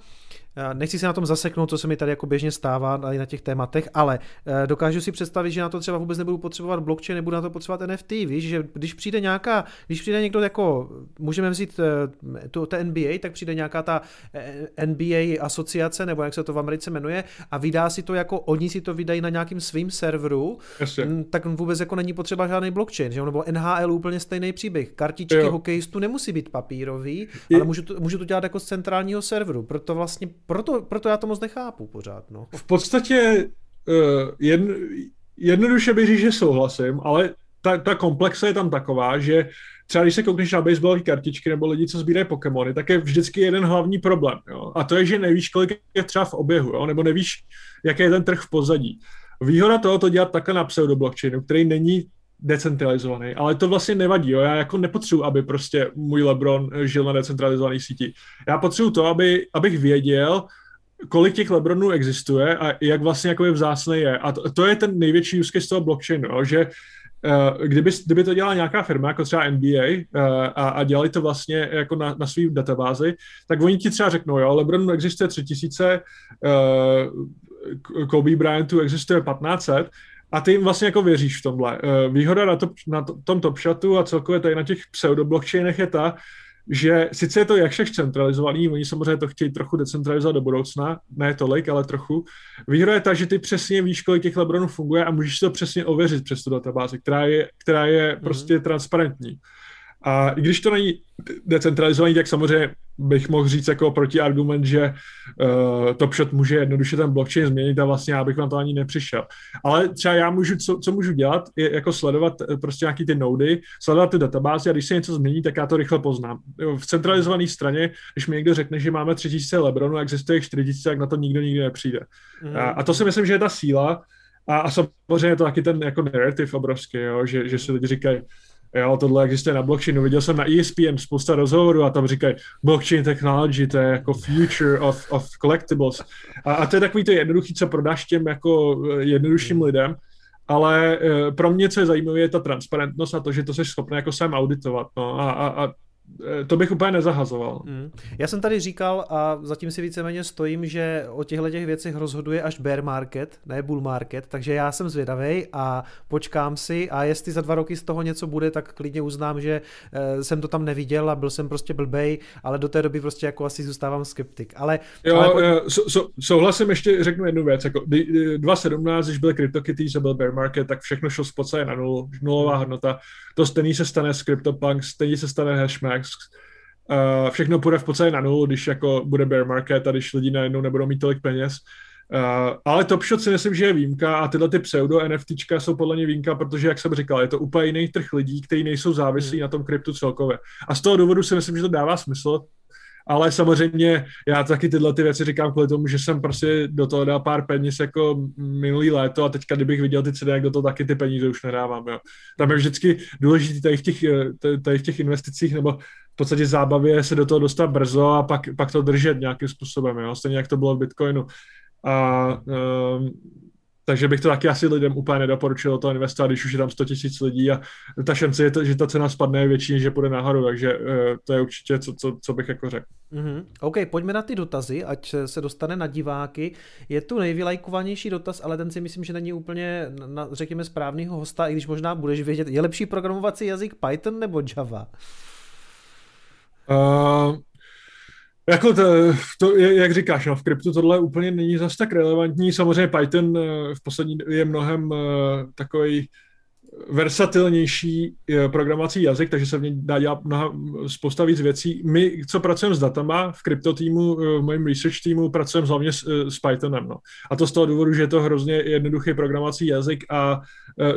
Nechci se na tom zaseknout, co se mi tady jako běžně stává na těch tématech, ale eh, dokážu si představit, že na to třeba vůbec nebudu potřebovat blockchain, nebudu na to potřebovat NFT, víš, že když přijde nějaká, když přijde někdo jako, můžeme vzít eh, tu, NBA, tak přijde nějaká ta eh, NBA asociace, nebo jak se to v Americe jmenuje, a vydá si to jako, oni si to vydají na nějakým svým serveru, Jasně. Tak vůbec jako není potřeba žádný blockchain, že? nebo NHL úplně stejný příběh. Kartičky jo. hokejistů nemusí být papírový, ale můžu to, můžu to dělat jako z centrálního serveru, proto vlastně proto, proto já to moc nechápu pořád. No. V podstatě uh, jedn, jednoduše bych říct, že souhlasím, ale ta, ta komplexe je tam taková, že třeba když se koukneš na baseballové kartičky nebo lidi, co sbírají Pokémony, tak je vždycky jeden hlavní problém. Jo? A to je, že nevíš, kolik je třeba v oběhu, jo? nebo nevíš, jaký je ten trh v pozadí. Výhoda toho to dělat takhle na pseudoblockchainu, který není decentralizovaný, ale to vlastně nevadí. Jo? Já jako nepotřebuji, aby prostě můj Lebron žil na decentralizované síti. Já potřebuji to, aby, abych věděl, kolik těch Lebronů existuje a jak vlastně jako je vzácný je. A to, to je ten největší use case toho blockchainu, jo? že uh, kdyby, kdyby to dělala nějaká firma, jako třeba NBA, uh, eh, a, a dělali to vlastně jako na, na svý databázi, tak oni ti třeba řeknou, jo, Lebronů existuje 3000, uh, Kobe Bryantu existuje 1500, a ty jim vlastně jako věříš v tomhle. Výhoda na, to, na to, tom Top Shotu a celkově tady na těch pseudoblockchainech je ta, že sice je to jak všech centralizovaný, oni samozřejmě to chtějí trochu decentralizovat do budoucna, ne tolik, ale trochu. Výhoda je ta, že ty přesně víš, kolik těch Lebronů funguje a můžeš to přesně ověřit přes tu databázi, která je, která je mm-hmm. prostě transparentní. A i když to není decentralizovaný, tak samozřejmě bych mohl říct jako protiargument, že uh, Top Shot může jednoduše ten blockchain změnit a vlastně já bych vám to ani nepřišel. Ale třeba já můžu, co, co můžu dělat, je jako sledovat eh, prostě nějaký ty nody, sledovat ty databáze a když se něco změní, tak já to rychle poznám. V centralizované straně, když mi někdo řekne, že máme 3000 Lebronů a existuje 4000, tak na to nikdo nikdy nepřijde. Mm. A, a to si myslím, že je ta síla, a, a samozřejmě je to taky ten jako narrative obrovský, jo, že, že si lidi říkají, Jo, tohle existuje na blockchainu. Viděl jsem na ESPN spousta rozhovorů a tam říkají blockchain technology, to je jako future of, of collectibles. A, a to je takový to jednoduchý, co prodáš těm jako eh, jednodušším lidem, ale uh, pro mě, co je zajímavé, je ta transparentnost a to, že to jsi schopný jako sám auditovat. No, a, a, a Eh, to bych úplně nezahazoval. Mm. Já jsem tady říkal a zatím si víceméně stojím, že o těchto těch věcech rozhoduje až bear market, ne bull market, takže já jsem zvědavý a počkám si a jestli za dva roky z toho něco bude, tak klidně uznám, že eh, jsem to tam neviděl a byl jsem prostě blbej, ale do té doby prostě jako asi zůstávám skeptik. Ale, jo, ale po... so, so, souhlasím, ještě řeknu jednu věc. Jako 2017, když byly CryptoKitties a byl bear market, tak všechno šlo z podstatě na nul, nulová hodnota. To stejný se stane s CryptoPunk, stejně se stane Hashmax. Uh, všechno půjde v podstatě na nulu, když jako bude bear market a když lidi najednou nebudou mít tolik peněz. Uh, ale Top Shot si myslím, že je výjimka a tyhle ty pseudo NFTčka jsou podle mě výjimka, protože, jak jsem říkal, je to úplně jiný trh lidí, kteří nejsou závislí hmm. na tom kryptu celkově. A z toho důvodu si myslím, že to dává smysl, ale samozřejmě já taky tyhle ty věci říkám kvůli tomu, že jsem prostě do toho dal pár peněz jako minulý léto a teďka, kdybych viděl ty ceny, jak do toho taky ty peníze už nedávám. Jo. Tam je vždycky důležité tady v těch, tady v těch investicích nebo v podstatě zábavě se do toho dostat brzo a pak, pak to držet nějakým způsobem, jo. stejně jak to bylo v Bitcoinu. A um, takže bych to taky asi lidem úplně nedoporučil do toho investovat, když už je tam 100 tisíc lidí a ta šance je to, že ta cena spadne je větší, než že půjde nahoru, takže uh, to je určitě, co, co, co bych jako řekl. Mm-hmm. OK, pojďme na ty dotazy, ať se dostane na diváky. Je tu nejvylajkovanější dotaz, ale ten si myslím, že není úplně, na, řekněme, správného hosta, i když možná budeš vědět, je lepší programovací jazyk Python nebo Java? Uh, jako to, to, jak říkáš, no, v kryptu tohle úplně není zase tak relevantní. Samozřejmě Python eh, v poslední je mnohem uh, takový versatilnější eh, programovací jazyk, takže se v něj dá dělat mnoha, spousta víc věcí. My, co pracujeme s datama v krypto týmu, v mém research týmu, pracujeme hlavně s, s Pythonem. No. A to z toho důvodu, že je to hrozně jednoduchý programovací jazyk a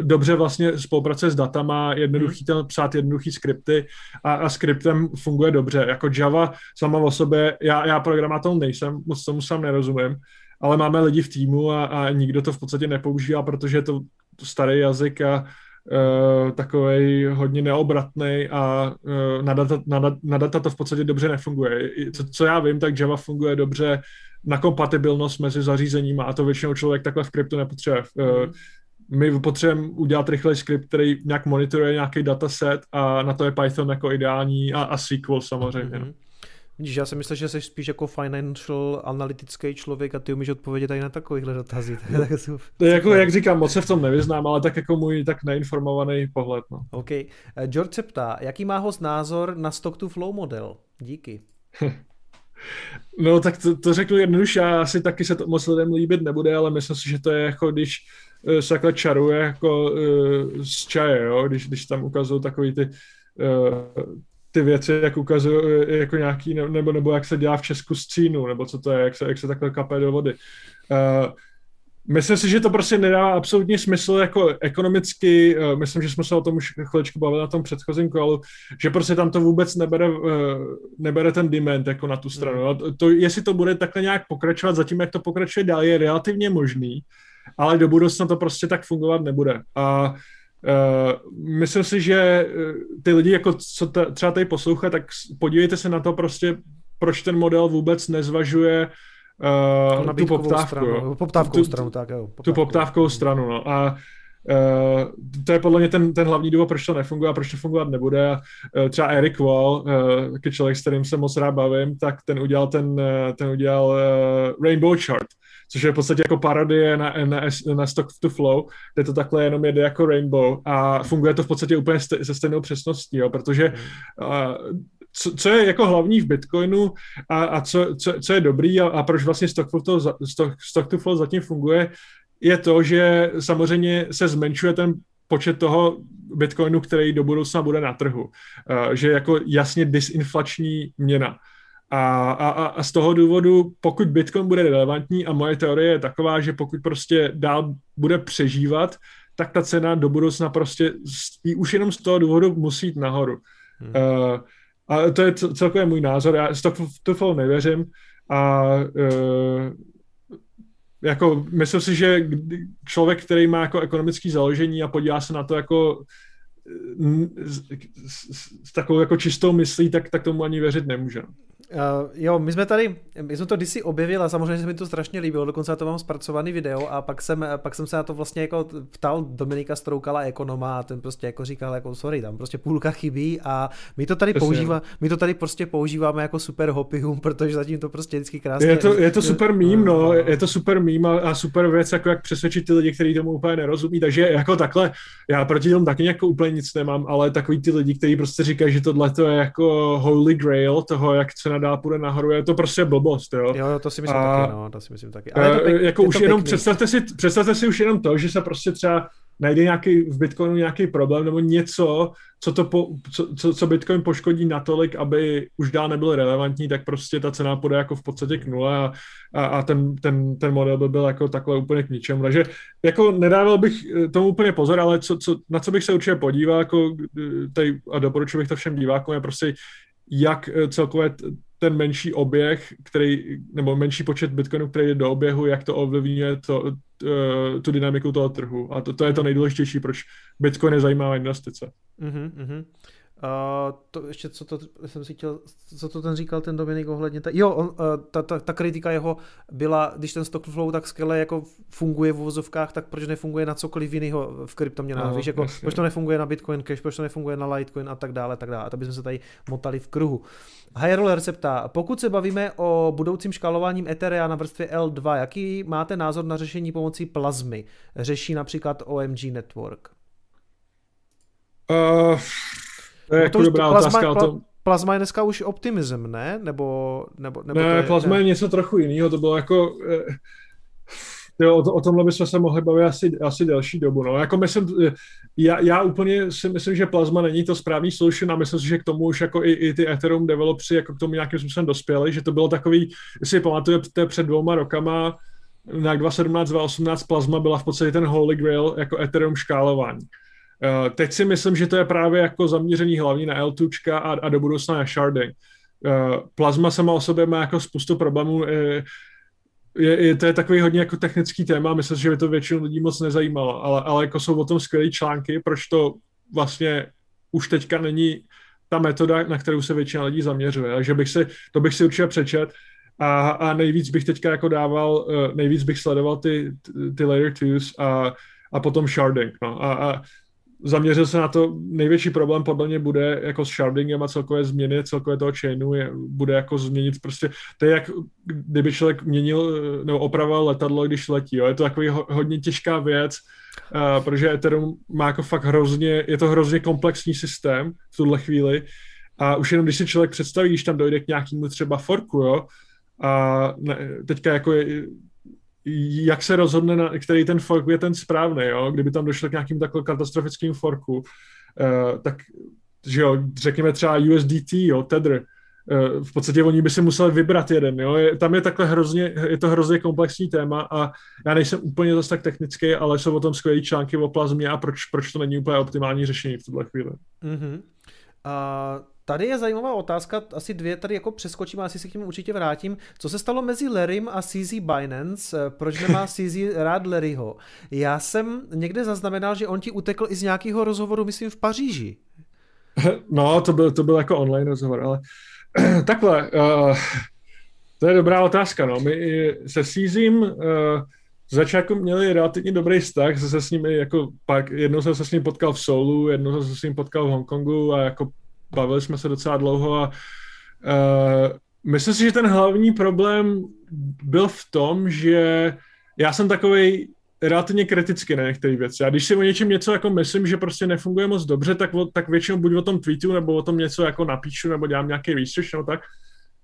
dobře vlastně spolupracuje s datama, jednoduchý tam psát jednoduchý skripty a, a skriptem funguje dobře. Jako Java sama o sobě, já, já programátor nejsem, moc tomu sám nerozumím, ale máme lidi v týmu a, a nikdo to v podstatě nepoužívá, protože je to, to starý jazyk a uh, takový hodně neobratný a uh, na, data, na, na data to v podstatě dobře nefunguje. Co, co já vím, tak Java funguje dobře na kompatibilnost mezi zařízeníma a to většinou člověk takhle v kryptu nepotřebuje. Uh, my potřebujeme udělat rychlej skript, který nějak monitoruje nějaký dataset a na to je Python jako ideální a, a SQL samozřejmě. Mm-hmm. Vidíš, já si myslím, že jsi spíš jako financial analytický člověk a ty umíš odpovědět i na takovýchhle dotazy. to je jako, jak říkám, moc se v tom nevyznám, ale tak jako můj tak neinformovaný pohled. No. OK. Eh, George se ptá, jaký má host názor na stock to flow model? Díky. no tak to, to řeknu jednoduše, asi taky se to moc lidem líbit nebude, ale myslím si, že to je jako když eh, se takhle čaruje jako uh, z čaje, jo? Když, když tam ukazují takový ty uh, ty věci, jak ukazují jako nějaký, nebo, nebo jak se dělá v Česku z cínu, nebo co to je, jak se, jak se takhle kape do vody. Uh, Myslím si, že to prostě nedává absolutně smysl jako ekonomicky, eh, myslím, že jsme se o tom už chviličku bavili na tom předchozím kolu, že prostě tam to vůbec nebere, eh, nebere ten demand jako na tu stranu. Hmm. To, to, jestli to bude takhle nějak pokračovat, zatím jak to pokračuje dál, je relativně možný, ale do budoucna to prostě tak fungovat nebude. A Uh, myslím si, že ty lidi, jako co t- třeba tady poslouchají, tak podívejte se na to prostě, proč ten model vůbec nezvažuje uh, tu poptávku. Stranu, poptávkovou tu, stranu, tak jo. Poptávkovou. Tu poptávkovou stranu, no. A Uh, to je podle mě ten, ten hlavní důvod, proč to nefunguje a proč to fungovat nebude. Uh, třeba Eric Wall, uh, člověk, s kterým se moc rád bavím, tak ten udělal ten, uh, ten udělal uh, Rainbow Chart, což je v podstatě jako parodie na, na, na Stock to Flow, kde to takhle jenom jede jako Rainbow a funguje to v podstatě úplně se stejnou přesností, jo, protože uh, co, co je jako hlavní v Bitcoinu a, a co, co, co je dobrý a, a proč vlastně stock to, flow, stock, stock to flow zatím funguje, je to, že samozřejmě se zmenšuje ten počet toho Bitcoinu, který do budoucna bude na trhu. Uh, že jako jasně disinflační měna. A, a, a z toho důvodu, pokud Bitcoin bude relevantní, a moje teorie je taková, že pokud prostě dál bude přežívat, tak ta cena do budoucna prostě už jenom z toho důvodu musí jít nahoru. Hmm. Uh, a to je celkově můj názor. Já to, to flow nevěřím a uh, jako myslím si, že člověk, který má jako ekonomické založení a podívá se na to jako s, s, s takovou jako čistou myslí, tak, tak tomu ani věřit nemůže. Uh, jo, my jsme tady, my jsme to kdysi objevili a samozřejmě se mi to strašně líbilo, dokonce to mám zpracovaný video a pak jsem, pak jsem se na to vlastně jako ptal Dominika Stroukala ekonoma a ten prostě jako říkal jako sorry, tam prostě půlka chybí a my to tady používá, my to tady prostě používáme jako super hopium, protože zatím to prostě vždycky krásně. Je to, je to super mím, no, no, je to super mím a, a super věc, jako jak přesvědčit ty lidi, kteří tomu úplně nerozumí, takže jako takhle, já proti tomu taky jako úplně nic nemám, ale takový ty lidi, kteří prostě říkají, že tohle to je jako holy grail toho, jak cena dál půjde nahoru, je to prostě blbost, jo. Jo, to si myslím a, taky, no, to si myslím taky. Ale je to pek, jako je už to jenom představte si, představte si už jenom to, že se prostě třeba najde nějaký v Bitcoinu nějaký problém nebo něco, co, to po, co, co, co Bitcoin poškodí natolik, aby už dál nebyl relevantní, tak prostě ta cena půjde jako v podstatě k nule a, a, a ten, ten, ten model by byl jako takhle úplně k ničemu. Takže jako nedával bych tomu úplně pozor, ale co, co, na co bych se určitě podíval jako tady, a doporučuji bych to všem divákům, je prostě jak celkové ten menší oběh, který, nebo menší počet bitcoinů, který je do oběhu, jak to ovlivňuje to, uh, tu dynamiku toho trhu. A to, to je to nejdůležitější, proč bitcoin je zajímavá investice. Uh-huh. Uh, to ještě, co to jsem si chtěl, co to ten říkal ten Dominik ohledně, ta, jo, on, uh, ta, ta, ta, kritika jeho byla, když ten stock flow tak skvěle jako funguje v uvozovkách, tak proč nefunguje na cokoliv jiného v kryptoměnách, víš, jako, proč to nefunguje na Bitcoin Cash, proč to nefunguje na Litecoin a tak dále, tak dále, a to bychom se tady motali v kruhu. High se ptá, pokud se bavíme o budoucím škálováním Etherea na vrstvě L2, jaký máte názor na řešení pomocí plazmy? Řeší například OMG Network. Uh, to je no jako dobrá plazma, otázka. Pla, tom... Plazma je dneska už optimism, ne? Nebo, nebo, nebo ne, to je, plazma ne? je něco trochu jiného. To bylo jako... Eh, jo, o, o tomhle bychom se mohli bavit asi, asi delší dobu. No. Jako myslím, eh, já, já úplně si myslím, že plazma není to správný solution a myslím si, že k tomu už jako i, i ty Ethereum developři jako k tomu nějakým způsobem dospěli, že to bylo takový, jestli pamatujete před dvouma rokama, na 2017, 2018 plazma byla v podstatě ten holy grail jako Ethereum škálování. Uh, teď si myslím, že to je právě jako zaměřený hlavně na l a, a do budoucna na sharding. Uh, plazma sama o sobě má jako spoustu problémů. Uh, je, je, to je takový hodně jako technický téma, myslím, že by to většinu lidí moc nezajímalo, ale, ale jako jsou o tom skvělé články, proč to vlastně už teďka není ta metoda, na kterou se většina lidí zaměřuje. Takže bych si, to bych si určitě přečet a, a nejvíc bych teďka jako dával, nejvíc bych sledoval ty, ty layer twos a, a potom sharding. No. A, a zaměřil se na to, největší problém podle mě bude jako s shardingem a celkové změny celkové toho chainu je, bude jako změnit prostě, to je jak kdyby člověk měnil nebo opravoval letadlo, když letí, jo. je to takový ho, hodně těžká věc, uh, protože Ethereum má jako fakt hrozně, je to hrozně komplexní systém v tuhle chvíli a už jenom když si člověk představí, když tam dojde k nějakému třeba forku, jo, a ne, teďka jako je, jak se rozhodne, na, který ten fork je ten správný, jo? kdyby tam došlo k nějakým takovým katastrofickým forku, uh, tak že jo, řekněme třeba USDT, jo, Tether, uh, v podstatě oni by si museli vybrat jeden, jo? Je, tam je takhle hrozně, je to hrozně komplexní téma a já nejsem úplně zase tak technický, ale jsou o tom skvělé články o plazmě a proč, proč to není úplně optimální řešení v tuhle chvíli. Mm-hmm. A Tady je zajímavá otázka, asi dvě tady jako přeskočím, asi se k němu určitě vrátím. Co se stalo mezi Larrym a CZ Binance? Proč nemá CZ rád Larryho? Já jsem někde zaznamenal, že on ti utekl i z nějakého rozhovoru, myslím, v Paříži. No, to byl, to byl jako online rozhovor, ale takhle, uh, to je dobrá otázka, no. My se CZím uh, z začátku měli relativně dobrý vztah, se s ním jako pak, jednou jsem se s ním potkal v Soulu, jednou jsem se s ním potkal v Hongkongu a jako bavili jsme se docela dlouho a uh, myslím si, že ten hlavní problém byl v tom, že já jsem takový relativně kriticky na některé věci. A když si o něčem něco jako myslím, že prostě nefunguje moc dobře, tak, o, tak většinou buď o tom tweetu, nebo o tom něco jako napíšu, nebo dělám nějaký research, nebo tak.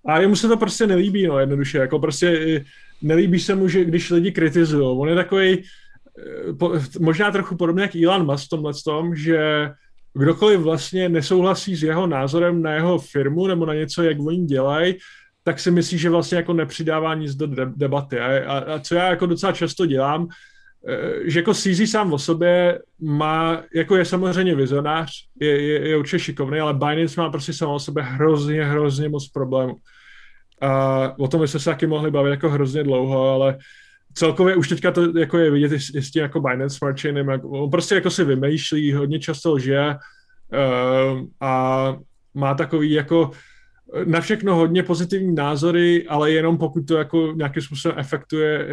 A jemu se to prostě nelíbí, no, jednoduše. Jako prostě nelíbí se mu, že když lidi kritizují. On je takový eh, možná trochu podobně jak Elon Musk v tomhle tom, že kdokoliv vlastně nesouhlasí s jeho názorem na jeho firmu nebo na něco, jak oni dělají, tak si myslí, že vlastně jako nepřidává nic do debaty. A, a, a co já jako docela často dělám, eh, že jako CZ sám o sobě má, jako je samozřejmě vizionář, je, je, je určitě šikovný, ale Binance má prostě samo o sobě hrozně, hrozně moc problémů. A o tom jsme se taky mohli bavit jako hrozně dlouho, ale celkově už teďka to jako je vidět i s tím jako Binance Smart Chainem, jako, on prostě jako si vymýšlí, hodně často lže uh, a má takový jako na všechno hodně pozitivní názory, ale jenom pokud to jako nějakým způsobem efektuje,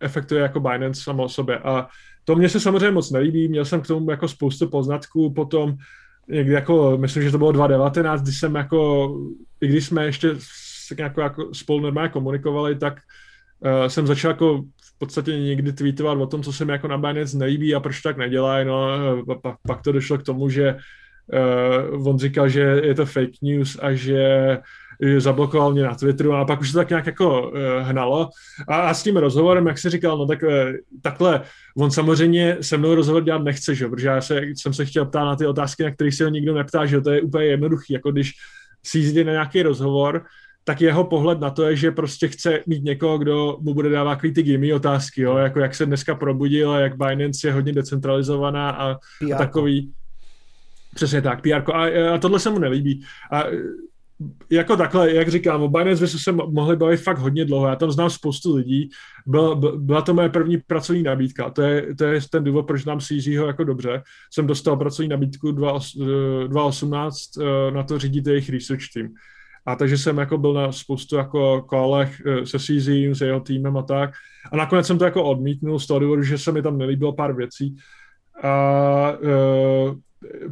efektuje jako Binance samo o sobě. A to mě se samozřejmě moc nelíbí, měl jsem k tomu jako spoustu poznatků, potom někdy jako, myslím, že to bylo 2019, když jsem jako, i když jsme ještě jako, jako spolu normálně komunikovali, tak uh, jsem začal jako v podstatě někdy tweetovat o tom, co se mi jako na Binance nelíbí a proč tak nedělají, no pak, pak to došlo k tomu, že uh, on říkal, že je to fake news a že zablokoval mě na Twitteru a pak už to tak nějak jako uh, hnalo. A, a s tím rozhovorem, jak jsi říkal, no tak uh, takhle, on samozřejmě se mnou rozhovor dělat nechce, že? protože já se, jsem se chtěl ptát na ty otázky, na které se ho nikdo neptá, že to je úplně jednoduchý, jako když si jízdí na nějaký rozhovor, tak jeho pohled na to je, že prostě chce mít někoho, kdo mu bude dávat takový ty gimme otázky, jo? jako jak se dneska probudil a jak Binance je hodně decentralizovaná a, a takový. Přesně tak, PR. A, a tohle se mu nelíbí. A jako takhle, jak říkám, o Binance by se mohli bavit fakt hodně dlouho. Já tam znám spoustu lidí. Byla, byla to moje první pracovní nabídka. To je, to je ten důvod, proč nám CZho jako dobře. Jsem dostal pracovní nabídku 2018 eh, na to řídit jejich research team. A takže jsem jako byl na spoustu jako kolech eh, se CZ, s jeho týmem a tak. A nakonec jsem to jako odmítnul z toho důvodu, že se mi tam nelíbilo pár věcí. A uh,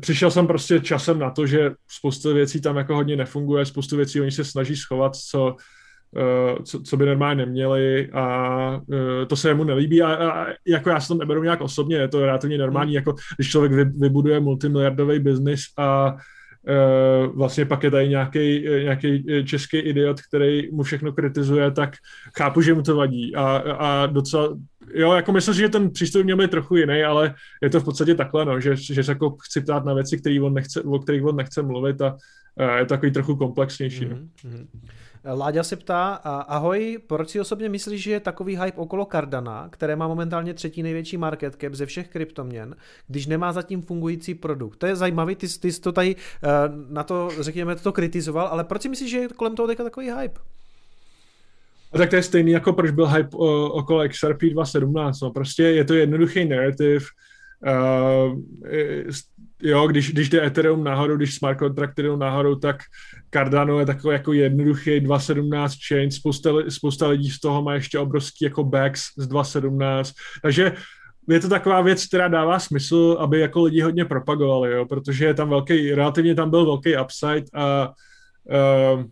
přišel jsem prostě časem na to, že spoustu věcí tam jako hodně nefunguje, spoustu věcí oni se snaží schovat, co, uh, co, co by normálně neměli a uh, to se jemu nelíbí a, a jako já se tam neberu nějak osobně, je to relativně normální, mm. jako když člověk vy, vybuduje multimiliardový biznis a Eh, vlastně pak je tady nějaký, nějaký český idiot, který mu všechno kritizuje, tak chápu, že mu to vadí a, a docela, jo, jako myslím, že ten přístup měl být trochu jiný, ale je to v podstatě takhle, no, že, že se jako chci ptát na věci, který on nechce, o kterých on nechce mluvit a, je takový trochu komplexnější. Mm-hmm. No. Láďa se ptá, ahoj, proč si osobně myslíš, že je takový hype okolo Cardana, které má momentálně třetí největší market cap ze všech kryptoměn, když nemá zatím fungující produkt? To je zajímavý, ty, ty jsi to tady eh, na to, řekněme, to kritizoval, ale proč si myslíš, že je kolem toho takový hype? A tak to je stejný, jako proč byl hype o, okolo XRP 2.17. No. Prostě je to jednoduchý narrative, Uh, jo, když, když jde Ethereum nahoru, když smart contract jdou nahoru, tak Cardano je takový jako jednoduchý 2.17 chain, spousta, spousta lidí z toho má ještě obrovský jako backs z 2.17, takže je to taková věc, která dává smysl, aby jako lidi hodně propagovali, jo, protože je tam velký, relativně tam byl velký upside a uh,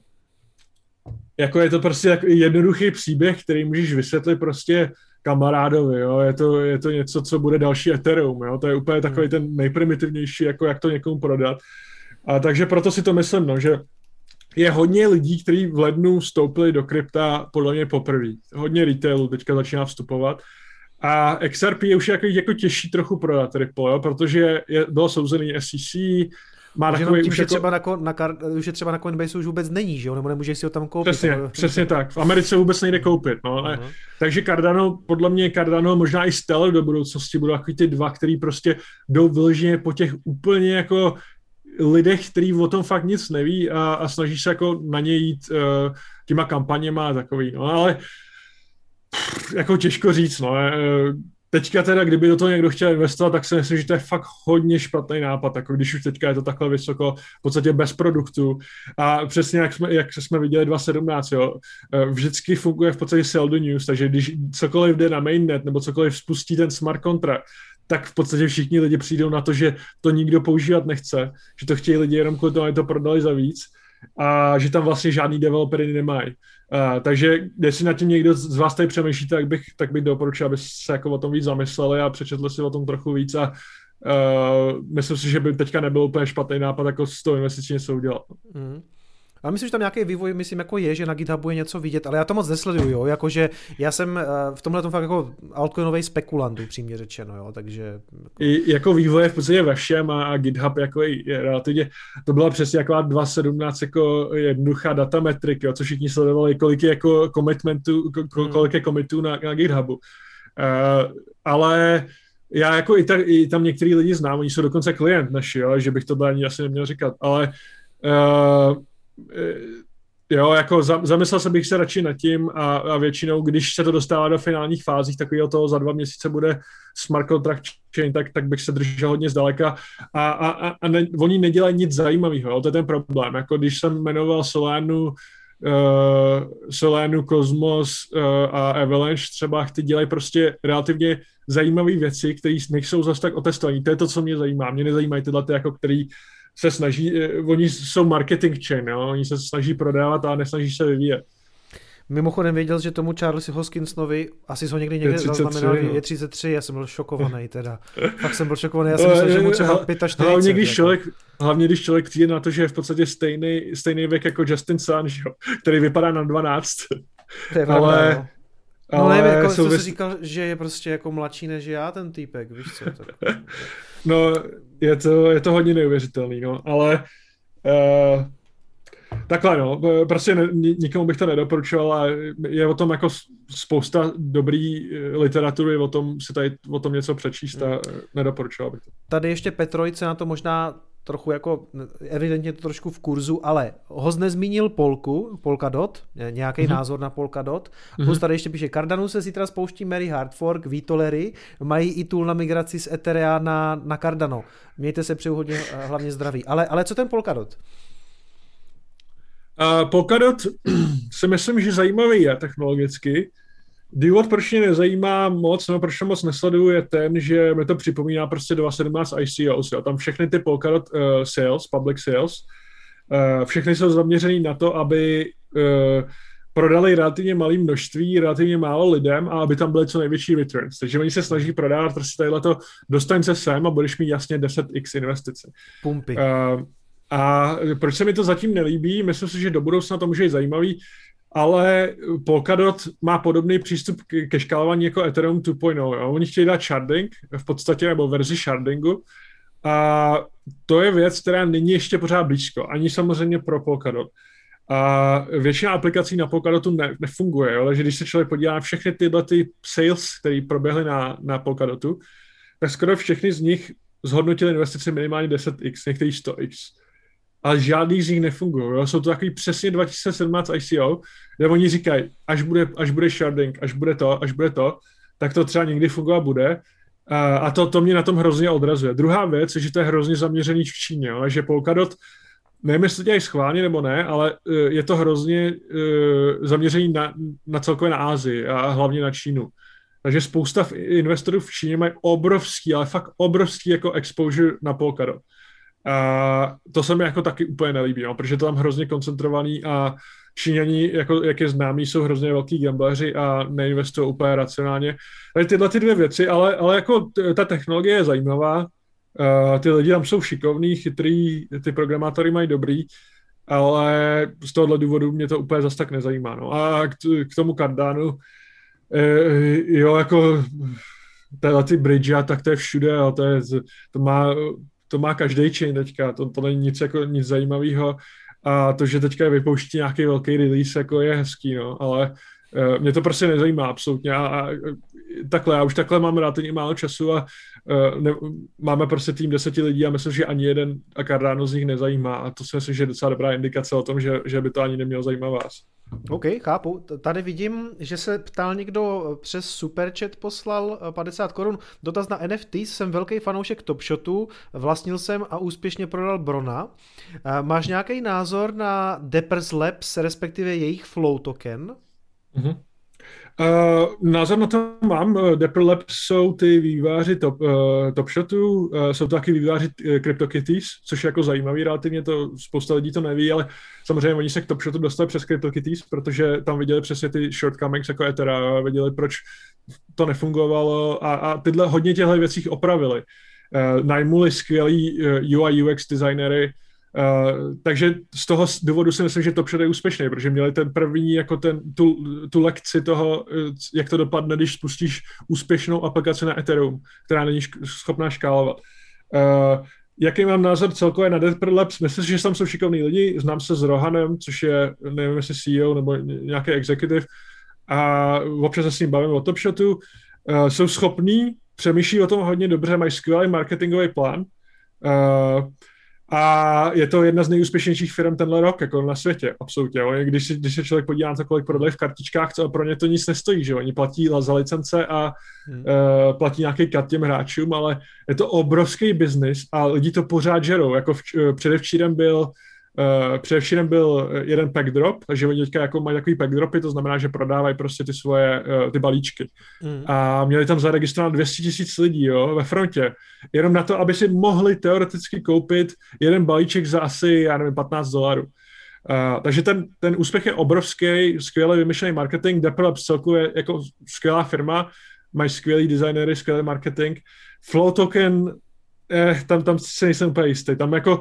jako je to prostě jednoduchý příběh, který můžeš vysvětlit prostě kamarádovi, jo, je to, je to něco, co bude další Ethereum, jo, to je úplně takový hmm. ten nejprimitivnější, jako jak to někomu prodat. A takže proto si to myslím, no, že je hodně lidí, kteří v lednu vstoupili do krypta podle mě poprvé. Hodně retailu teďka začíná vstupovat. A XRP je už jako, jako těžší trochu prodat Ripple, jo, protože je, bylo souzený SEC, má už takový... Tím, už, že jako, třeba na, na, už je třeba na Coinbase už vůbec není, že jo? Nebo nemůžeš si ho tam koupit. Přesně, nebo... přesně tak. V Americe vůbec nejde koupit. No, uh-huh. Takže Cardano, podle mě Cardano, možná i Stellar do budoucnosti budou takový ty dva, který prostě jdou vyloženě po těch úplně jako lidech, který o tom fakt nic neví a, a snaží se jako na ně jít uh, těma kampaněma a takový. No, ale pff, jako těžko říct, no. Uh, teďka teda, kdyby do toho někdo chtěl investovat, tak si myslím, že to je fakt hodně špatný nápad, jako když už teďka je to takhle vysoko, v podstatě bez produktu. A přesně jak jsme, jak jsme viděli 2017, jo, eh, vždycky funguje v podstatě sell the news, takže když cokoliv jde na mainnet nebo cokoliv spustí ten smart contract, tak v podstatě všichni lidi přijdou na to, že to nikdo používat nechce, že to chtějí lidi jenom kvůli tomu, aby to prodali za víc a že tam vlastně žádný developery nemají. Uh, takže jestli nad tím někdo z vás tady přemýšlíte, tak bych, tak bych doporučil, aby se jako o tom víc zamysleli a přečetli si o tom trochu víc a uh, myslím si, že by teďka nebyl úplně špatný nápad jako s tou investicí něco udělat. Mm. A myslím, že tam nějaký vývoj, myslím, jako je, že na GitHubu je něco vidět, ale já to moc nesleduju, jo, jakože já jsem eh, v tomhle tom fakt jako altcoinový spekulant, upřímně řečeno, jo, takže... Jako... I, jako vývoj je v podstatě ve všem a, GitHub jako je, je relativně, to byla přesně jako 2.17 jako jednoduchá datametrik, jo, co všichni sledovali, kolik je jako commitmentů, hmm. kolik je commitů na, na GitHubu. Uh, ale já jako i, ta, i tam některý lidi znám, oni jsou dokonce klient naši, jo, že bych to ani asi neměl říkat, ale uh, jo, jako zamyslel jsem bych se radši nad tím a, a většinou, když se to dostává do finálních fází, takového toho za dva měsíce bude smart contract chain, tak, tak bych se držel hodně zdaleka a, a, a, ne, oni nedělají nic zajímavého, to je ten problém. Jako když jsem jmenoval Solanu, uh, Solanu, Cosmos uh, a Avalanche třeba, ty dělají prostě relativně zajímavé věci, které nejsou zase tak otestované. To je to, co mě zajímá. Mě nezajímají tyhle, ty, jako, který se snaží, eh, oni jsou marketing chain, jo? oni se snaží prodávat a nesnaží se vyvíjet. Mimochodem věděl, že tomu Charlesi Hoskinsonovi, asi ho někdy někde zaznamenal, no. je 33, já jsem byl šokovaný teda. Fakt jsem byl šokovaný, já jsem myslel, že mu třeba 45. Hlavně když, jako. člověk, hlavně když člověk přijde na to, že je v podstatě stejný, stejný věk jako Justin Sun, jo? který vypadá na 12. To je pravda, ale, no. No ale nevím, jako, co jsi říkal, že je prostě jako mladší než já ten týpek, víš co? Tak... no, je to, je to hodně neuvěřitelný, no, ale uh, takhle, no, prostě ne, nikomu bych to nedoporučoval a je o tom jako spousta dobrý eh, literatury, o tom si tady o tom něco přečíst a hmm. nedoporučoval bych to. Tady ještě Petrojce na to možná trochu jako, evidentně to trošku v kurzu, ale Hoz nezmínil Polku, Polkadot, nějaký mm-hmm. názor na Polkadot. Mm-hmm. Plus tady ještě píše, Cardano se zítra spouští Mary Hardfork, Vitolery, mají i tool na migraci z Etherea na, na Cardano. Mějte se přeju hodně, eh, hlavně zdraví. Ale, ale co ten Polkadot? Uh, Polkadot si myslím, že zajímavý je technologicky. Důvod, proč mě nezajímá moc, no proč to moc nesleduju, je ten, že mi to připomíná prostě 217 ICOs, jo. tam všechny ty Polkadot uh, sales, public sales, uh, všechny jsou zaměřený na to, aby uh, prodali relativně malé množství, relativně málo lidem a aby tam byly co největší returns. Takže oni se snaží prodávat prostě tadyhle to, dostaň se sem a budeš mít jasně 10x investice. Pumpy. Uh, a proč se mi to zatím nelíbí? Myslím si, že do budoucna to může být zajímavý ale Polkadot má podobný přístup ke škálování jako Ethereum 2.0. Jo? Oni chtějí dát sharding v podstatě, nebo verzi shardingu, a to je věc, která není ještě pořád blízko, ani samozřejmě pro Polkadot. A většina aplikací na Polkadotu ne, nefunguje, ale že když se člověk podívá na všechny tyhle ty sales, které proběhly na, na Polkadotu, tak skoro všechny z nich zhodnotili investice minimálně 10x, některý 100x ale žádný z nich nefungují. Jo? Jsou to takový přesně 2017 ICO, kde oni říkají, až bude, až bude sharding, až bude to, až bude to, tak to třeba někdy fungovat bude. A to, to mě na tom hrozně odrazuje. Druhá věc je, že to je hrozně zaměřený v Číně, jo? že Polkadot, nevím, jestli to dělají schválně nebo ne, ale e, je to hrozně uh, zaměřený na, na celkově na Ázii a hlavně na Čínu. Takže spousta investorů v Číně mají obrovský, ale fakt obrovský jako exposure na Polkadot. A to se mi jako taky úplně nelíbí, no, protože to tam hrozně koncentrovaný a Číňani, jako, jak je známý, jsou hrozně velký gambleři a neinvestují úplně racionálně. Takže tyhle ty dvě věci, ale, ale jako ta technologie je zajímavá, uh, ty lidi tam jsou šikovní, chytrý, ty programátory mají dobrý, ale z tohohle důvodu mě to úplně zase tak nezajímá. No. A k, k tomu Cardano, uh, jo, jako tyhle ty bridge, tak to je všude, jo, to, je, to má to má každý chain teďka, to, to není nic, jako, nic zajímavého a to, že teďka vypouští nějaký velký release, jako je hezký, no, ale uh, mě to prostě nezajímá absolutně. A, a takhle, já už takhle mám rád málo času a uh, ne, máme prostě tým deseti lidí a myslím, že ani jeden a Cardano z nich nezajímá. A to si myslím, že je docela dobrá indikace o tom, že, že by to ani nemělo zajímat vás. OK, chápu. Tady vidím, že se ptal někdo přes Superchat poslal 50 eh, korun. Dotaz na NFT, jsem velký fanoušek Top Shotu, vlastnil jsem a úspěšně prodal Brona. Eh, máš nějaký názor na Deppers Labs, respektive jejich Flow token? Mm-hmm. Uh, názor na to mám. Dapper Labs jsou ty výváři top, uh, top shotů, uh, jsou to taky výváři uh, CryptoKitties, což je jako zajímavý relativně, to spousta lidí to neví, ale samozřejmě oni se k top shotu dostali přes CryptoKitties, protože tam viděli přesně ty shortcomings jako Ethera, viděli, proč to nefungovalo a, a tyhle hodně těchto věcí opravili. Uh, najmuli skvělý uh, UI UX designery, Uh, takže z toho důvodu si myslím, že to je úspěšný, protože měli ten první, jako ten, tu, tu lekci toho, eh, jak to dopadne, když spustíš úspěšnou aplikaci na Ethereum, která není šk- schopná škálovat. Uh, jaký mám názor celkově na Deeper Labs? Myslím, že tam jsou šikovní lidi, znám se s Rohanem, což je, nevím, jestli CEO nebo nějaký executive, a občas se s ním bavím o Top Shotu. Uh, jsou schopní, přemýšlí o tom hodně dobře, mají skvělý marketingový plán. Uh, a je to jedna z nejúspěšnějších firm tenhle rok jako na světě, absolutně. Když, si, když se člověk podívá na to, kolik prodají v kartičkách, co pro ně to nic nestojí, že oni platí za licence a hmm. uh, platí nějaký kat těm hráčům, ale je to obrovský biznis a lidi to pořád žerou. Jako v, uh, předevčírem byl Uh, především byl jeden pack drop, takže oni teďka jako mají takový pack dropy, to znamená, že prodávají prostě ty svoje uh, ty balíčky. Mm. A měli tam zaregistrovat 200 tisíc lidí jo, ve frontě, jenom na to, aby si mohli teoreticky koupit jeden balíček za asi, já nevím, 15 dolarů. Uh, takže ten, ten úspěch je obrovský, skvěle vymyšlený marketing, Dapper celkově jako skvělá firma, mají skvělý designery, skvělý marketing. Flow token, eh, tam, tam se nejsem úplně jistý. Tam jako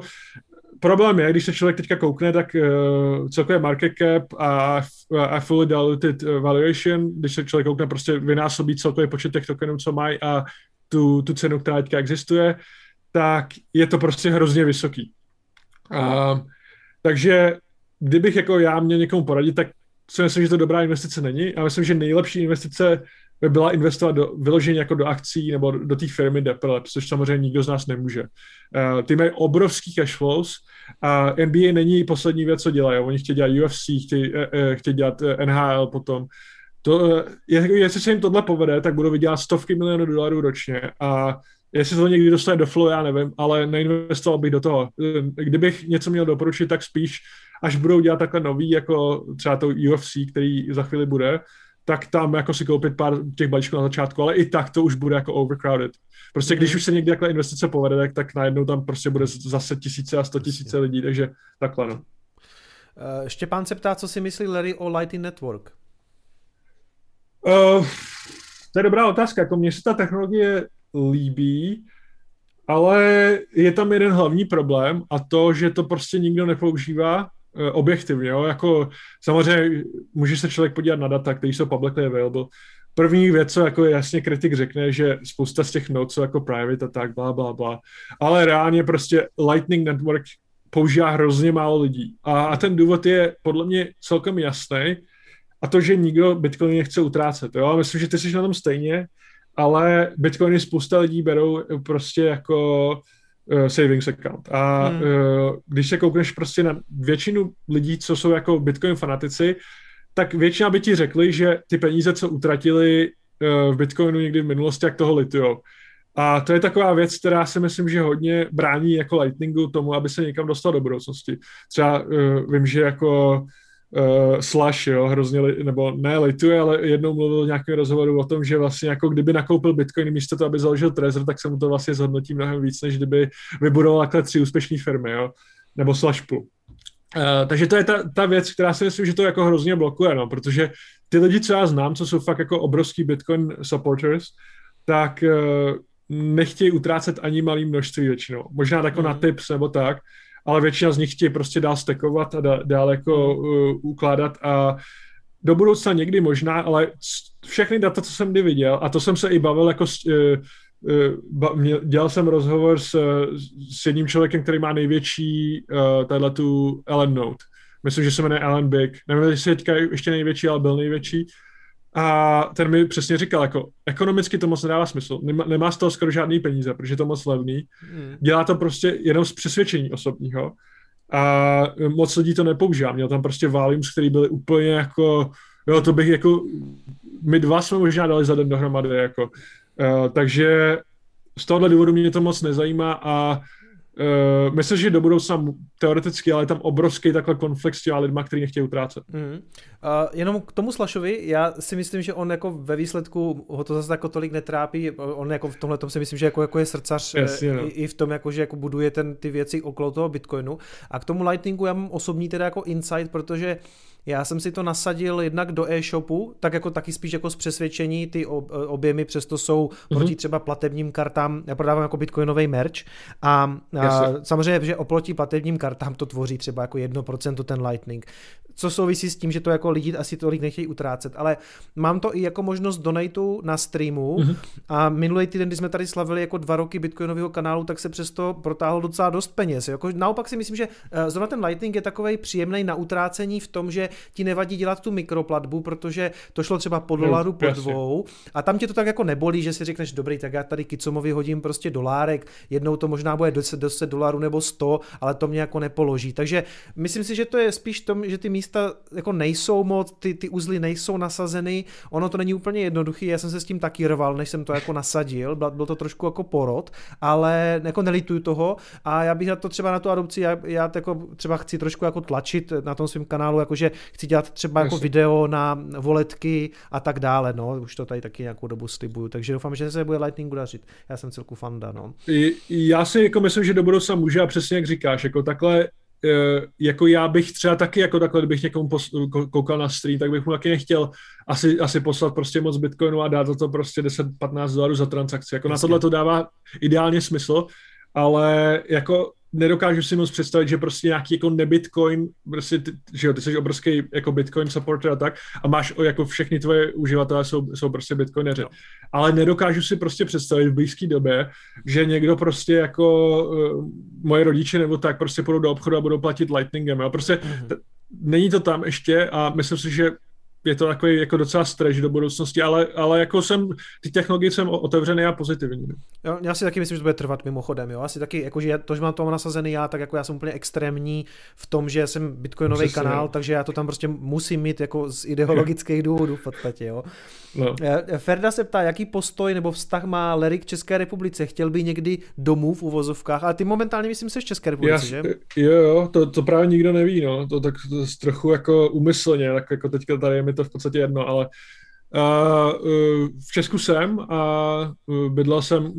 problém je, když se člověk teďka koukne, tak uh, celkově market cap a, a fully diluted valuation, když se člověk koukne, prostě vynásobí celkový počet těch tokenů, co mají a tu, tu cenu, která teďka existuje, tak je to prostě hrozně vysoký. Uh, takže kdybych jako já měl někomu poradit, tak si myslím, že to dobrá investice není. A myslím, že nejlepší investice byla investovat do, vyloženě jako do akcí nebo do, do té firmy Dapper což samozřejmě nikdo z nás nemůže. Uh, ty mají obrovský cash flows a NBA není poslední věc, co dělají. Oni chtějí dělat UFC, chtějí, uh, chtějí dělat NHL potom. To, uh, jestli se jim tohle povede, tak budou vydělat stovky milionů dolarů ročně a Jestli to někdy dostane do flow, já nevím, ale neinvestoval bych do toho. Kdybych něco měl doporučit, tak spíš, až budou dělat takhle nový, jako třeba to UFC, který za chvíli bude, tak tam jako si koupit pár těch balíčků na začátku, ale i tak to už bude jako overcrowded. Prostě když mhm. už se někdy takhle investice povede, tak, tak najednou tam prostě bude zase tisíce a sto tisíce lidí, takže takhle no. Uh, Štěpán se ptá, co si myslí Larry o Lightning Network? Uh, to je dobrá otázka. Jako mně se ta technologie líbí, ale je tam jeden hlavní problém a to, že to prostě nikdo nepoužívá Eh, objektivně, jo? jako samozřejmě může se člověk podívat na data, které jsou publicly available. První věc, co jako jasně kritik řekne, že spousta z těch nod jsou jako private a tak, bla, bla, bla. Ale reálně prostě Lightning Network používá hrozně málo lidí. A, a ten důvod je podle mě celkem jasný. A to, že nikdo Bitcoin nechce utrácet. Jo? Myslím, že ty jsi na tom stejně, ale Bitcoiny spousta lidí berou prostě jako uh, savings account. A hmm. uh, když se koukneš prostě na většinu lidí, co jsou jako Bitcoin fanatici, tak většina by ti řekli, že ty peníze, co utratili uh, v Bitcoinu někdy v minulosti, jak toho litujou. A to je taková věc, která si myslím, že hodně brání jako Lightningu tomu, aby se někam dostal do budoucnosti. Třeba uh, vím, že jako uh, Slash, jo, hrozně, li, nebo ne lituje, ale jednou mluvil v nějakém rozhovoru o tom, že vlastně jako kdyby nakoupil Bitcoin místo toho, aby založil Trezor, tak se mu to vlastně zhodnotí mnohem víc, než kdyby vybudoval takhle tři úspěšné firmy, jo, nebo Slash Pool. Uh, takže to je ta, ta věc, která si myslím, že to jako hrozně blokuje, no, protože ty lidi, co já znám, co jsou fakt jako obrovský Bitcoin supporters, tak uh, nechtějí utrácet ani malý množství většinou. Možná jako mm. na tips nebo tak, ale většina z nich chtějí prostě dál stekovat a dál, jako uh, ukládat a do budoucna někdy možná, ale všechny data, co jsem kdy viděl, a to jsem se i bavil jako s, uh, uh, dělal jsem rozhovor s, s jedním člověkem, který má největší uh, tahle tu Ellen Note. Myslím, že se jmenuje Alan Big. Nevím, jestli je teďka ještě největší, ale byl největší. A ten mi přesně říkal, jako ekonomicky to moc nedává smysl, nemá, nemá z toho skoro žádný peníze, protože je to moc levný. Hmm. Dělá to prostě jenom z přesvědčení osobního. A moc lidí to nepoužívá. Měl tam prostě volumes, který byly úplně jako, jo, to bych jako, my dva jsme možná dali za den dohromady, jako. Uh, takže z tohohle důvodu mě to moc nezajímá a Uh, myslím, že do budoucna teoreticky, ale je tam obrovský takhle konflikt s těma lidma, kteří nechtějí utrácet. Mm. Uh, jenom k tomu Slašovi, já si myslím, že on jako ve výsledku ho to zase jako tolik netrápí, on jako v tomhle tom si myslím, že jako, jako je srdcař Jasně, no. i, i, v tom, jako, že jako buduje ten, ty věci okolo toho Bitcoinu. A k tomu Lightningu já mám osobní teda jako insight, protože já jsem si to nasadil jednak do e-shopu, tak jako taky spíš jako z přesvědčení, ty objemy přesto jsou mm-hmm. proti třeba platebním kartám, já prodávám jako bitcoinový merch a, a samozřejmě, že oproti platebním kartám to tvoří třeba jako 1% ten Lightning, co souvisí s tím, že to jako lidi asi tolik nechtějí utrácet, ale mám to i jako možnost donatu na streamu mm-hmm. a minulý týden, kdy jsme tady slavili jako dva roky bitcoinového kanálu, tak se přesto protáhlo docela dost peněz. Jako, naopak si myslím, že eh, zrovna ten Lightning je takový příjemný na utrácení v tom, že ti nevadí dělat tu mikroplatbu, protože to šlo třeba po dolaru, po dvou a tam tě to tak jako nebolí, že si řekneš, dobrý, tak já tady Kicomovi hodím prostě dolárek, jednou to možná bude 10, 10 dolarů nebo 100, ale to mě jako nepoloží. Takže myslím si, že to je spíš tom, že ty místa jako nejsou moc, ty, ty uzly nejsou nasazeny, ono to není úplně jednoduchý, já jsem se s tím taky rval, než jsem to jako nasadil, byl, byl to trošku jako porod, ale jako nelituju toho a já bych na to třeba na tu adopci, já, já jako třeba chci trošku jako tlačit na tom svém kanálu, jakože chci dělat třeba jako video na voletky a tak dále, no, už to tady taky nějakou dobu slibuju, takže doufám, že se bude Lightningu dařit. Já jsem celku fanda, no. Já si jako myslím, že do budoucna může a přesně jak říkáš, jako takhle eh, jako já bych třeba taky jako takhle, kdybych někomu pos- koukal na stream, tak bych mu taky nechtěl asi, asi poslat prostě moc bitcoinu a dát za to prostě 10-15 dolarů za transakci. Jako Jasně. na tohle to dává ideálně smysl, ale jako nedokážu si moc představit, že prostě nějaký jako nebitcoin, prostě ty, že jo, ty jsi obrovský jako bitcoin supporter a tak a máš jako všechny tvoje uživatelé jsou, jsou prostě bitcoineři. No. Ale nedokážu si prostě představit v blízké době, že někdo prostě jako uh, moje rodiče nebo tak prostě půjdou do obchodu a budou platit lightningem. Jo. Prostě mm-hmm. t- není to tam ještě a myslím si, že je to takový jako docela stretch do budoucnosti, ale, ale jako jsem, ty technologie jsem otevřený a pozitivní. Jo, já si taky myslím, že to bude trvat mimochodem, jo, asi taky, jakože já, to, že mám to nasazený já, tak jako já jsem úplně extrémní v tom, že jsem bitcoinový Přesně, kanál, takže já to tam prostě musím mít jako z ideologických důvodů v podstatě, jo. No. Eh, Ferda se ptá, jaký postoj nebo vztah má Larry k České republice, chtěl by někdy domů v uvozovkách, ale ty momentálně myslím se v České republice, já, že? Jo, jo, to, to právě nikdo neví, no, to tak to trochu jako umyslně, tak jako teďka tady je mi to v podstatě jedno, ale uh, uh, v Česku jsem a bydlel jsem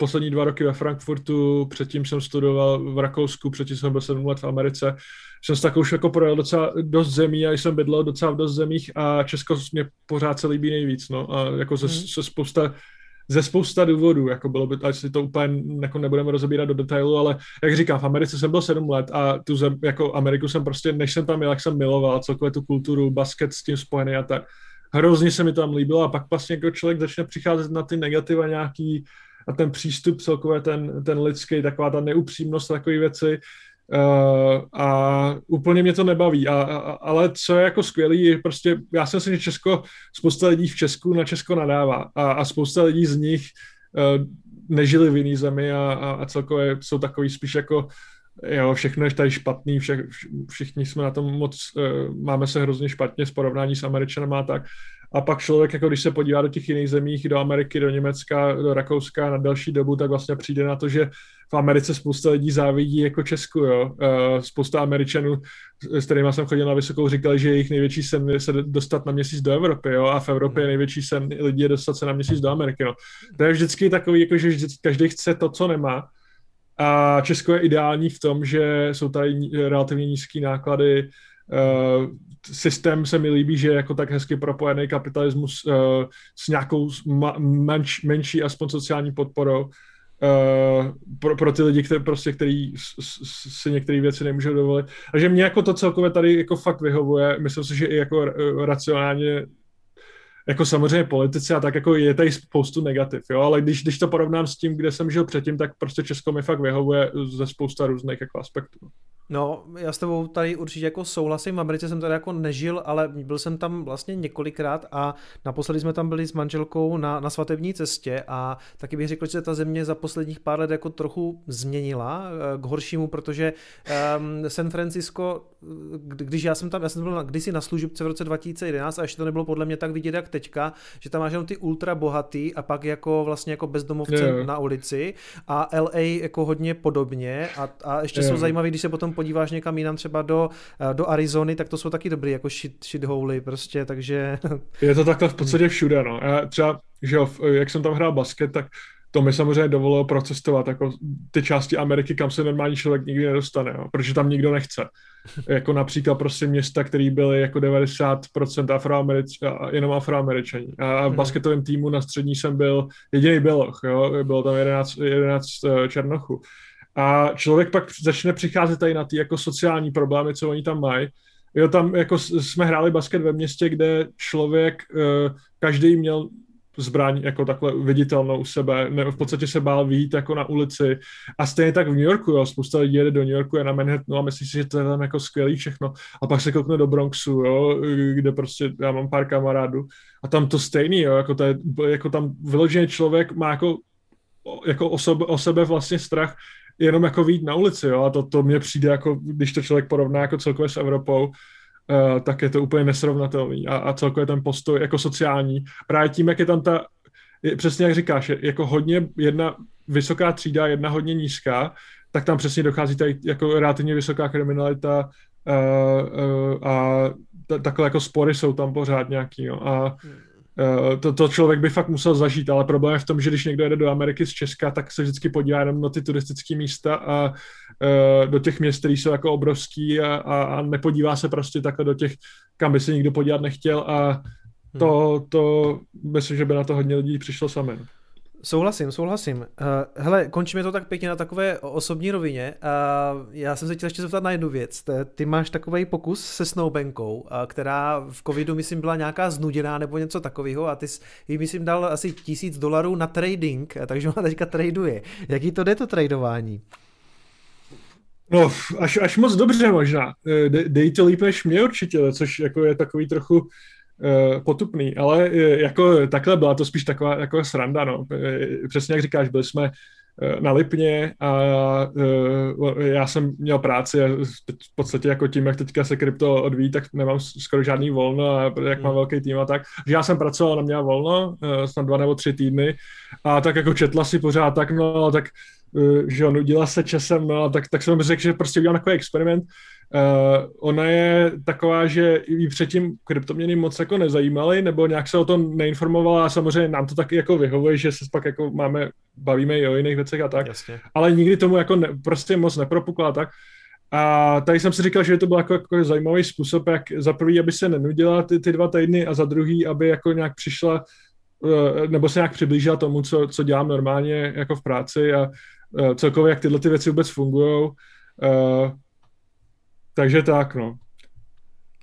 poslední dva roky ve Frankfurtu, předtím jsem studoval v Rakousku, předtím jsem byl sedm let v Americe. Jsem s takovou už jako projel docela dost zemí a jsem bydlel docela v dost zemích a Česko mě pořád se líbí nejvíc, no. A jako ze, hmm. ze spousta ze spousta důvodů, jako bylo by, ať si to úplně jako nebudeme rozebírat do detailu, ale jak říkám, v Americe jsem byl sedm let a tu zem, jako Ameriku jsem prostě, než jsem tam jel, jak jsem miloval celkově tu kulturu, basket s tím spojený a tak. Hrozně se mi tam líbilo a pak vlastně jako člověk začne přicházet na ty negativa nějaký a ten přístup celkově ten, ten lidský, taková ta neupřímnost, takové věci, Uh, a úplně mě to nebaví, a, a, ale co je jako skvělý, je prostě, já si myslím, že Česko, spousta lidí v Česku na Česko nadává a, a spousta lidí z nich uh, nežili v jiný zemi a, a, a celkově jsou takový spíš jako jo, všechno je tady špatný, vše, všichni jsme na tom moc, uh, máme se hrozně špatně s porovnání s Američanama a tak. A pak člověk, jako když se podívá do těch jiných zemích, do Ameriky, do Německa, do Rakouska na další dobu, tak vlastně přijde na to, že v Americe spousta lidí závidí jako Česku, jo. Uh, spousta Američanů, s kterými jsem chodil na vysokou, říkali, že jejich největší sen je se dostat na měsíc do Evropy, jo, a v Evropě je největší sen lidí je dostat se na měsíc do Ameriky, no. To je vždycky takový, jako že vždycky, každý chce to, co nemá. A Česko je ideální v tom, že jsou tady relativně nízké náklady, uh, systém se mi líbí, že je jako tak hezky propojený kapitalismus uh, s nějakou ma- menš, menší aspoň sociální podporou uh, pro, pro ty lidi, které prostě, který si některé věci nemůžou dovolit. Takže mě jako to celkově tady jako fakt vyhovuje. Myslím si, že i jako racionálně jako samozřejmě politici a tak jako je tady spoustu negativ, jo, ale když, když to porovnám s tím, kde jsem žil předtím, tak prostě Česko mi fakt vyhovuje ze spousta různých jako aspektů. No, já s tebou tady určitě jako souhlasím. V Americe jsem tady jako nežil, ale byl jsem tam vlastně několikrát a naposledy jsme tam byli s manželkou na, na svatební cestě a taky bych řekl, že se ta země za posledních pár let jako trochu změnila eh, k horšímu, protože um, San Francisco, když já jsem tam, já jsem byl na, kdysi na služebce v roce 2011 a ještě to nebylo podle mě tak vidět jak teďka, že tam máš jenom ty ultra bohatý a pak jako vlastně jako bezdomovce yeah. na ulici a LA jako hodně podobně a, a ještě yeah. jsou zajímavé, když se potom podíváš někam jinam třeba do, eh, do Arizony, tak to jsou taky dobrý jako shit, shitholy prostě, takže... Je to takhle v podstatě všude, no. Já třeba, že jo, jak jsem tam hrál basket, tak to mi samozřejmě dovolilo procestovat jako ty části Ameriky, kam se normální člověk nikdy nedostane, jo, protože tam nikdo nechce. Jako například prostě města, které byly jako 90% afroamerič, jenom afroameričani. A v mhm. basketovém týmu na střední jsem byl jediný Běloch, jo, bylo tam 11, 11 eh, černochů. A člověk pak začne přicházet tady na ty jako sociální problémy, co oni tam mají. Jo, tam jako jsme hráli basket ve městě, kde člověk, eh, každý měl zbraň jako takhle viditelnou u sebe, ne, v podstatě se bál výjít jako na ulici. A stejně tak v New Yorku, jo, spousta lidí jede do New Yorku, je na Manhattanu a myslí si, že to je tam jako skvělý všechno. A pak se koukne do Bronxu, jo, kde prostě já mám pár kamarádů. A tam to stejný, jo, jako, to je, jako tam vyloženě člověk má jako jako o sebe, o sebe vlastně strach jenom jako výjít na ulici, jo, a to, to mně přijde jako, když to člověk porovná jako celkově s Evropou, uh, tak je to úplně nesrovnatelný. A, a celkově ten postoj jako sociální, právě tím, jak je tam ta, přesně jak říkáš, je, jako hodně jedna vysoká třída, jedna hodně nízká, tak tam přesně dochází tady jako relativně vysoká kriminalita uh, uh, a t- takhle jako spory jsou tam pořád nějaký, no, a Eh, to, to člověk by fakt musel zažít, ale problém je v tom, že když někdo jede do Ameriky z Česka, tak se vždycky podívá jenom na ty turistické místa a do těch měst, které jsou jako obrovský a, a, a nepodívá se prostě takhle do těch, kam by se nikdo podívat nechtěl a to, hmm. to myslím, že by na to hodně lidí přišlo sami. Souhlasím, souhlasím. Uh, hele, končíme to tak pěkně na takové osobní rovině. Uh, já jsem se chtěl ještě zeptat na jednu věc. Ty máš takový pokus se snowbankou, která v covidu, myslím, byla nějaká znuděná nebo něco takového a ty jsi jí, myslím, dal asi tisíc dolarů na trading, takže ona teďka traduje. Jaký to jde to tradování? No, až, až moc dobře možná. De, dej to líp než mě určitě, což jako je takový trochu uh, potupný, ale uh, jako takhle byla to spíš taková jako sranda, no. Přesně jak říkáš, byli jsme na Lipně a uh, já jsem měl práci a v podstatě jako tím, jak teďka se krypto odvíjí, tak nemám skoro žádný volno a jak hmm. mám velký tým a tak, že já jsem pracoval, na měl volno, snad dva nebo tři týdny a tak jako četla si pořád tak, no tak uh, že jo, nudila se časem, no tak, tak jsem řekl, že prostě udělám takový experiment, Uh, ona je taková, že i předtím kryptoměny moc jako nezajímaly, nebo nějak se o tom neinformovala a samozřejmě nám to taky jako vyhovuje, že se pak jako máme, bavíme i o jiných věcech a tak, Jasně. ale nikdy tomu jako ne, prostě moc nepropukla tak. A tady jsem si říkal, že to byl jako, jako zajímavý způsob, jak za prvý, aby se nenudila ty, ty dva týdny a za druhý, aby jako nějak přišla uh, nebo se nějak přiblížila tomu, co, co dělám normálně jako v práci a uh, celkově, jak tyhle ty věci vůbec fungují. Uh, takže tak, no.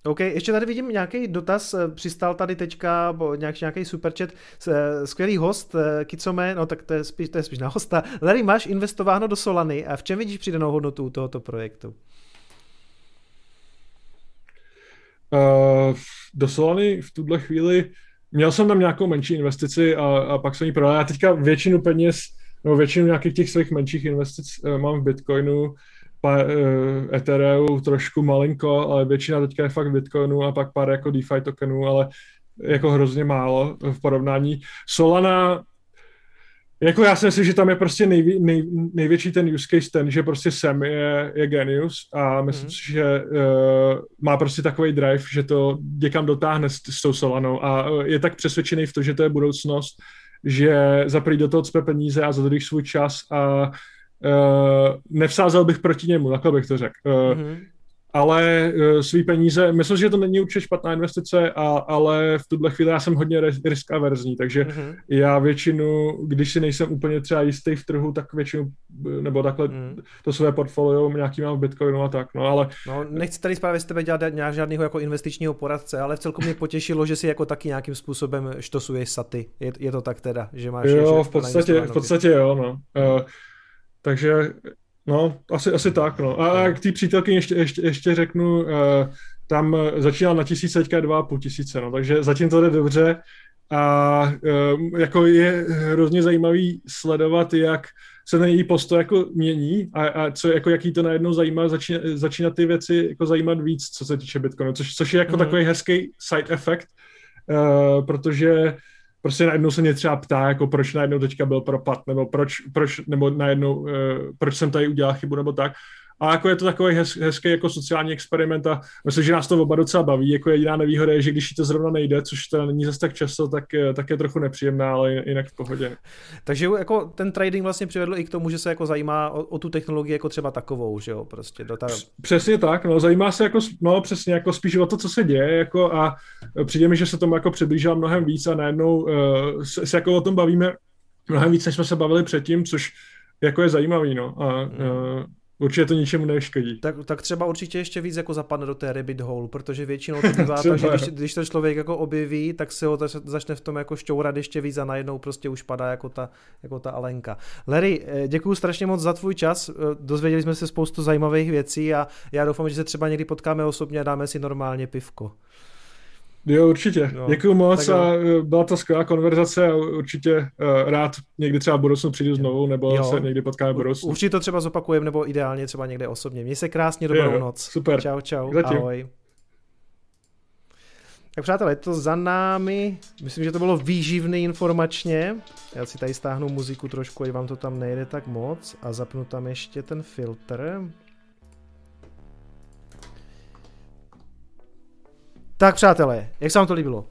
OK, ještě tady vidím nějaký dotaz, eh, přistál tady teďka, bo nějaký, nějaký superchat, eh, skvělý host, eh, Kicome, no tak to je, spíš, to je spíš na hosta. Larry, máš investováno do Solany a v čem vidíš přidanou hodnotu tohoto projektu? Uh, do Solany v tuhle chvíli měl jsem tam nějakou menší investici a, a pak jsem ji prodal. Já teďka většinu peněz, nebo většinu nějakých těch svých menších investic uh, mám v Bitcoinu, pár, uh, Ethereum trošku malinko, ale většina teďka je fakt Bitcoinu a pak pár jako DeFi tokenů, ale jako hrozně málo v porovnání. Solana, jako já si myslím, že tam je prostě nejvě, nej, největší ten use case ten, že prostě Sam je, je genius a myslím mm. si, že uh, má prostě takový drive, že to někam dotáhne s, s tou Solanou a uh, je tak přesvědčený v to, že to je budoucnost, že za do toho cpe peníze a za svůj čas a Uh, nevsázel bych proti němu, takhle bych to řekl. Uh, mm-hmm. Ale uh, svý peníze, myslím, že to není určitě špatná investice, a, ale v tuhle chvíli já jsem hodně risk averzní, takže mm-hmm. já většinu, když si nejsem úplně třeba jistý v trhu, tak většinu, nebo takhle mm. to své portfolio nějaký mám v Bitcoinu a tak, no ale... No, nechci tady právě z tebe dělat nějak žádného jako investičního poradce, ale v celku mě potěšilo, že si jako taky nějakým způsobem štosuješ saty. Je, je to tak teda, že máš... Jo, v podstatě, v podstatě jo, no. Uh, takže No, asi, asi tak, no. A, k té přítelky ještě, ještě, ještě řeknu, uh, tam začínal na tisíc, teďka dva a půl tisíce, no, takže zatím to jde dobře a uh, jako je hrozně zajímavý sledovat, jak se ten její postoj jako mění a, a co, jako jaký to najednou zajímá, začíná, začíná ty věci jako zajímat víc, co se týče Bitcoinu, což, což je jako mm. takový hezký side effect, uh, protože prostě najednou se mě třeba ptá, jako proč najednou teďka byl propad, nebo proč, proč nebo najednou, uh, proč jsem tady udělal chybu, nebo tak. A jako je to takový hez, hezký jako sociální experiment a myslím, že nás to oba docela baví. Jako jediná nevýhoda je, že když to zrovna nejde, což to není zase tak často, tak, tak je trochu nepříjemná, ale jinak v pohodě. Takže jako ten trading vlastně přivedl i k tomu, že se jako zajímá o, o tu technologii jako třeba takovou, že jo, prostě do ta... Přesně tak, no, zajímá se jako, no přesně, jako spíš o to, co se děje, jako a přijde mi, že se tomu jako přiblížila mnohem víc a najednou uh, se, se, jako o tom bavíme mnohem víc, než jsme se bavili předtím, což jako je zajímavý, no. A, mm. uh, Určitě to ničemu neškodí. Tak, tak třeba určitě ještě víc jako zapadne do té rabbit hole, protože většinou to bývá tak, že když, když to člověk jako objeví, tak se ho začne v tom jako šťourat ještě víc a najednou prostě už padá jako ta, jako ta Alenka. Larry, eh, děkuji strašně moc za tvůj čas, eh, dozvěděli jsme se spoustu zajímavých věcí a já doufám, že se třeba někdy potkáme osobně a dáme si normálně pivko. Jo, určitě. No, Děkuji moc a e, byla to skvělá konverzace a určitě uh, rád někdy třeba v budoucnu přijdu znovu, nebo jo. se někdy potkáme v budoucnu. Určitě to třeba zopakujeme, nebo ideálně třeba někde osobně. Měj se krásně, dobrou jo, noc. Super. Čau, čau. Zatím. Ahoj. Tak přátelé, je to za námi, myslím, že to bylo výživné informačně. Já si tady stáhnu muziku trošku, ať vám to tam nejde tak moc a zapnu tam ještě ten filtr. Tak přátelé, jak se vám to líbilo?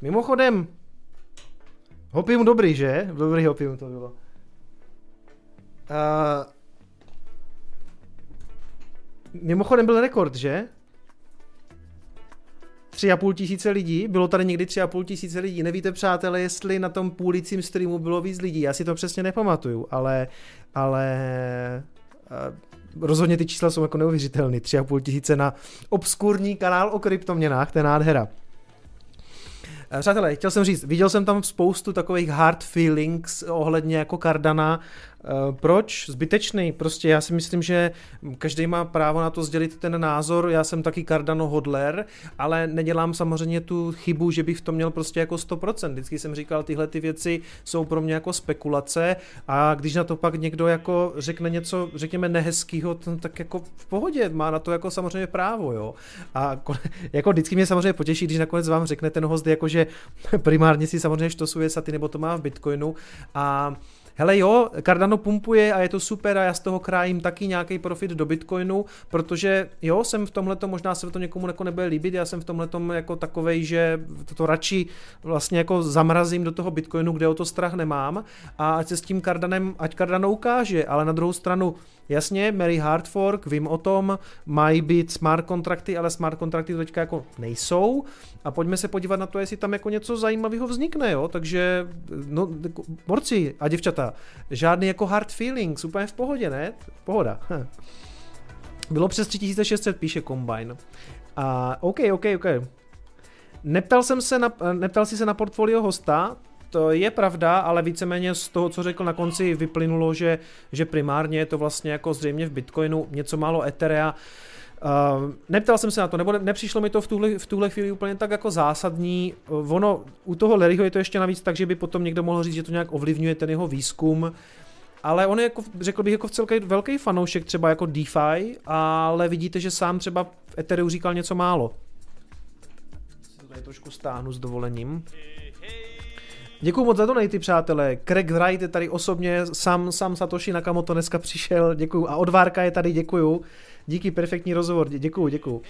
Mimochodem, hopium dobrý, že? Dobrý hopium to bylo. Uh, mimochodem byl rekord, že? Tři a půl tisíce lidí, bylo tady někdy tři a půl tisíce lidí, nevíte přátelé, jestli na tom půlicím streamu bylo víc lidí, já si to přesně nepamatuju, ale, ale uh, rozhodně ty čísla jsou jako neuvěřitelné, tři a půl tisíce na obskurní kanál o kryptoměnách, to je nádhera. Eh, přátelé, chtěl jsem říct, viděl jsem tam spoustu takových hard feelings ohledně jako Cardana, Eh, proč? Zbytečný. Prostě já si myslím, že každý má právo na to sdělit ten názor. Já jsem taky Cardano hodler, ale nedělám samozřejmě tu chybu, že bych v tom měl prostě jako 100%. Vždycky jsem říkal, tyhle ty věci jsou pro mě jako spekulace a když na to pak někdo jako řekne něco, řekněme nehezkýho, tak jako v pohodě, má na to jako samozřejmě právo, jo. A jako vždycky mě samozřejmě potěší, když nakonec vám řekne ten host, jako že primárně si samozřejmě štosuje saty nebo to má v Bitcoinu a hele jo, Cardano pumpuje a je to super a já z toho krájím taky nějaký profit do Bitcoinu, protože jo, jsem v tomhle možná se to někomu jako nebude líbit, já jsem v tomhle jako takovej, že to, radši vlastně jako zamrazím do toho Bitcoinu, kde o to strach nemám a ať se s tím Cardanem, ať Cardano ukáže, ale na druhou stranu Jasně, Mary Hardfork, vím o tom, mají být smart kontrakty, ale smart kontrakty teďka jako nejsou a pojďme se podívat na to, jestli tam jako něco zajímavého vznikne, jo, takže no, borci a děvčata, žádný jako hard feelings, úplně v pohodě, ne? Pohoda. Hm. Bylo přes 3600, píše Combine. A OK, OK, OK. Neptal jsem se na, neptal si se na portfolio hosta, to je pravda, ale víceméně z toho, co řekl na konci, vyplynulo, že, že primárně je to vlastně jako zřejmě v Bitcoinu něco málo Etherea. Uh, neptal jsem se na to, nebo nepřišlo mi to v tuhle, v tuhle chvíli úplně tak jako zásadní. Uh, ono, u toho Larryho je to ještě navíc tak, že by potom někdo mohl říct, že to nějak ovlivňuje ten jeho výzkum, ale on je jako, řekl bych, jako v celké velký fanoušek třeba jako DeFi, ale vidíte, že sám třeba v Ethereu říkal něco málo. Tady trošku stáhnu s dovolením. Děkuji moc za donaty, přátelé. Craig Wright je tady osobně, sám, sám Satoshi Nakamoto dneska přišel, děkuju. A Odvárka je tady, děkuju. Díky, perfektní rozhovor, děkuju, děkuju.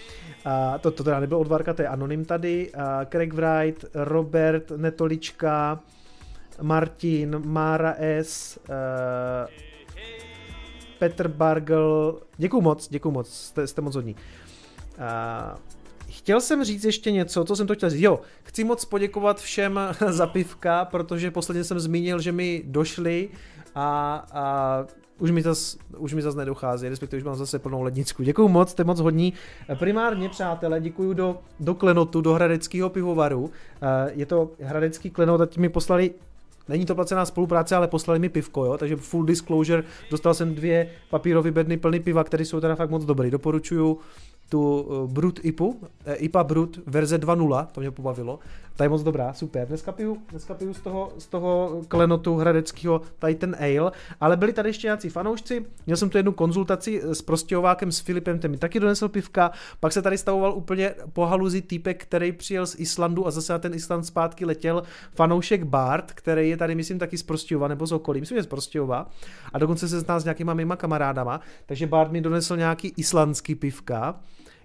A to, to teda nebyl Odvárka, to je Anonym tady. A Craig Wright, Robert Netolička, Martin, Mara S, uh, Petr Bargel, děkuju moc, děkuju moc, jste, jste moc hodní. Uh, Chtěl jsem říct ještě něco, co jsem to chtěl říct. Jo, chci moc poděkovat všem za pivka, protože posledně jsem zmínil, že mi došli a, a už mi zas, už mi zas nedochází, respektive už mám zase plnou lednicku. Děkuju moc, jste moc hodní. Primárně, přátelé, děkuju do, do klenotu, do hradeckého pivovaru. Eh, je to hradecký klenot a ti mi poslali Není to placená spolupráce, ale poslali mi pivko, jo? takže full disclosure, dostal jsem dvě papírové bedny plný piva, které jsou teda fakt moc dobrý. Doporučuju tu eh, Brut IPu, eh, IPA Brut verze 2.0, to mě pobavilo. Ta je moc dobrá, super. Dneska piju, dneska piju z toho, z toho klenotu hradeckého ten ale, ale byli tady ještě nějací fanoušci. Měl jsem tu jednu konzultaci s prostějovákem, s Filipem, ten mi taky donesl pivka, pak se tady stavoval úplně po haluzi týpek, který přijel z Islandu a zase na ten Island zpátky letěl fanoušek Bart, který je tady, myslím, taky z Prostějova nebo z okolí, myslím, že z Prostějova. A dokonce se zná s nějakýma mýma kamarádama, takže Bart mi donesl nějaký islandský pivka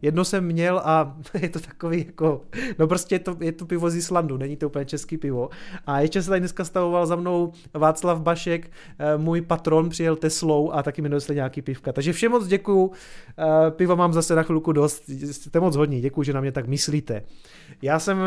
Jedno jsem měl a je to takový jako, no prostě je to, je to pivo z Islandu, není to úplně český pivo. A ještě se tady dneska stavoval za mnou Václav Bašek, eh, můj patron přijel Teslou a taky mi donesli nějaký pivka. Takže všem moc děkuju, eh, piva mám zase na chvilku dost, jste moc hodní, děkuju, že na mě tak myslíte. Já jsem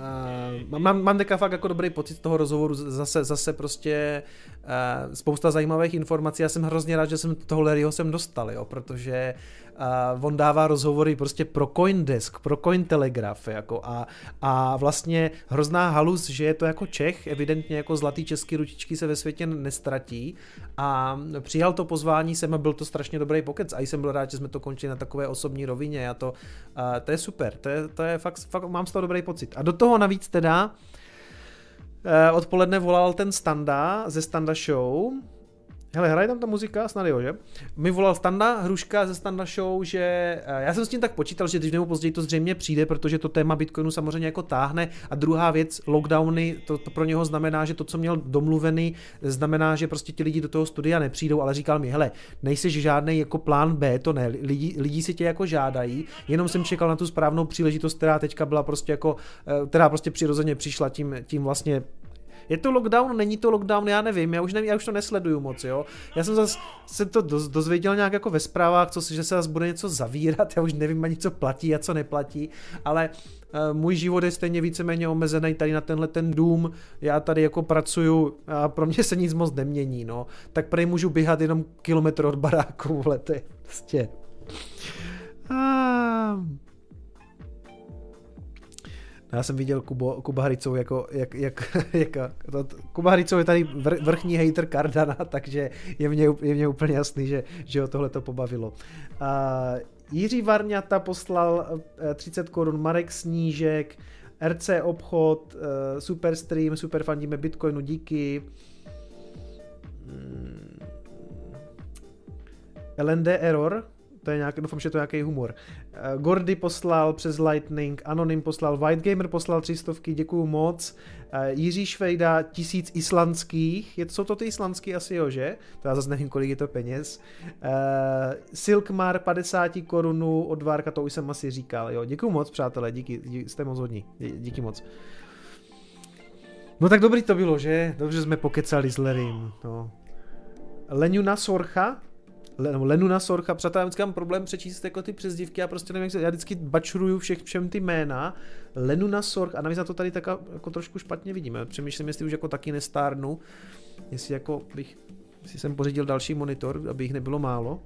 Uh, mám, mám teďka fakt jako dobrý pocit toho rozhovoru, zase, zase prostě uh, spousta zajímavých informací. Já jsem hrozně rád, že jsem toho Larryho sem dostal, jo, protože uh, on dává rozhovory prostě pro Coindesk, pro Cointelegraph, jako a, a vlastně hrozná halus, že je to jako Čech, evidentně jako zlatý český ručičky se ve světě nestratí. A přijal to pozvání sem a byl to strašně dobrý pokec. A jsem byl rád, že jsme to končili na takové osobní rovině. A to, uh, to je super, to je, to je fakt, fakt, mám z toho dobrý pocit. A do toho navíc teda uh, odpoledne volal ten Standa ze Standa Show, Hele, hraje tam ta muzika, snad jo, že? Mi volal Standa, Hruška ze Standa Show, že eh, já jsem s tím tak počítal, že když nebo později to zřejmě přijde, protože to téma Bitcoinu samozřejmě jako táhne. A druhá věc, lockdowny, to, to pro něho znamená, že to, co měl domluvený, znamená, že prostě ti lidi do toho studia nepřijdou, ale říkal mi, hele, nejsi žádný jako plán B, to ne, lidi, lidi si tě jako žádají, jenom jsem čekal na tu správnou příležitost, která teďka byla prostě jako, eh, která prostě přirozeně přišla tím, tím vlastně je to lockdown, není to lockdown, já nevím, já už, nevím, já už to nesleduju moc, jo. Já jsem zase se to dozvěděl nějak jako ve zprávách, co, že se zase bude něco zavírat, já už nevím ani co platí a co neplatí, ale uh, můj život je stejně víceméně omezený tady na tenhle ten dům, já tady jako pracuju a pro mě se nic moc nemění, no. Tak prej můžu běhat jenom kilometr od baráku, vole, to je prostě... Ah. No, já jsem viděl Kubo, Kuba Hricou jako, jak, jak, jak to, Kuba Hricou je tady vr, vrchní hater Cardana, takže je mě, je mě úplně jasný, že, že ho tohle to pobavilo. Uh, Jiří Varňata poslal 30 eh, korun, Marek Snížek, RC obchod, uh, super stream, super fandíme Bitcoinu, díky. Hmm. LND Error, to je nějak, doufám, že to je nějaký humor. Uh, Gordy poslal přes Lightning, Anonym poslal, White Gamer poslal třistovky, děkuju moc. Uh, Jiří Švejda, tisíc islandských, je, jsou to ty islandský asi jo, že? To já zase nevím, kolik je to peněz. Uh, Silkmar, 50 korunů od Várka, to už jsem asi říkal, jo. Děkuju moc, přátelé, díky, díky jste moc hodní, díky moc. No tak dobrý to bylo, že? Dobře jsme pokecali s Lerim, no. Lenuna Sorcha, Lenuna Sorcha, přátelé, vždycky mám problém přečíst jako ty přezdívky, já prostě nevím, jak se, já vždycky bačruju všech, všem ty jména, Lenuna Sorcha, a navíc na to tady tak jako trošku špatně vidíme, přemýšlím, jestli už jako taky nestárnu, jestli jako bych, si jsem pořídil další monitor, aby jich nebylo málo,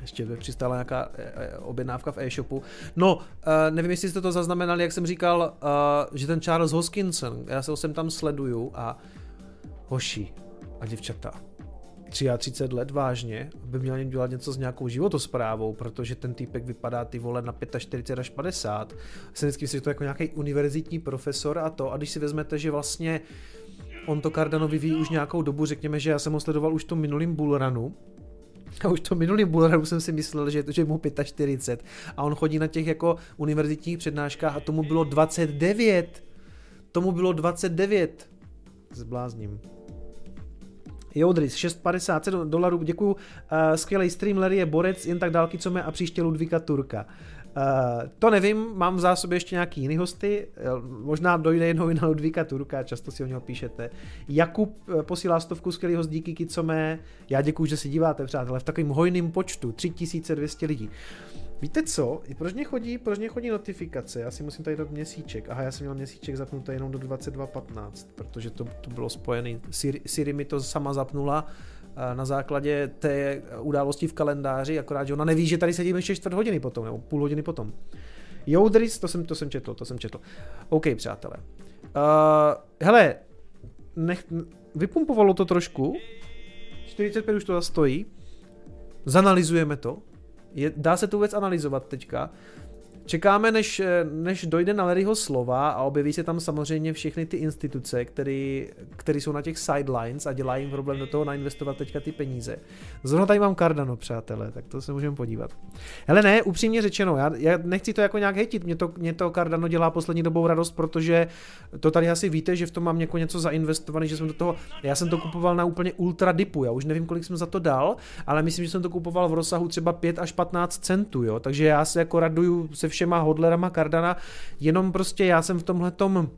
ještě by přistála nějaká e, e, objednávka v e-shopu. No, uh, nevím, jestli jste to zaznamenali, jak jsem říkal, že ten Charles Hoskinson, já se ho sem tam sleduju a hoši a děvčata, 33 let vážně, by měl dělat něco s nějakou životosprávou, protože ten týpek vypadá ty vole na 45 až 50. Jsem vždycky myslím, že to je jako nějaký univerzitní profesor a to. A když si vezmete, že vlastně on to Cardano vyvíjí už nějakou dobu, řekněme, že já jsem ho sledoval už v tom minulým bullrunu, a už to minulým bullrunu jsem si myslel, že, že mu 45 a on chodí na těch jako univerzitních přednáškách a tomu bylo 29. Tomu bylo 29. Zblázním. Jodris, 6,57 dolarů, děkuju. Uh, skvělý stream, Larry je borec, jen tak dálky, co mě a příště Ludvíka Turka. Uh, to nevím, mám v zásobě ještě nějaký jiný hosty, možná dojde jednou i na Ludvíka Turka, často si o něho píšete. Jakub eh, posílá stovku skvělý host, díky Kicomé, já děkuji, že si díváte, přátelé, v takovém hojném počtu, 3200 lidí. Víte co? Proč mě chodí, proč mě chodí notifikace? Já si musím tady dát měsíček. Aha, já jsem měl měsíček zapnutý jenom do 22.15, protože to, to bylo spojený. Siri, Siri mi to sama zapnula na základě té události v kalendáři, akorát, že ona neví, že tady sedíme ještě čtvrt hodiny potom, nebo půl hodiny potom. Joudris, to jsem, to jsem četl, to jsem četl. OK, přátelé. Uh, hele, nech, vypumpovalo to trošku, 45 už to zase stojí, zanalizujeme to, je, dá se tu věc analyzovat teďka. Čekáme, než, než dojde na Larryho slova a objeví se tam samozřejmě všechny ty instituce, které jsou na těch sidelines a dělají jim problém do toho nainvestovat teďka ty peníze. Zrovna tady mám Cardano, přátelé, tak to se můžeme podívat. Hele ne, upřímně řečeno, já, já nechci to jako nějak hejtit, mě to, mě to Cardano dělá poslední dobou radost, protože to tady asi víte, že v tom mám jako něco zainvestovaný, že jsem do toho, já jsem to kupoval na úplně ultra dipu, já už nevím, kolik jsem za to dal, ale myslím, že jsem to kupoval v rozsahu třeba 5 až 15 centů, jo, takže já se jako raduju se všema hodlerama Cardana, jenom prostě já jsem v tomhle tom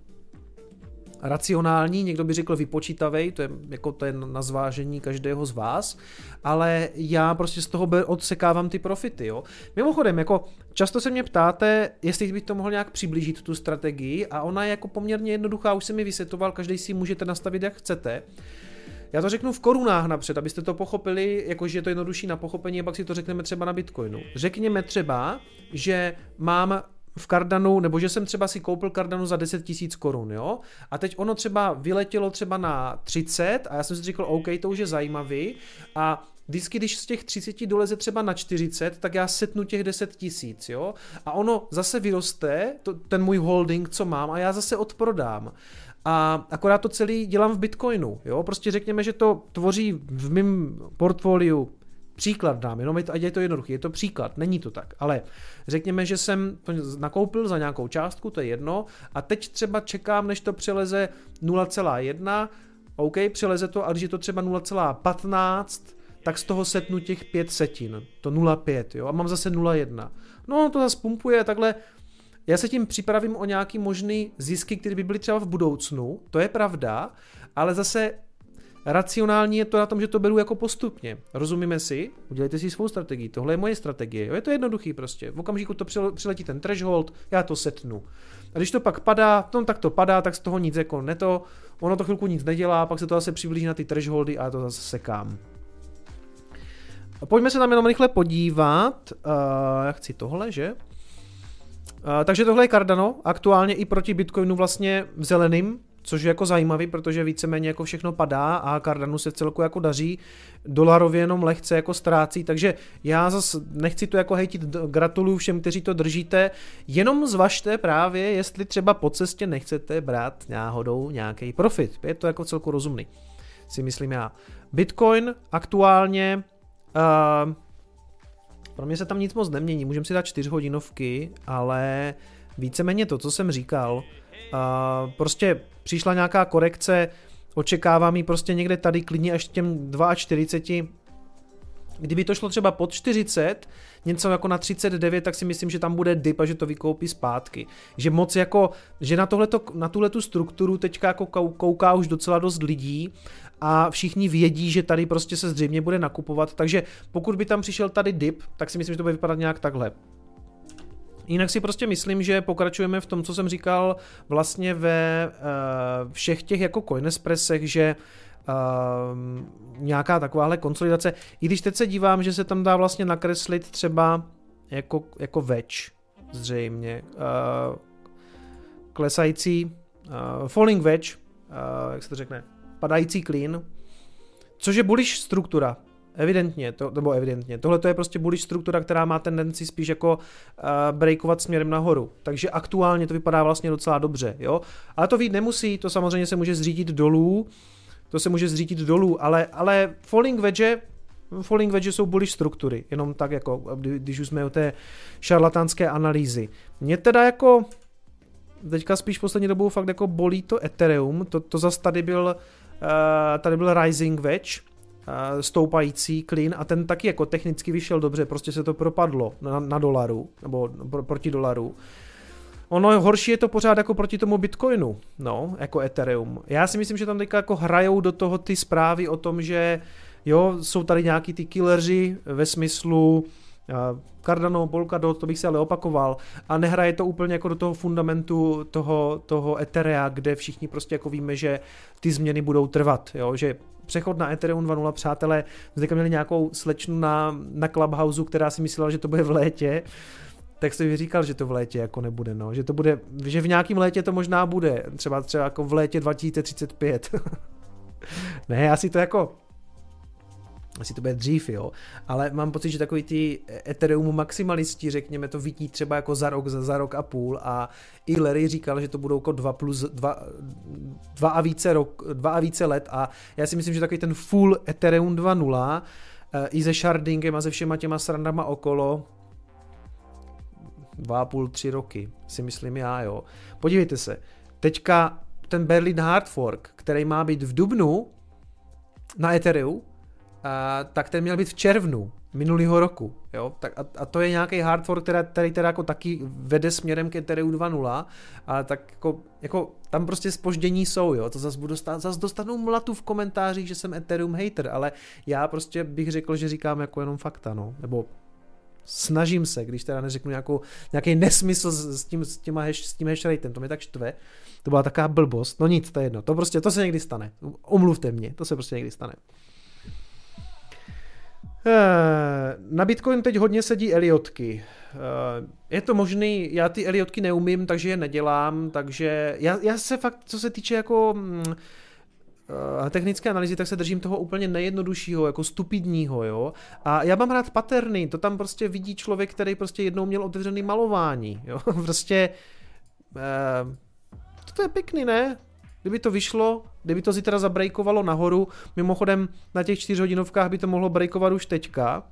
racionální, někdo by řekl vypočítavej, to je jako to je na zvážení každého z vás, ale já prostě z toho odsekávám ty profity, jo. Mimochodem, jako často se mě ptáte, jestli bych to mohl nějak přiblížit tu strategii a ona je jako poměrně jednoduchá, už jsem mi vysvětoval, každý si můžete nastavit jak chcete. Já to řeknu v korunách napřed, abyste to pochopili, jakože je to jednodušší na pochopení a pak si to řekneme třeba na Bitcoinu. Řekněme třeba, že mám v Cardanu, nebo že jsem třeba si koupil Cardanu za 10 tisíc korun, jo? A teď ono třeba vyletělo třeba na 30 a já jsem si říkal, OK, to už je zajímavý a vždycky, když z těch 30 doleze třeba na 40, tak já setnu těch 10 tisíc, jo? A ono zase vyroste, to, ten můj holding, co mám, a já zase odprodám. A akorát to celý dělám v Bitcoinu, jo? Prostě řekněme, že to tvoří v mém portfoliu Příklad dám, jenom je to, ať je to jednoduché, je to příklad, není to tak, ale řekněme, že jsem to nakoupil za nějakou částku, to je jedno, a teď třeba čekám, než to přeleze 0,1, OK, přeleze to, a když je to třeba 0,15, tak z toho setnu těch 5 setin, to 0,5, jo, a mám zase 0,1. No, to zase pumpuje takhle, já se tím připravím o nějaký možný zisky, které by byly třeba v budoucnu, to je pravda, ale zase Racionální je to na tom, že to beru jako postupně. Rozumíme si? Udělejte si svou strategii. Tohle je moje strategie. Jo? Je to jednoduchý prostě. V okamžiku to přiletí ten threshold, já to setnu. A když to pak padá, no tak to padá, tak z toho nic jako neto, ono to chvilku nic nedělá, pak se to zase přiblíží na ty thresholdy a já to zase sekám. Pojďme se tam jenom rychle podívat. Uh, já chci tohle, že? Uh, takže tohle je Cardano, aktuálně i proti Bitcoinu vlastně v zeleným, což je jako zajímavý, protože víceméně jako všechno padá a Cardanu se celku jako daří, dolarově jenom lehce jako ztrácí, takže já zase nechci to jako hejtit, gratuluju všem, kteří to držíte, jenom zvažte právě, jestli třeba po cestě nechcete brát náhodou nějaký profit, je to jako celku rozumný, si myslím já. Bitcoin aktuálně uh, pro mě se tam nic moc nemění, můžeme si dát 4 hodinovky, ale víceméně to, co jsem říkal, Uh, prostě přišla nějaká korekce, očekávám ji prostě někde tady klidně až těm 42. Kdyby to šlo třeba pod 40, něco jako na 39, tak si myslím, že tam bude dip a že to vykoupí zpátky. Že moc jako, že na, tohleto, na tuhle tu strukturu teďka jako kouká už docela dost lidí a všichni vědí, že tady prostě se zřejmě bude nakupovat, takže pokud by tam přišel tady dip, tak si myslím, že to bude vypadat nějak takhle. Jinak si prostě myslím, že pokračujeme v tom, co jsem říkal vlastně ve uh, všech těch jako coinespressech, že uh, nějaká takováhle konsolidace, i když teď se dívám, že se tam dá vlastně nakreslit třeba jako, jako več, zřejmě, uh, klesající, uh, falling wedge, uh, jak se to řekne, padající klín, což je bullish struktura, Evidentně, to, nebo evidentně. Tohle to je prostě bullish struktura, která má tendenci spíš jako uh, breakovat směrem nahoru. Takže aktuálně to vypadá vlastně docela dobře, jo. Ale to vít nemusí, to samozřejmě se může zřídit dolů, to se může zřídit dolů, ale, ale falling wedge Falling wedge jsou bullish struktury, jenom tak jako, když už jsme o té šarlatánské analýzy. Mě teda jako, teďka spíš poslední dobou fakt jako bolí to Ethereum, to, to zase tady byl, uh, tady byl Rising Wedge, stoupající klin a ten taky jako technicky vyšel dobře, prostě se to propadlo na, na dolaru, nebo proti dolaru. Ono horší je to pořád jako proti tomu Bitcoinu, no, jako Ethereum. Já si myslím, že tam teďka jako hrajou do toho ty zprávy o tom, že jo, jsou tady nějaký ty killerři ve smyslu Cardano, Polkadot, to bych se ale opakoval. A nehraje to úplně jako do toho fundamentu toho, toho Etherea, kde všichni prostě jako víme, že ty změny budou trvat, jo, že přechod na Ethereum 2.0, přátelé, zde měli nějakou slečnu na, na Clubhouse, která si myslela, že to bude v létě, tak jsem říkal, že to v létě jako nebude, no, že to bude, že v nějakém létě to možná bude, třeba třeba jako v létě 2035. ne, asi to jako asi to bude dřív, jo, ale mám pocit, že takový ty Ethereum maximalisti, řekněme, to vidí třeba jako za rok, za, za rok a půl. A i Larry říkal, že to budou jako dva plus dva, dva a více rok, dva a více let. A já si myslím, že takový ten full Ethereum 2.0 eh, i se shardingem a se všema těma srandama okolo, dva a půl, tři roky, si myslím já, jo. Podívejte se, teďka ten Berlin Hard Fork, který má být v Dubnu na Ethereum, a, tak ten měl být v červnu minulého roku. Jo? Tak a, a, to je nějaký hard fork, který, který teda jako taky vede směrem k Ethereum 2.0, a tak jako, jako tam prostě spoždění jsou, jo? to zase budu dostat, zase dostanu mlatu v komentářích, že jsem Ethereum hater, ale já prostě bych řekl, že říkám jako jenom fakta, no, nebo snažím se, když teda neřeknu nějakou, nějaký nesmysl s tím, s, těma hash, s tím hash ratem, to mě tak štve, to byla taková blbost, no nic, to je jedno, to prostě, to se někdy stane, omluvte mě, to se prostě někdy stane. Eh, na Bitcoin teď hodně sedí Eliotky. Eh, je to možný, já ty Eliotky neumím, takže je nedělám, takže já, já se fakt, co se týče jako mm, eh, technické analýzy, tak se držím toho úplně nejjednoduššího, jako stupidního, jo. A já mám rád paterny, to tam prostě vidí člověk, který prostě jednou měl otevřený malování, jo. prostě to je pěkný, ne? Kdyby to vyšlo, kdyby to zítra zabrejkovalo nahoru, mimochodem na těch čtyřhodinovkách by to mohlo brejkovat už teďka.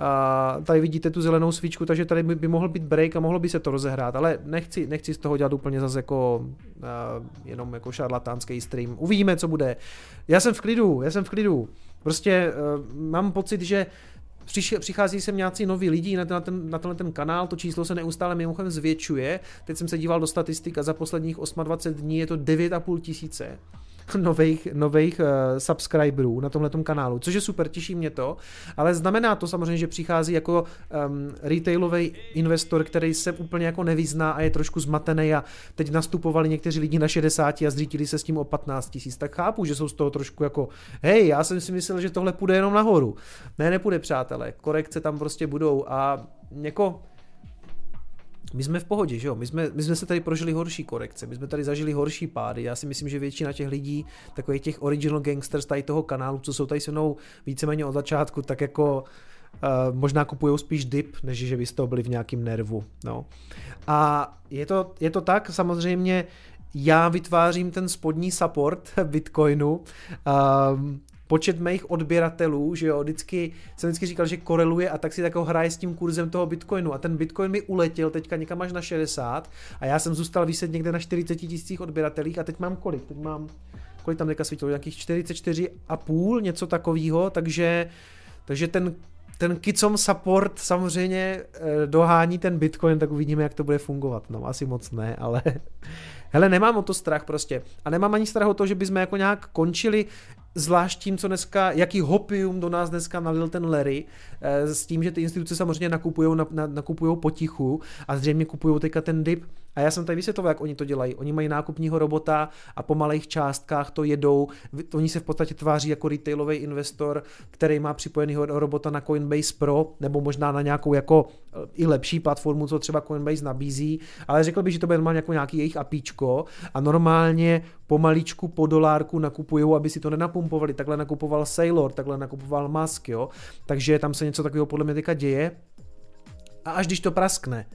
A tady vidíte tu zelenou svíčku, takže tady by, by mohl být break a mohlo by se to rozehrát, ale nechci, nechci z toho dělat úplně zase jako uh, jenom jako šarlatánský stream. Uvidíme, co bude. Já jsem v klidu, já jsem v klidu. Prostě uh, mám pocit, že přichází sem nějací noví lidi na, ten, na, ten, na tenhle ten kanál, to číslo se neustále mimochodem zvětšuje. Teď jsem se díval do statistik a za posledních 28 dní je to 9,5 tisíce nových, nových uh, subscriberů na tomhle kanálu, což je super, těší mě to, ale znamená to samozřejmě, že přichází jako um, retailový investor, který se úplně jako nevyzná a je trošku zmatený a teď nastupovali někteří lidi na 60 a zřítili se s tím o 15 tisíc, tak chápu, že jsou z toho trošku jako, hej, já jsem si myslel, že tohle půjde jenom nahoru. Ne, nepůjde, přátelé, korekce tam prostě budou a jako my jsme v pohodě, že jo? My jsme, my jsme se tady prožili horší korekce, my jsme tady zažili horší pády. Já si myslím, že většina těch lidí, takových těch original gangsters tady toho kanálu, co jsou tady se mnou víceméně od začátku, tak jako Uh, možná kupují spíš dip, než že by z toho byli v nějakým nervu. No. A je to, je to tak, samozřejmě já vytvářím ten spodní support Bitcoinu. Um, počet mých odběratelů, že jo, vždycky, jsem vždycky říkal, že koreluje a tak si takovou hraje s tím kurzem toho Bitcoinu a ten Bitcoin mi uletěl teďka někam až na 60 a já jsem zůstal vyset někde na 40 tisících odběratelích a teď mám kolik? Teď mám, kolik tam teďka svítilo? Nějakých 44 a půl, něco takového, takže, takže ten ten Kicom support samozřejmě eh, dohání ten Bitcoin, tak uvidíme, jak to bude fungovat. No, asi moc ne, ale hele, nemám o to strach prostě. A nemám ani strach o to, že bychom jako nějak končili zvlášť tím, co dneska, jaký hopium do nás dneska nalil ten Larry, eh, s tím, že ty instituce samozřejmě nakupují na, na, nakupují potichu a zřejmě kupují teďka ten dip. A já jsem tady vysvětloval, jak oni to dělají. Oni mají nákupního robota a po malých částkách to jedou. Oni se v podstatě tváří jako retailový investor, který má připojeného robota na Coinbase Pro, nebo možná na nějakou jako i lepší platformu, co třeba Coinbase nabízí, ale řekl bych, že to bude normálně jako nějaký jejich apíčko a normálně pomaličku po dolárku nakupují, aby si to nenapumpovali. Takhle nakupoval Sailor, takhle nakupoval Musk, jo. Takže tam se něco takového podle mě teďka děje. A až když to praskne,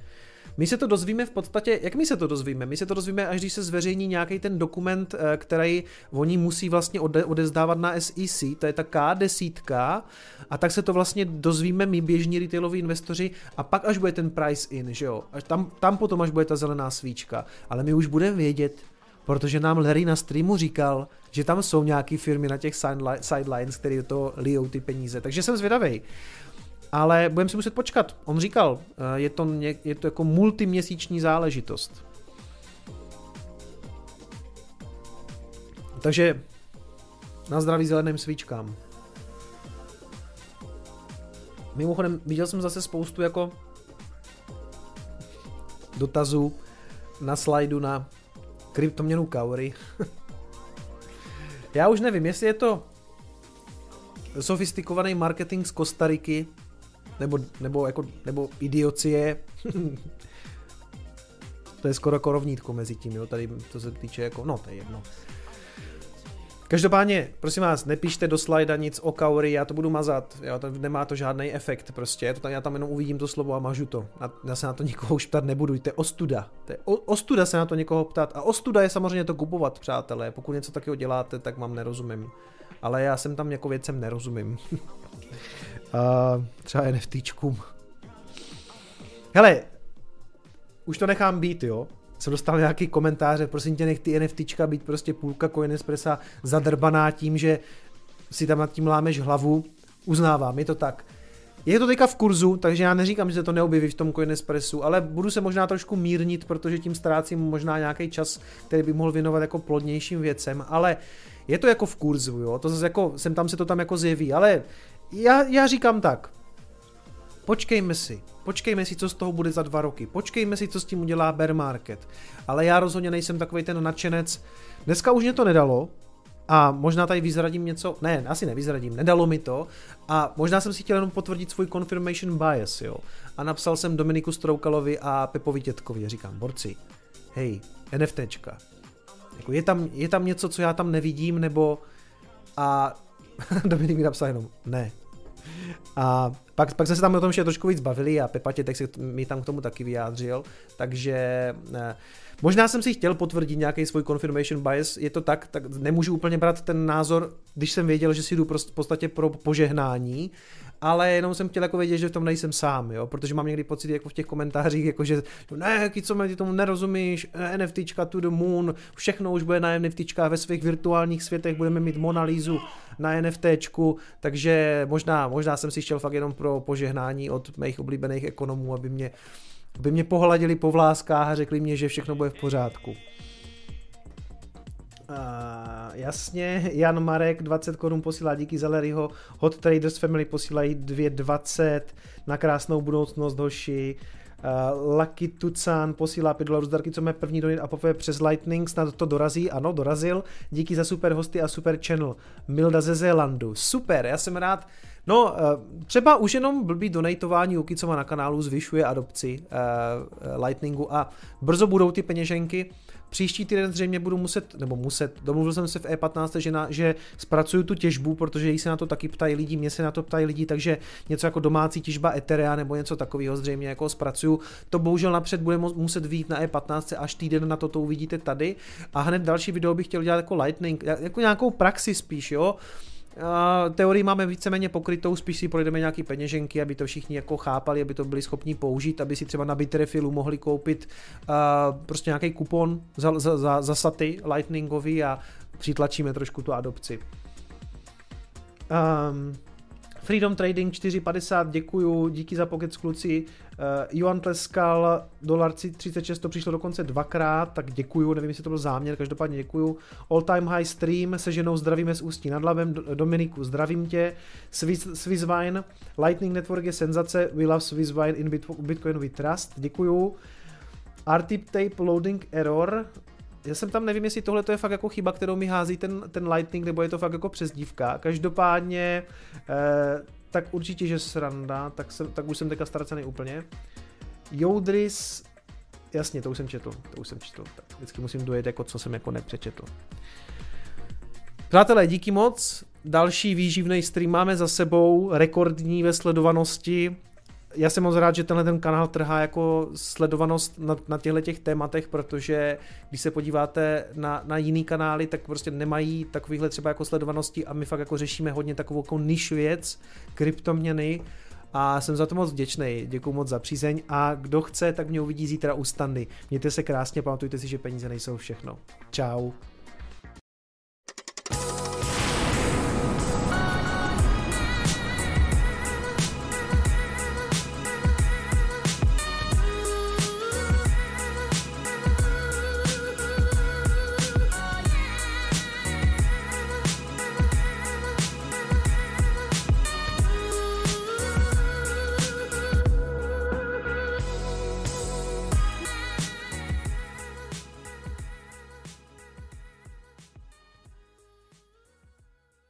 my se to dozvíme v podstatě, jak my se to dozvíme? My se to dozvíme, až když se zveřejní nějaký ten dokument, eh, který oni musí vlastně ode, odezdávat na SEC, to je ta K10, a tak se to vlastně dozvíme my běžní retailoví investoři a pak až bude ten price in, že jo? Až tam, tam potom až bude ta zelená svíčka, ale my už budeme vědět, protože nám Larry na streamu říkal, že tam jsou nějaké firmy na těch sidelines, které to lijou ty peníze. Takže jsem zvědavý. Ale budeme si muset počkat. On říkal, eh, je to, je to jako multiměsíční záležitost. Takže na zdraví zeleným svíčkám. Mimochodem, viděl jsem zase spoustu jako dotazů na slajdu na kryptoměnu Kauri. Já už nevím, jestli je to sofistikovaný marketing z Kostariky, nebo, nebo, jako, nebo idiocie. to je skoro korovnítko mezi tím, jo, tady to se týče jako, no to je jedno. Každopádně, prosím vás, nepíšte do slajda nic o Kauri, já to budu mazat, jo, to nemá to žádný efekt prostě, to tam, já tam jenom uvidím to slovo a mažu to. A já se na to nikoho už ptat nebudu, to je ostuda. To je o, ostuda se na to někoho ptat a ostuda je samozřejmě to kupovat, přátelé, pokud něco takového děláte, tak vám nerozumím. Ale já jsem tam jako věcem nerozumím. a třeba NFTčkům. Hele, už to nechám být, jo jsem dostal nějaký komentáře, prosím tě, nech ty NFTčka být prostě půlka Coinespressa zadrbaná tím, že si tam nad tím lámeš hlavu. Uznávám, je to tak. Je to teďka v kurzu, takže já neříkám, že se to neobjeví v tom Coinespressu, ale budu se možná trošku mírnit, protože tím ztrácím možná nějaký čas, který bych mohl věnovat jako plodnějším věcem, ale je to jako v kurzu, jo, to zase jako, sem tam se to tam jako zjeví, ale já, já říkám tak, Počkejme si, počkejme si, co z toho bude za dva roky, počkejme si, co s tím udělá bear market. Ale já rozhodně nejsem takový ten nadšenec. Dneska už mě to nedalo, a možná tady vyzradím něco, ne, asi nevyzradím, nedalo mi to a možná jsem si chtěl jenom potvrdit svůj confirmation bias, jo. A napsal jsem Dominiku Stroukalovi a Pepovi Tětkovi, říkám, borci, hej, NFTčka, jako je tam, je tam něco, co já tam nevidím, nebo a Dominik mi napsal jenom, ne, a pak, pak jsme se tam o tom ještě trošku víc bavili a Pepa tak se mi tam k tomu taky vyjádřil, takže ne, možná jsem si chtěl potvrdit nějaký svůj confirmation bias, je to tak, tak nemůžu úplně brát ten názor, když jsem věděl, že si jdu prostě v podstatě pro požehnání, ale jenom jsem chtěl jako vědět, že v tom nejsem sám, jo, protože mám někdy pocit jako v těch komentářích, jako že ne, co ty tomu nerozumíš, NFTčka to the moon, všechno už bude na NFTčkách ve svých virtuálních světech, budeme mít Monalízu na NFTčku, takže možná, možná jsem si šel fakt jenom pro požehnání od mých oblíbených ekonomů, aby mě, aby mě pohladili po vláskách a řekli mě, že všechno bude v pořádku. Jasně, Jan Marek 20 korun posílá díky Zaleryho, Hot Traders Family posílají 2,20 na krásnou budoucnost hoši, Uh, Lucky Tucan posílá 5 dolarů zdarky, co má první donit a popoje přes Lightning, snad to dorazí, ano, dorazil. Díky za super hosty a super channel. Milda ze Zélandu. Super, já jsem rád. No, uh, třeba už jenom blbý donatování u Kicoma na kanálu zvyšuje adopci uh, Lightningu a brzo budou ty peněženky Příští týden zřejmě budu muset, nebo muset, domluvil jsem se v E15, že, na, že zpracuju tu těžbu, protože jí se na to taky ptají lidi, mě se na to ptají lidi, takže něco jako domácí těžba Etherea nebo něco takového zřejmě jako zpracuju. To bohužel napřed bude muset výjít na E15 až týden na to, to uvidíte tady. A hned další video bych chtěl dělat jako Lightning, jako nějakou praxi spíš, jo teorii máme víceméně pokrytou, spíš si projdeme nějaký peněženky, aby to všichni jako chápali, aby to byli schopni použít, aby si třeba na Bitrefilu mohli koupit uh, prostě nějaký kupon za, za, za, za saty lightningový a přitlačíme trošku tu adopci. Um, Freedom Trading 450, děkuju, díky za pokec kluci. Uh, Johan Tleskal, dolar 36, to přišlo dokonce dvakrát, tak děkuju, nevím, jestli to byl záměr, každopádně děkuju. All time high stream, se ženou zdravíme z Ústí nad Labem, Dominiku, zdravím tě. Swiss, Swisswine, Lightning Network je senzace, we love Swisswine in Bitcoin we trust, děkuju. RTIP tape loading error, já jsem tam nevím, jestli tohle je fakt jako chyba, kterou mi hází ten, ten Lightning, nebo je to fakt jako přezdívka. Každopádně, eh, tak určitě, že sranda, tak, jsem, tak už jsem teďka ztracený úplně. Joudris, jasně, to už jsem četl, to už jsem četl, tak vždycky musím dojet jako co jsem jako nepřečetl. Přátelé, díky moc, další výživný stream máme za sebou, rekordní ve sledovanosti, já jsem moc rád, že tenhle ten kanál trhá jako sledovanost na, na těchto těch tématech, protože když se podíváte na, na jiný kanály, tak prostě nemají takovýhle třeba jako sledovanosti a my fakt jako řešíme hodně takovou jako niž věc, kryptoměny a jsem za to moc vděčný. Děkuji moc za přízeň a kdo chce, tak mě uvidí zítra u standy. Mějte se krásně, pamatujte si, že peníze nejsou všechno. Ciao.